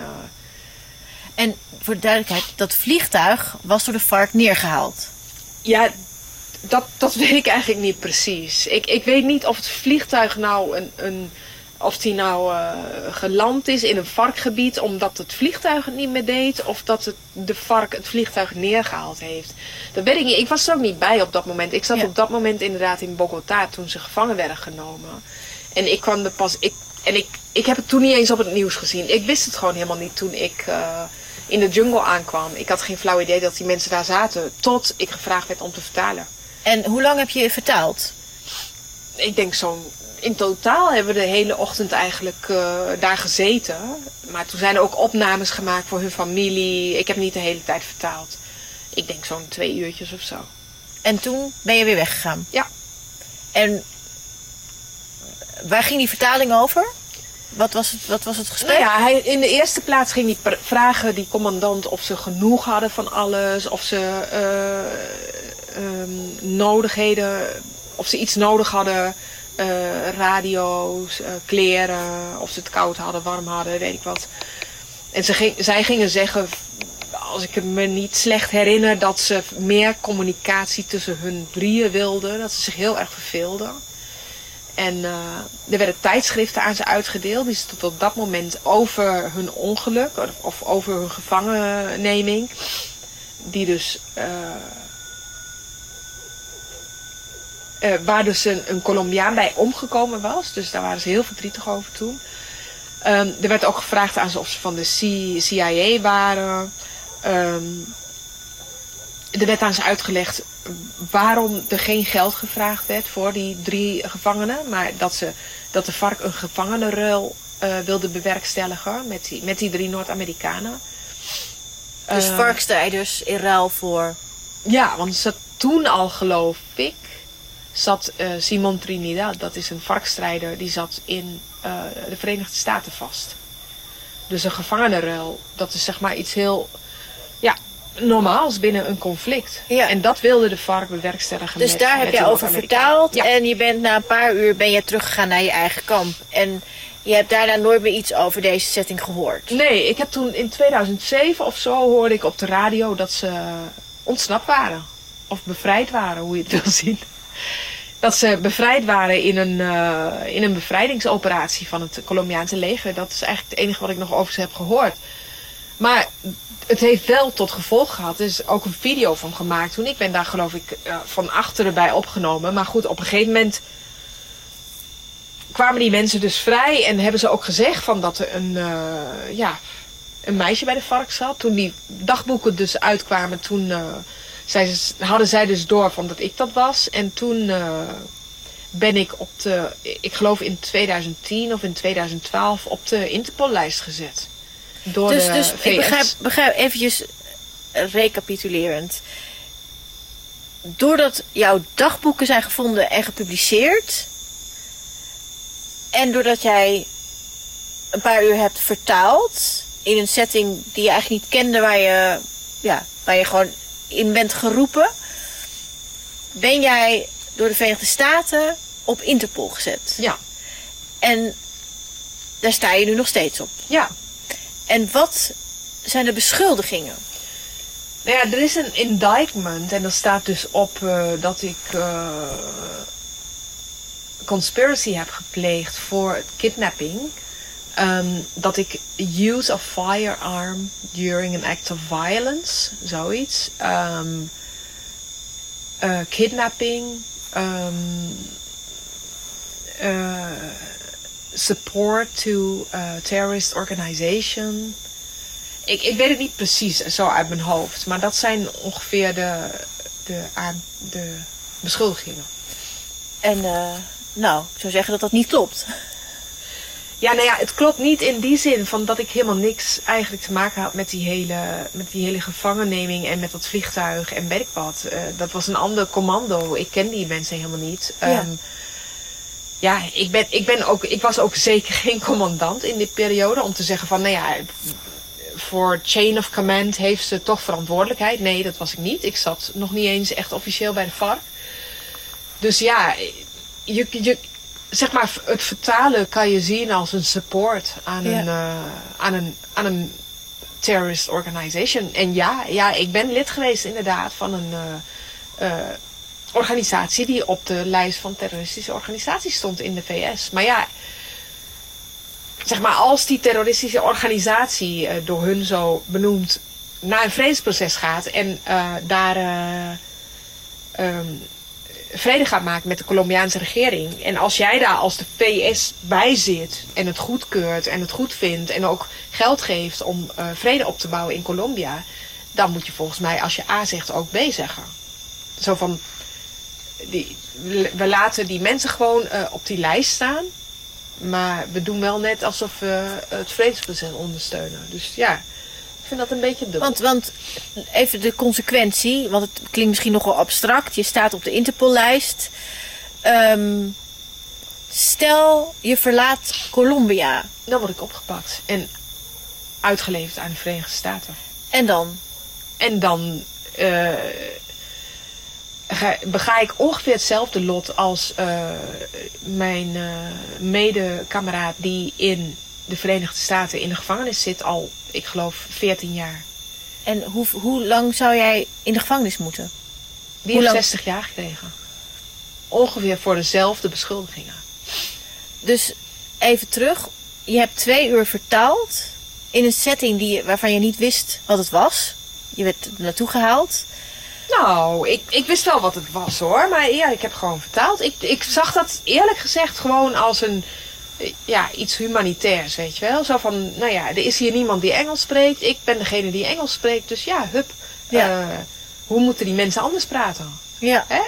En voor de duidelijkheid, dat vliegtuig was door de FARC neergehaald. ja, dat, dat weet ik eigenlijk niet precies. Ik, ik weet niet of het vliegtuig nou een, een of die nou uh, geland is in een varkgebied omdat het vliegtuig het niet meer deed. Of dat het, de vark het vliegtuig neergehaald heeft. Dat weet ik niet. Ik was er ook niet bij op dat moment. Ik zat Ja. op dat moment inderdaad in Bogota toen ze gevangen werden genomen. En ik kwam er pas. Ik, en ik, ik heb het toen niet eens op het nieuws gezien. Ik wist het gewoon helemaal niet toen ik eh, in de jungle aankwam. Ik had geen flauw idee dat die mensen daar zaten. Tot ik gevraagd werd om te vertalen. En hoe lang heb je vertaald? Ik denk zo'n. In totaal hebben we de hele ochtend eigenlijk eh, daar gezeten. Maar toen zijn er ook opnames gemaakt voor hun familie. Ik heb niet de hele tijd vertaald. Ik denk zo'n twee uurtjes of zo. En toen ben je weer weggegaan. Ja. En waar ging die vertaling over? Wat was het, wat was het gesprek? Ja, hij, in de eerste plaats ging pr- vragen die commandant of ze genoeg hadden van alles. Of ze eh, ehm, nodigheden, of ze iets nodig hadden. eh, radio's, eh, kleren, of ze het koud hadden, warm hadden, weet ik wat. En ze ging, zij gingen zeggen, als ik me niet slecht herinner, dat ze meer communicatie tussen hun drieën wilden. Dat ze zich heel erg verveelden. En eh, er werden tijdschriften aan ze uitgedeeld. Die ze tot op dat moment over hun ongeluk of- over hun gevangenneming. Die dus. eh, eh, waar dus een, Colombiaan bij omgekomen was. Dus daar waren ze heel verdrietig over toen. Ehm, er werd ook gevraagd aan ze of ze van de CIA waren. Ehm, er werd aan ze uitgelegd waarom er geen geld gevraagd werd voor die drie gevangenen. Maar dat, ze, dat de vark een gevangenenruil eh wilde bewerkstelligen met die, met die drie Noord-Amerikanen. Dus Eh, varkstrijders in ruil voor... ja, want ze toen al, geloof ik, zat eh, Simon Trinidad, dat is een varkstrijder, die zat in de Verenigde Staten vast. Dus een gevangenenruil, dat is zeg maar iets heel normaals binnen een conflict. Ja. En dat wilde de vark bewerkstelligen. Dus met- daar heb je over vertaald. Ja. En je bent na een paar uur ben je teruggegaan naar je eigen kamp. En je hebt daarna nooit meer iets over deze setting gehoord. Nee, ik heb toen in 2007 of zo hoorde ik op de radio dat ze ontsnapt waren. Of bevrijd waren, hoe je het (laughs) wil zien. Dat ze bevrijd waren in een, eh, in een bevrijdingsoperatie van het Colombiaanse leger. Dat is eigenlijk het enige wat ik nog over ze heb gehoord. Maar het heeft wel tot gevolg gehad. Er is ook een video van gemaakt toen. Ik ben daar geloof ik eh, van achteren bij opgenomen. Maar goed, op een gegeven moment kwamen die mensen dus vrij. En hebben ze ook gezegd van dat er een, eh, ja, een meisje bij de vark zat. Toen die dagboeken dus uitkwamen, toen eh, zij, hadden zij dus door van dat ik dat was. En toen ben ik op de, ik geloof in 2010 of in 2012, op de Interpol-lijst gezet. Door Dus, de dus VS. ik begrijp, begrijp eventjes recapitulerend. Doordat jouw dagboeken zijn gevonden en gepubliceerd. En doordat jij een paar uur hebt vertaald. In een setting die je eigenlijk niet kende. Waar je, ja, waar je gewoon in bent geroepen. Ben jij door de Verenigde Staten op Interpol gezet. Ja, En daar sta je nu nog steeds op. ja. En wat zijn de beschuldigingen? Nou ja, er is een indictment en er staat dus op eh, dat ik eh, conspiracy heb gepleegd voor kidnapping. Ehm, dat ik use of firearm during an act of violence, zoiets. Eh, kidnapping. eh, support to a terrorist organization. Ik, ik weet het niet precies zo uit mijn hoofd. Maar dat zijn ongeveer de, de, aan, de beschuldigingen. En eh, nou, ik zou zeggen dat dat niet klopt. Ja, nou ja, het klopt niet in die zin van dat ik helemaal niks eigenlijk te maken had met die hele, met die hele gevangenneming en met dat vliegtuig en weet ik wat. Eh, dat was een ander commando. Ik ken die mensen helemaal niet. Ja. Ehm, ja, ik, ben, ik, ben ook, ik was ook zeker (laughs) geen commandant in die periode om te zeggen van, nou ja, voor chain of command heeft ze toch verantwoordelijkheid. Nee, dat was ik niet. Ik zat nog niet eens echt officieel bij de FARC. Dus ja, je, je, zeg maar, het vertalen kan je zien als een support aan, Ja. een, eh, aan, een, aan een terrorist organization. En ja, ja, ik ben lid geweest inderdaad van een, eh, eh, organisatie die op de lijst van terroristische organisaties stond in de VS. Maar ja, zeg maar, als die terroristische organisatie eh, door hun zo benoemd naar een vredesproces gaat en eh, daar eh, ehm, vrede gaat maken met de Colombiaanse regering. En als jij daar als de VS bij zit en het goedkeurt en het goed vindt en ook geld geeft om vrede op te bouwen in Colombia, dan moet je volgens mij als je A zegt ook B zeggen. Zo van, die, we laten die mensen gewoon eh, op die lijst staan. Maar we doen wel net alsof we het vredesproces ondersteunen. Dus ja, ik vind dat een beetje dubbel. Want, want even de consequentie, want het klinkt misschien nogal abstract. Je staat op de Interpollijst. Ehm, stel, je verlaat Colombia. Dan word ik opgepakt en uitgeleverd aan de Verenigde Staten. En dan? En dan eh, bega ik ongeveer hetzelfde lot als eh, mijn eh mede-kameraad die in de Verenigde Staten in de gevangenis zit al, ik geloof, 14 jaar. En hoe, hoe lang zou jij in de gevangenis moeten? Die Hoe heeft lang? 60 jaar gekregen. Ongeveer voor dezelfde beschuldigingen. Dus even terug. Je hebt twee uur vertaald in een setting die, waarvan je niet wist wat het was. Je werd er naartoe gehaald. Nou, ik, ik wist wel wat het was hoor. Maar ja, ik heb gewoon vertaald. Ik, ik zag dat eerlijk gezegd gewoon als een, eh, ja, iets humanitairs, weet je wel. Zo van, nou ja, er is hier niemand die Engels spreekt. Ik ben degene die Engels spreekt. Dus ja, hup. Ja. Eh, hoe moeten die mensen anders praten? Ja. Hè?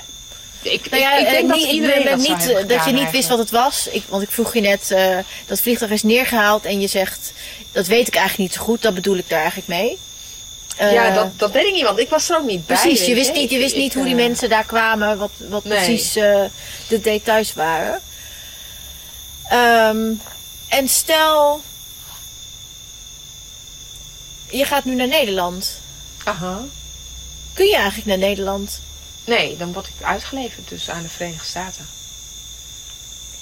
Ik, Nou ja, ik, ik denk eh, dat niet, iedereen dat niet, eh, dat je niet wist wat het was. Ik, want ik vroeg je net, eh, dat vliegtuig is neergehaald en je zegt, dat weet ik eigenlijk niet zo goed. Dat bedoel ik daar eigenlijk mee. Eh, ja, dat, dat weet ik niet, want ik was er ook niet bij. Precies, je wist niet, je wist Ik, niet hoe die eh, mensen daar kwamen, wat, wat Nee. precies eh, de details waren. Ehm, en stel, je gaat nu naar Nederland. Aha. Kun je eigenlijk naar Nederland? Nee, dan word ik uitgeleverd dus aan de Verenigde Staten.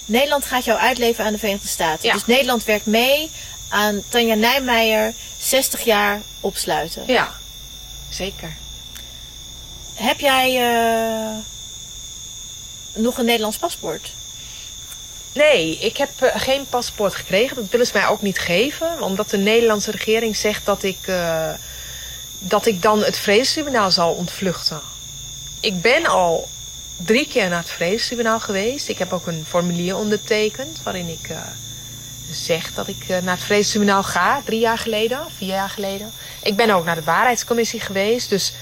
Nederland gaat jou uitleveren aan de Verenigde Staten. Ja. Dus Nederland werkt mee aan Tanja Nijmeijer 60 jaar opsluiten. Ja, zeker. Heb jij eh, nog een Nederlands paspoort? Nee, ik heb eh, geen paspoort gekregen. Dat willen ze mij ook niet geven. Omdat de Nederlandse regering zegt dat ik, eh, dat ik dan het vredestribunaal zal ontvluchten. Ik ben al drie keer naar het vredestribunaal geweest. Ik heb ook een formulier ondertekend waarin ik zeg dat ik eh, naar het vredestribunaal ga. Drie jaar geleden, vier jaar geleden. Ik ben ook naar de waarheidscommissie geweest. Dus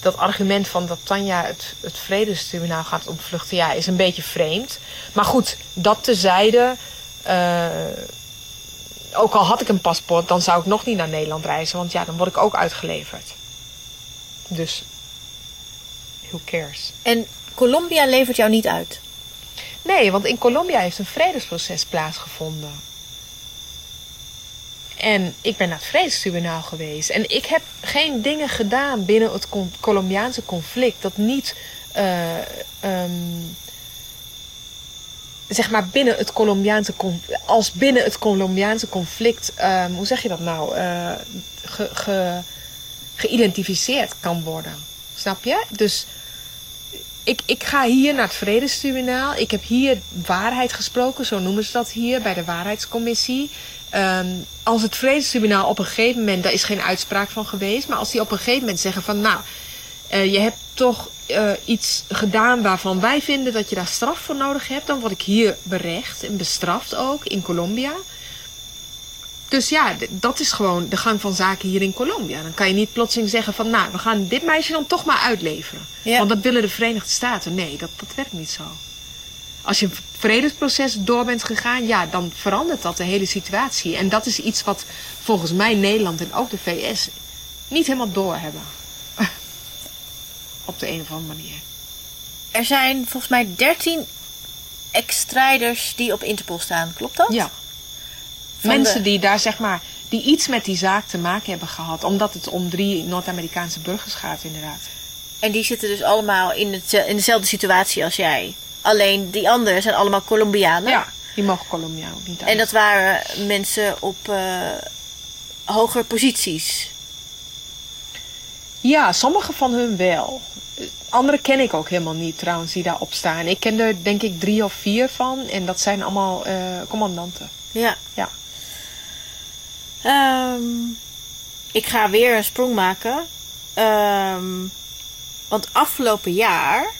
dat argument van dat Tanja het, het vredestribunaal gaat ontvluchten, ja, is een beetje vreemd. Maar goed, dat tezijde. eh ook al had ik een paspoort, dan zou ik nog niet naar Nederland reizen. Want ja, dan word ik ook uitgeleverd. Dus, who cares? En Colombia levert jou niet uit. Nee, want in Colombia heeft een vredesproces plaatsgevonden. En ik ben naar het vredestribunaal geweest. En ik heb geen dingen gedaan binnen het Colombiaanse conflict dat niet. eh, ehm, zeg maar binnen het Colombiaanse. Als binnen het Colombiaanse conflict. ehm, hoe zeg je dat nou? eh, ge, ge- geïdentificeerd kan worden. Snap je? Dus ik, ik ga hier naar het Vredestribunaal. Ik heb hier waarheid gesproken, zo noemen ze dat hier bij de waarheidscommissie. Ehm, als het Vredestribunaal op een gegeven moment, daar is geen uitspraak van geweest, maar als die op een gegeven moment zeggen van nou, eh, je hebt toch eh, iets gedaan waarvan wij vinden dat je daar straf voor nodig hebt, dan word ik hier berecht en bestraft ook in Colombia. Dus ja, dat is gewoon de gang van zaken hier in Colombia. Dan kan je niet plotseling zeggen van nou, we gaan dit meisje dan toch maar uitleveren. Ja. Want dat willen de Verenigde Staten. Nee, dat, dat werkt niet zo. Als je een vredesproces door bent gegaan, ja, dan verandert dat de hele situatie. En dat is iets wat volgens mij Nederland en ook de VS niet helemaal doorhebben. (laughs) Op de een of andere manier. Er zijn volgens mij 13 ex-strijders die op Interpol staan. Klopt dat? Ja. Van Mensen de- die daar zeg maar, die iets met die zaak te maken hebben gehad. Omdat het om drie Noord-Amerikaanse burgers gaat inderdaad. En die zitten dus allemaal in, het, in dezelfde situatie als jij. Alleen die anderen zijn allemaal Colombianen. Ja, die mogen Colombia ook niet uit. En dat waren mensen op eh hogere posities. Ja, sommige van hun wel. andere ken ik ook helemaal niet trouwens die daarop staan. Ik ken er denk ik drie of vier van. En dat zijn allemaal eh, commandanten. Ja. Ja. Ehm, ik ga weer een sprong maken. Ehm, want afgelopen jaar,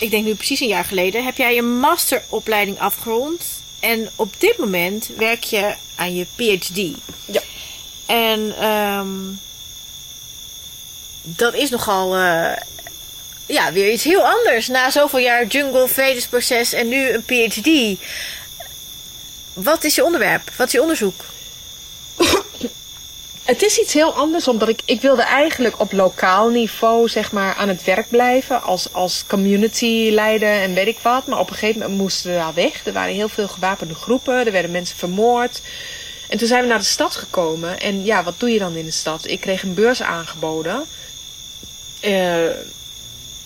ik denk nu precies een jaar geleden, heb jij je masteropleiding afgerond. En op dit moment werk je aan je PhD. Ja. En ehm, dat is nogal eh, ja, weer iets heel anders. Na zoveel jaar jungle, vredesproces en nu een PhD. Wat is je onderwerp? Wat is je onderzoek? Het is iets heel anders, omdat ik, ik wilde eigenlijk op lokaal niveau zeg maar, aan het werk blijven. Als, als community leider en weet ik wat. Maar op een gegeven moment moesten we daar weg. Er waren heel veel gewapende groepen. Er werden mensen vermoord. En toen zijn we naar de stad gekomen. En ja, wat doe je dan in de stad? Ik kreeg een beurs aangeboden. Eh,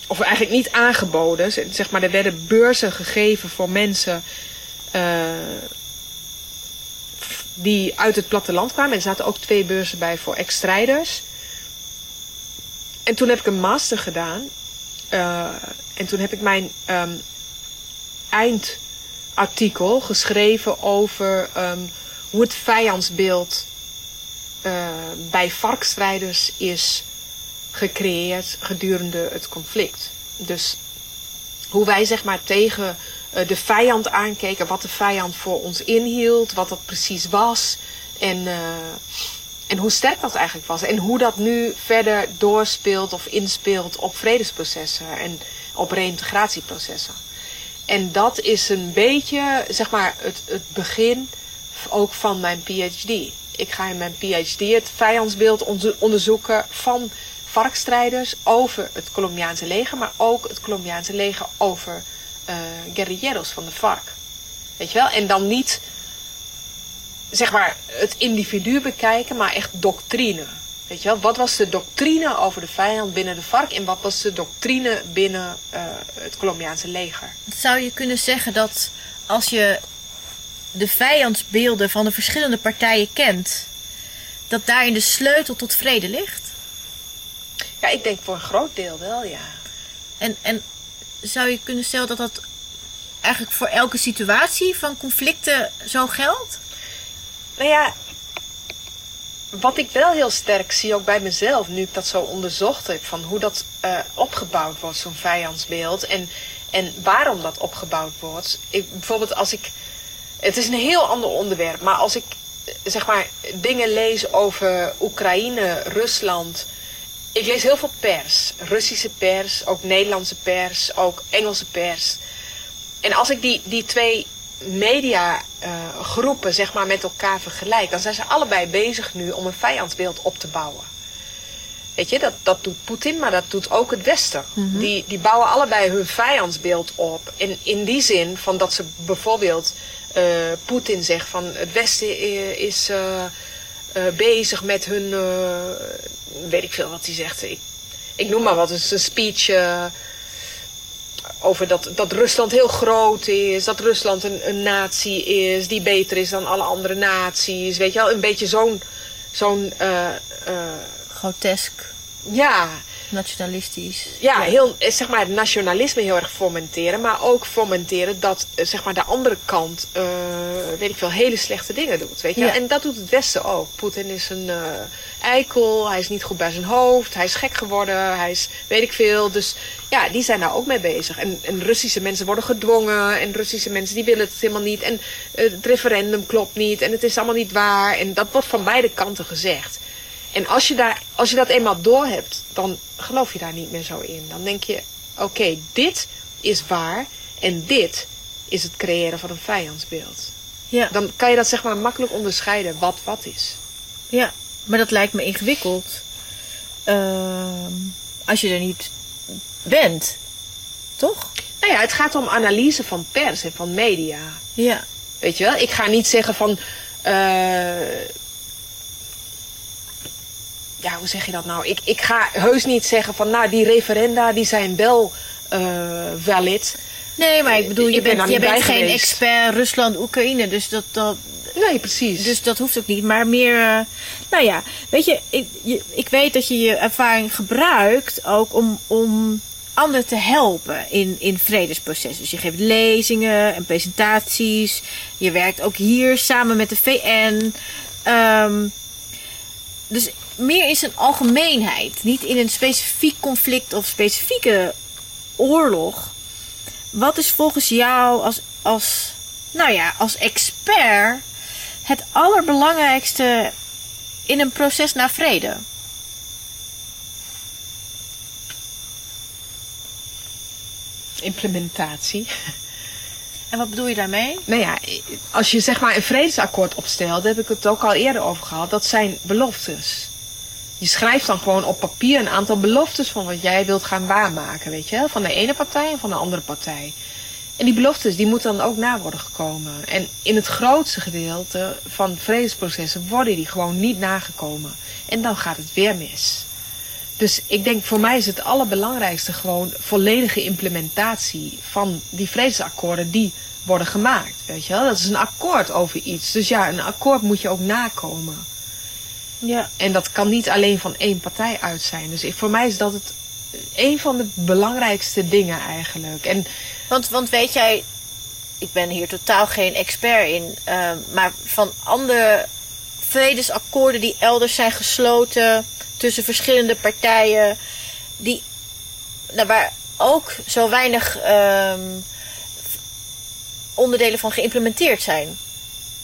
of eigenlijk niet aangeboden. Zeg maar, er werden beurzen gegeven voor mensen... eh, die uit het platteland kwamen. En er zaten ook twee beurzen bij voor ex-strijders. En toen heb ik een master gedaan. Eh, en toen heb ik mijn ehm, eindartikel geschreven over ehm, hoe het vijandsbeeld eh, bij varkstrijders is gecreëerd gedurende het conflict. Dus hoe wij zeg maar tegen de vijand aankeken, wat de vijand voor ons inhield, wat dat precies was en, eh, en hoe sterk dat eigenlijk was. En hoe dat nu verder doorspeelt of inspeelt op vredesprocessen en op reïntegratieprocessen. En dat is een beetje, zeg maar, het, het begin ook van mijn PhD. Ik ga in mijn PhD het vijandsbeeld onderzoeken van varkstrijders over het Colombiaanse leger, maar ook het Colombiaanse leger over eh guerrilleros van de vark. Weet je wel? En dan niet, zeg maar, het individu bekijken, maar echt doctrine. Weet je wel? Wat was de doctrine over de vijand binnen de vark en wat was de doctrine binnen eh, het Colombiaanse leger? Zou je kunnen zeggen dat als je de vijandsbeelden van de verschillende partijen kent, dat daarin de sleutel tot vrede ligt? Ja, ik denk voor een groot deel wel, ja. En, en zou je kunnen stellen dat dat eigenlijk voor elke situatie van conflicten zo geldt? Nou ja, wat ik wel heel sterk zie, ook bij mezelf, nu ik dat zo onderzocht heb, van hoe dat eh, opgebouwd wordt, zo'n vijandsbeeld. En, en waarom dat opgebouwd wordt. Ik, bijvoorbeeld als ik. Het is een heel ander onderwerp, maar als ik eh, zeg maar dingen lees over Oekraïne, Rusland. Ik lees heel veel pers. Russische pers, ook Nederlandse pers, ook Engelse pers. En als ik die, die twee mediagroepen zeg maar met elkaar vergelijk, dan zijn ze allebei bezig nu om een vijandsbeeld op te bouwen. Weet je, dat, dat doet Poetin, maar dat doet ook het Westen. die, die bouwen allebei hun vijandsbeeld op. En in die zin van dat ze bijvoorbeeld eh, Poetin zegt van het Westen is eh, eh, bezig met hun, eh, weet ik veel wat hij zegt. Ik, ik noem maar wat, het is een speech eh, over dat, dat Rusland heel groot is, dat Rusland een, een natie is die beter is dan alle andere naties. Weet je wel, een beetje zo'n, zo'n eh, eh, Grotesk, ja, nationalistisch. ja, heel, eh, zeg maar, het nationalisme heel erg fomenteren. Maar ook fomenteren dat eh, zeg maar, de andere kant, eh, weet ik veel, hele slechte dingen doet. Weet je? Ja. En dat doet het Westen ook. Poetin is een eikel, hij is niet goed bij zijn hoofd, hij is gek geworden, hij is weet ik veel. Dus ja, die zijn daar ook mee bezig. En, en Russische mensen worden gedwongen en Russische mensen die willen het helemaal niet. En het referendum klopt niet en het is allemaal niet waar. En dat wordt van beide kanten gezegd. En als je, daar, als je dat eenmaal doorhebt, dan geloof je daar niet meer zo in. Dan denk je, oké, dit is waar en dit is het creëren van een vijandsbeeld. Ja. Dan kan je dat zeg maar makkelijk onderscheiden wat wat is. Ja, maar dat lijkt me ingewikkeld. Ehm, als je er niet bent. Toch? Nou ja, het gaat om analyse van pers en van media. Ja. Weet je wel? Ik ga niet zeggen van. eh, ja, hoe zeg je dat nou? Ik, ik ga heus niet zeggen van. Nou, die referenda die zijn wel eh, valid. Nee, maar ik bedoel, je ben bent, je bent geen geweest. expert Rusland, Oekraïne. Dus dat, dat, Nee, precies. Dus dat hoeft ook niet, maar meer. eh, nou ja, weet je ik, je, ik weet dat je je ervaring gebruikt ook om, om anderen te helpen in, in vredesprocessen. Dus je geeft lezingen en presentaties. Je werkt ook hier samen met de VN. Ehm, dus meer in zijn algemeenheid. Niet in een specifiek conflict of specifieke oorlog. Wat is volgens jou als, als, nou ja, als expert het allerbelangrijkste in een proces naar vrede? Implementatie. (laughs) En wat bedoel je daarmee? Nou ja, als je zeg maar een vredesakkoord opstelt, daar heb ik het ook al eerder over gehad, dat zijn beloftes. Je schrijft dan gewoon op papier een aantal beloftes van wat jij wilt gaan waarmaken, weet je wel? Van de ene partij en van de andere partij. En die beloftes, die moeten dan ook na worden gekomen. En in het grootste gedeelte van vredesprocessen worden die gewoon niet nagekomen. En dan gaat het weer mis. Dus ik denk voor mij is het allerbelangrijkste gewoon volledige implementatie van die vredesakkoorden die worden gemaakt. Weet je wel? Dat is een akkoord over iets. Dus ja, een akkoord moet je ook nakomen. Ja. En dat kan niet alleen van één partij uit zijn. Dus ik, voor mij is dat het een van de belangrijkste dingen eigenlijk. En Want, want weet jij, ik ben hier totaal geen expert in, eh, maar van andere vredesakkoorden die elders zijn gesloten tussen verschillende partijen, die, nou, waar ook zo weinig ehm, onderdelen van geïmplementeerd zijn.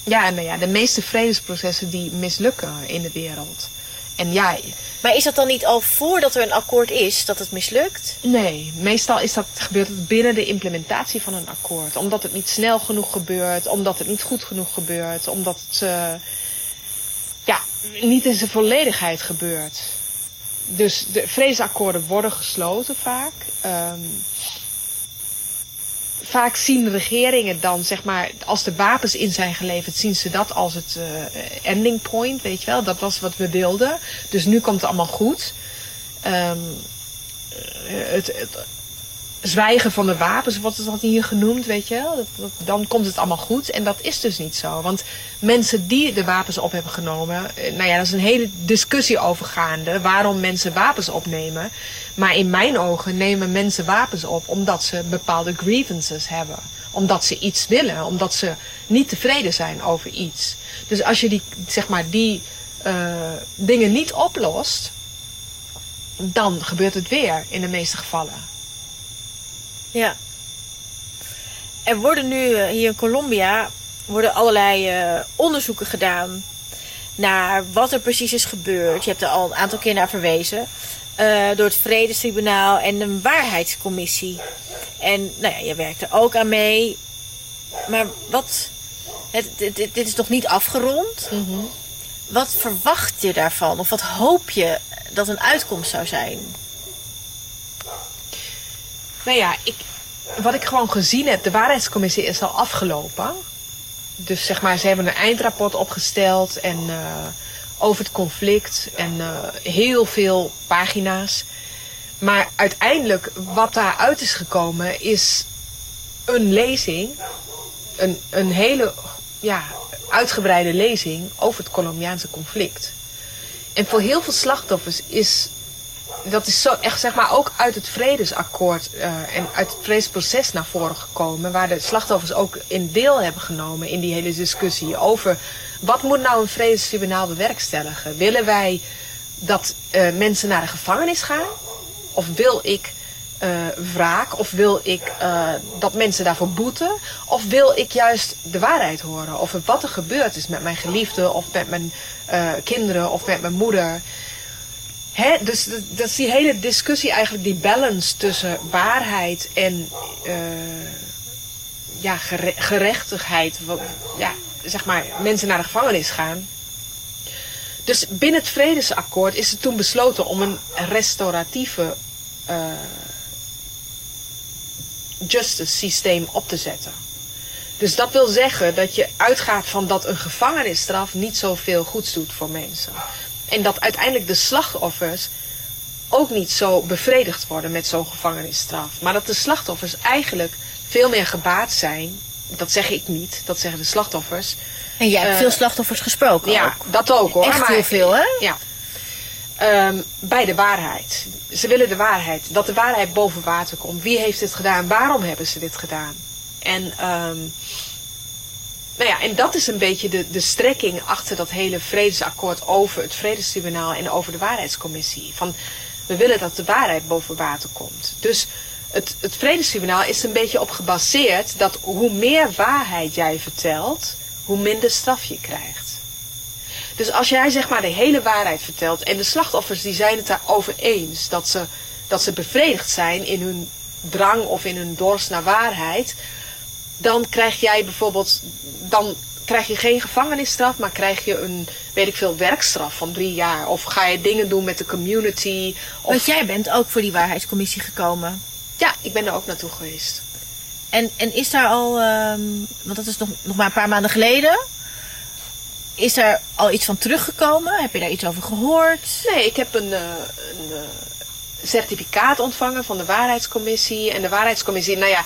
Ja, nou ja, de meeste vredesprocessen die mislukken in de wereld. En ja, Maar is dat dan niet al voordat er een akkoord is dat het mislukt? Nee, meestal is dat, gebeurt het binnen de implementatie van een akkoord. Omdat het niet snel genoeg gebeurt, omdat het niet goed genoeg gebeurt, omdat het eh, ja, niet in zijn volledigheid gebeurt. Dus de vredesakkoorden worden gesloten vaak. Ehm, vaak zien regeringen dan, zeg maar, als de wapens in zijn geleverd, zien ze dat als het eh, ending point, weet je wel. Dat was wat we wilden. Dus nu komt het allemaal goed. Ehm, het, het zwijgen van de wapens, wat is dat hier genoemd, weet je wel. Dat- dan komt het allemaal goed. En dat is dus niet zo. Want mensen die de wapens op hebben genomen, eh, nou ja, dat is een hele discussie overgaande waarom mensen wapens opnemen. Maar in mijn ogen nemen mensen wapens op omdat ze bepaalde grievances hebben. Omdat ze iets willen, omdat ze niet tevreden zijn over iets. Dus als je die, zeg maar, die eh, dingen niet oplost, dan gebeurt het weer in de meeste gevallen. Ja. Er worden nu eh, hier in Colombia worden allerlei eh, onderzoeken gedaan naar wat er precies is gebeurd. Je hebt er al een aantal keer naar verwezen. Eh, door het Vredestribunaal en een waarheidscommissie. En nou ja, je werkt er ook aan mee. Maar wat. Het, dit, is nog niet afgerond. Wat verwacht je daarvan? Of wat hoop je dat een uitkomst zou zijn? Nou ja, ik, wat ik gewoon gezien heb, de waarheidscommissie is al afgelopen. Dus zeg maar, ze hebben een eindrapport opgesteld en eh, over het conflict en eh, heel veel pagina's. Maar uiteindelijk, wat daaruit is gekomen, is een lezing, een, een hele ja, uitgebreide lezing over het Colombiaanse conflict. En voor heel veel slachtoffers is dat is zo echt zeg maar ook uit het vredesakkoord eh, en uit het vredesproces naar voren gekomen. Waar de slachtoffers ook in deel hebben genomen in die hele discussie over wat moet nou een vredestribunaal bewerkstelligen. Willen wij dat eh, mensen naar de gevangenis gaan? Of wil ik eh, wraak? Of wil ik eh, dat mensen daarvoor boeten? Of wil ik juist de waarheid horen over wat er gebeurd is met mijn geliefde of met mijn kinderen of met mijn moeder? Hè, dus dat, is die hele discussie eigenlijk, die balance tussen waarheid en ja, gere- gerechtigheid. Ja, zeg maar, mensen naar de gevangenis gaan. Dus binnen het vredesakkoord is er toen besloten om een restauratieve eh, justice systeem op te zetten. Dus dat wil zeggen dat je uitgaat van dat een gevangenisstraf niet zoveel goeds doet voor mensen. En dat uiteindelijk de slachtoffers ook niet zo bevredigd worden met zo'n gevangenisstraf. Maar dat de slachtoffers eigenlijk veel meer gebaat zijn, dat zeg ik niet, dat zeggen de slachtoffers, En jij hebt Eh, veel slachtoffers gesproken. Ja, ook. dat ook hoor. Echt maar- heel veel, hè? Ja. Ehm, bij de waarheid. Ze willen de waarheid. Dat de waarheid boven water komt. Wie heeft dit gedaan? Waarom hebben ze dit gedaan? En, ehm, nou ja, en dat is een beetje de, de strekking achter dat hele vredesakkoord over het Vredestribunaal en over de waarheidscommissie. Van, we willen dat de waarheid boven water komt. Dus het, het Vredestribunaal is een beetje op gebaseerd dat hoe meer waarheid jij vertelt, hoe minder straf je krijgt. Dus als jij zeg maar de hele waarheid vertelt en de slachtoffers die zijn het daarover eens dat ze, dat ze bevredigd zijn in hun drang of in hun dorst naar waarheid, dan krijg jij bijvoorbeeld, dan krijg je geen gevangenisstraf, maar krijg je een, weet ik veel, werkstraf van drie jaar. Of ga je dingen doen met de community. Want jij bent ook voor die waarheidscommissie gekomen. Ja, ik ben er ook naartoe geweest. En, en is daar al, ehm, want dat is nog, nog maar een paar maanden geleden. Is daar al iets van teruggekomen? Heb je daar iets over gehoord? Nee, ik heb een, eh, een eh, certificaat ontvangen van de waarheidscommissie. En de waarheidscommissie, nou ja,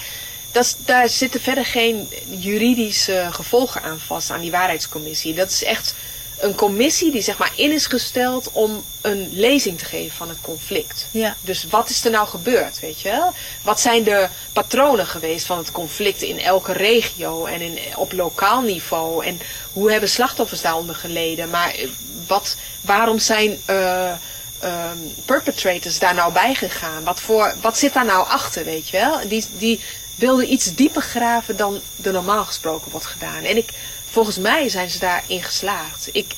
dat daar zitten verder geen juridische gevolgen aan vast aan die waarheidscommissie. Dat is echt een commissie die zeg maar in is gesteld om een lezing te geven van het conflict. Ja. Dus wat is er nou gebeurd, weet je wel? Wat zijn de patronen geweest van het conflict in elke regio en in, op lokaal niveau? En hoe hebben slachtoffers daaronder geleden? Maar eh, wat, waarom zijn eh, ehm, perpetrators daar nou bij gegaan? Wat, voor, wat zit daar nou achter, weet je wel? Die, die wilden iets dieper graven dan er normaal gesproken wordt gedaan. En ik, volgens mij zijn ze daarin geslaagd. Ik,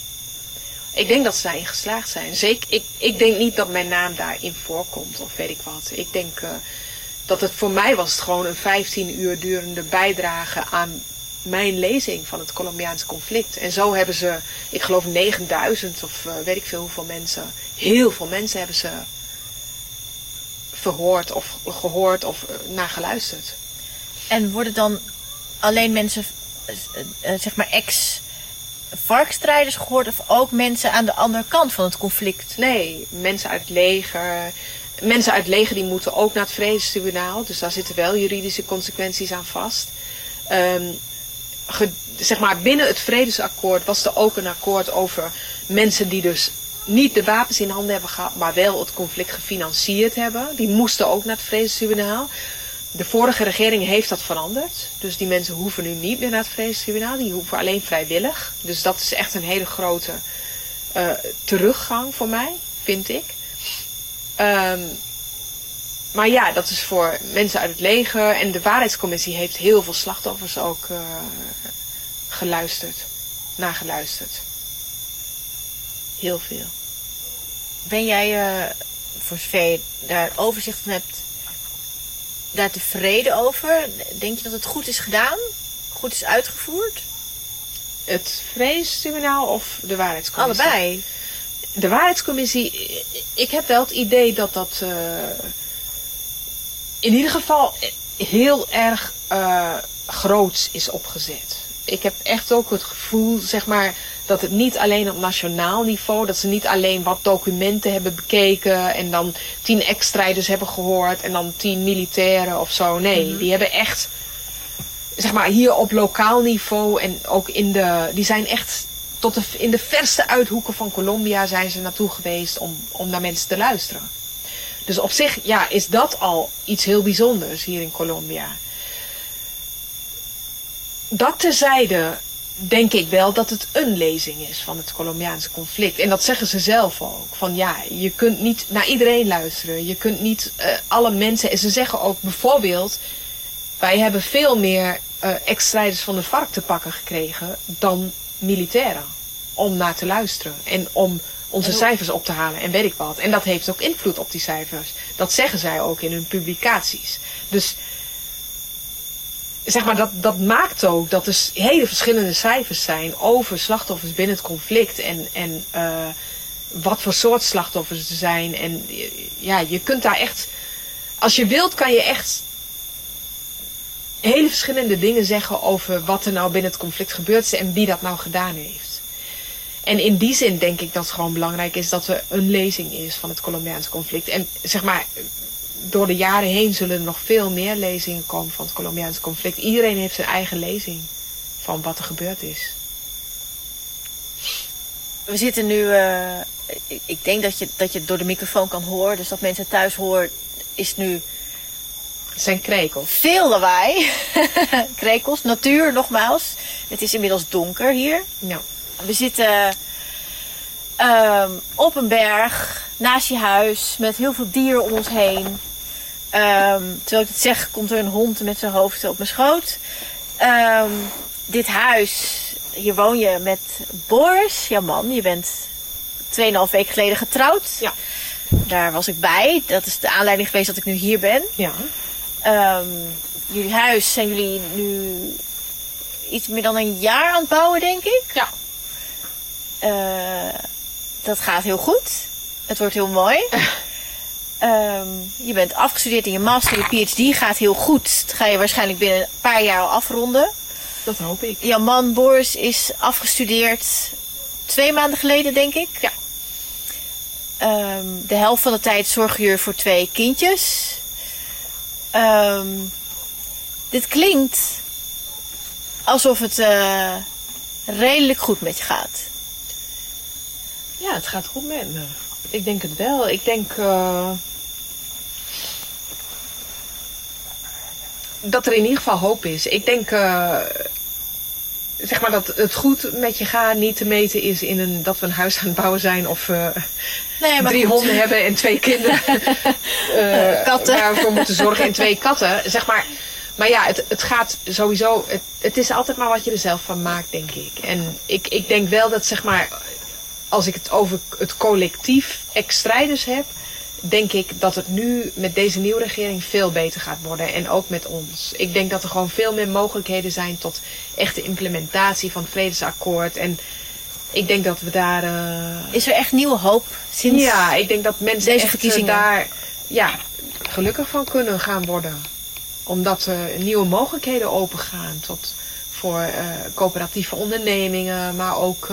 ik denk dat ze daarin geslaagd zijn. Zeker, ik, ik denk niet dat mijn naam daarin voorkomt of weet ik wat. Ik denk eh, dat het voor mij was het gewoon een 15 uur durende bijdrage aan mijn lezing van het Colombiaanse conflict. En zo hebben ze, ik geloof 9000 of eh, weet ik veel hoeveel mensen, heel veel mensen hebben ze verhoord of gehoord of eh, naar geluisterd. En worden dan alleen mensen, zeg maar ex-varkstrijders gehoord of ook mensen aan de andere kant van het conflict? Nee, mensen uit het leger. Mensen uit het leger die moeten ook naar het vredestribunaal. Dus daar zitten wel juridische consequenties aan vast. Ehm, zeg maar, binnen het vredesakkoord was er ook een akkoord over mensen die dus niet de wapens in handen hebben gehad, maar wel het conflict gefinancierd hebben. Die moesten ook naar het vredestribunaal. De vorige regering heeft dat veranderd. Dus die mensen hoeven nu niet meer naar het vredestribunaal. Die hoeven alleen vrijwillig. Dus dat is echt een hele grote eh, teruggang voor mij, vind ik. Ehm, maar ja, dat is voor mensen uit het leger. En de waarheidscommissie heeft heel veel slachtoffers ook eh, geluisterd. Nageluisterd. Heel veel. Ben jij, eh, voor zover je daar overzicht van hebt, daar tevreden over? Denk je dat het goed is gedaan? Goed is uitgevoerd? Het vredestribunaal of de waarheidscommissie? Allebei. De waarheidscommissie, ik heb wel het idee dat dat eh, in ieder geval heel erg eh groots is opgezet. Ik heb echt ook het gevoel, zeg maar, dat het niet alleen op nationaal niveau, dat ze niet alleen wat documenten hebben bekeken en dan tien ex-strijders hebben gehoord en dan tien militairen of zo. Nee, die hebben echt, zeg maar, hier op lokaal niveau en ook in de, die zijn echt tot de, in de verste uithoeken van Colombia zijn ze naartoe geweest om, om naar mensen te luisteren. Dus op zich ja, is dat al iets heel bijzonders hier in Colombia. Dat terzijde denk ik wel dat het een lezing is van het Colombiaanse conflict. En dat zeggen ze zelf ook. Van ja, je kunt niet naar iedereen luisteren. Je kunt niet eh, alle mensen... En ze zeggen ook bijvoorbeeld... Wij hebben veel meer eh ex-strijders van de vark te pakken gekregen dan militairen. Om naar te luisteren. En om onze cijfers op te halen en weet ik wat. En dat heeft ook invloed op die cijfers. Dat zeggen zij ook in hun publicaties. Dus zeg maar, dat, dat maakt ook dat er hele verschillende cijfers zijn over slachtoffers binnen het conflict. En, en eh, wat voor soort slachtoffers er zijn. En eh, ja, je kunt daar echt, als je wilt, kan je echt hele verschillende dingen zeggen over wat er nou binnen het conflict gebeurd is en wie dat nou gedaan heeft. En in die zin denk ik dat het gewoon belangrijk is dat er een lezing is van het Colombiaanse conflict. En zeg maar, door de jaren heen zullen er nog veel meer lezingen komen van het Colombiaanse conflict. Iedereen heeft zijn eigen lezing van wat er gebeurd is. we zitten nu. eh, ik- denk dat je, dat je het door de microfoon kan horen. Dus dat mensen thuis horen. Is nu Het zijn krekels. veel lawaai. (laughs) Krekels, natuur nogmaals. Het is inmiddels donker hier. Ja. We zitten ehm, op een berg naast je huis met heel veel dieren om ons heen. Ehm, terwijl ik het zeg, komt er een hond met zijn hoofd op mijn schoot. Ehm, dit huis, hier woon je met Boris, jouw man. Je bent 2,5 weken geleden getrouwd. Ja. Daar was ik bij. Dat is de aanleiding geweest dat ik nu hier ben. Ja. Ehm, jullie huis zijn jullie nu iets meer dan een jaar aan het bouwen, denk ik. Ja. Eh, dat gaat heel goed. Het wordt heel mooi. (laughs) Ehm, je bent afgestudeerd in je master, je PhD gaat heel goed. Dat ga je waarschijnlijk binnen een paar jaar al afronden. Dat hoop ik. Jouw man Boris is afgestudeerd twee maanden geleden, denk ik. Ja. Ehm, de helft van de tijd zorgen jullie voor twee kindjes. Ehm, dit klinkt alsof het eh, redelijk goed met je gaat. Ja, het gaat goed met me. Ik denk het wel. Ik denk eh, dat er in ieder geval hoop is. Ik denk eh, zeg maar dat het goed met je gaat niet te meten is in een dat we een huis aan het bouwen zijn of eh, Nee, maar drie goed. honden hebben en twee kinderen (laughs) katten. waarvoor moeten zorgen en twee katten. Zeg maar. Maar ja, het, het gaat sowieso. Het, het is altijd maar wat je er zelf van maakt, denk ik. En ik, ik denk wel dat zeg maar als ik het over het collectief ex-strijders heb, denk ik dat het nu met deze nieuwe regering veel beter gaat worden. En ook met ons. Ik denk dat er gewoon veel meer mogelijkheden zijn tot echte implementatie van het vredesakkoord. En ik denk dat we daar. eh, Is er echt nieuwe hoop sinds... ja, ik denk dat mensen Deze echt, eh, verkiezingen. daar ja, gelukkig van kunnen gaan worden. Omdat er nieuwe mogelijkheden opengaan tot, voor eh, coöperatieve ondernemingen, maar ook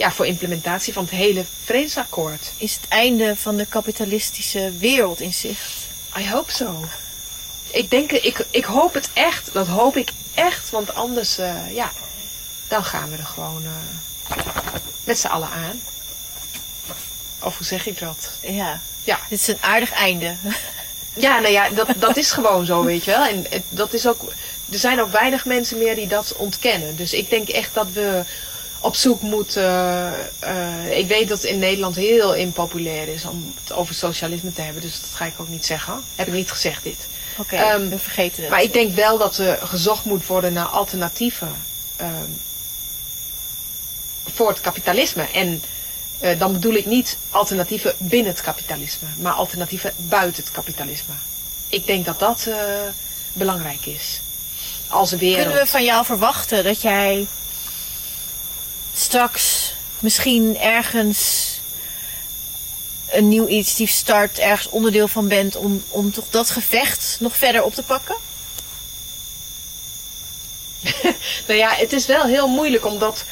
ja, voor implementatie van het hele vredesakkoord. Is het einde van de kapitalistische wereld in zicht? I hope so. Ik denk, ik, ik hoop het echt. Dat hoop ik echt. Want anders, eh, ja, dan gaan we er gewoon eh, met z'n allen aan. Of hoe zeg ik dat? Ja. Ja. Dit is een aardig einde. (laughs) Ja, nou ja, dat, dat is gewoon zo, weet je wel. En het, dat is ook, er zijn ook weinig mensen meer die dat ontkennen. Dus ik denk echt dat we op zoek moeten. eh, ik weet dat het in Nederland heel impopulair is om het over socialisme te hebben. Dus dat ga ik ook niet zeggen. Heb ik niet gezegd dit. Oké, Ehm, we vergeten het. Maar ik denk wel dat er gezocht moet worden naar alternatieven ehm, voor het kapitalisme. En eh, dan bedoel ik niet alternatieven binnen het kapitalisme, maar alternatieven buiten het kapitalisme. Ik denk dat dat eh, belangrijk is. Als wereld. Kunnen we van jou verwachten dat jij straks misschien ergens een nieuw initiatief start, ergens onderdeel van bent om, om toch dat gevecht nog verder op te pakken? (laughs) Nou ja, het is wel heel moeilijk omdat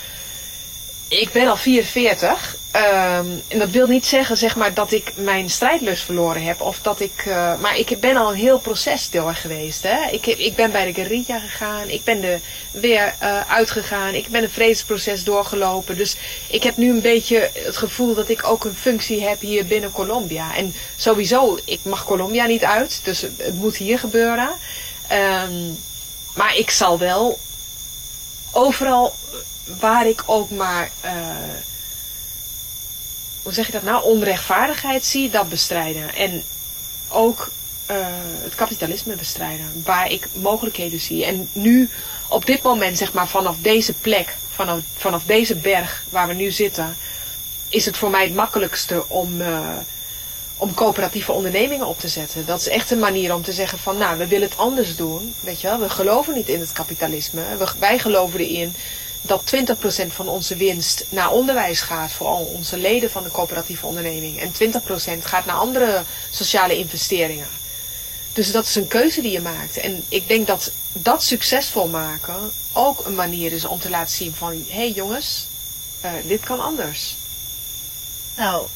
ik ben al 44. Ehm, en dat wil niet zeggen zeg maar, dat ik mijn strijdlust verloren heb. Of dat ik, eh, maar ik ben al een heel proces door geweest. Hè? Ik, ik ben bij de guerrilla gegaan. Ik ben er weer eh, uitgegaan. Ik ben een vredesproces doorgelopen. Dus ik heb nu een beetje het gevoel dat ik ook een functie heb hier binnen Colombia. En sowieso, ik mag Colombia niet uit. Dus het, het moet hier gebeuren. Ehm, maar ik zal wel overal waar ik ook maar, eh, hoe zeg je dat nou, onrechtvaardigheid zie, dat bestrijden. En ook eh, het kapitalisme bestrijden, waar ik mogelijkheden zie. En nu, op dit moment, zeg maar, vanaf deze plek, vanaf, vanaf deze berg waar we nu zitten, is het voor mij het makkelijkste om, eh, om coöperatieve ondernemingen op te zetten. Dat is echt een manier om te zeggen van, nou, we willen het anders doen. Weet je wel, we geloven niet in het kapitalisme. Wij geloven erin dat 20% van onze winst naar onderwijs gaat voor al onze leden van de coöperatieve onderneming. En 20% gaat naar andere sociale investeringen. Dus dat is een keuze die je maakt. En ik denk dat dat succesvol maken ook een manier is om te laten zien van... hé hey jongens, eh, dit kan anders. Nou,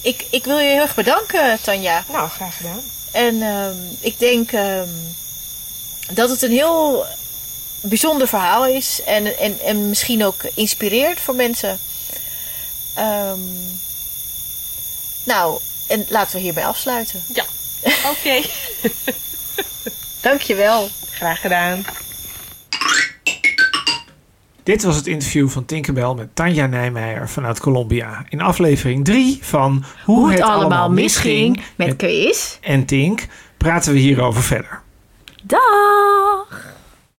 ik, ik wil je heel erg bedanken, Tanja. Nou, graag gedaan. En ehm, ik denk ehm, dat het een heel bijzonder verhaal is. En, en, en misschien ook inspireert voor mensen. Ehm, nou, en laten we hierbij afsluiten. Ja. Oké. (laughs) Dankjewel. Graag gedaan. Dit was het interview van Tinkerbell met Tanja Nijmeijer vanuit Colombia. In aflevering 3 van Hoe, het, allemaal misging met Chris. en Tink praten we hierover verder. Dag!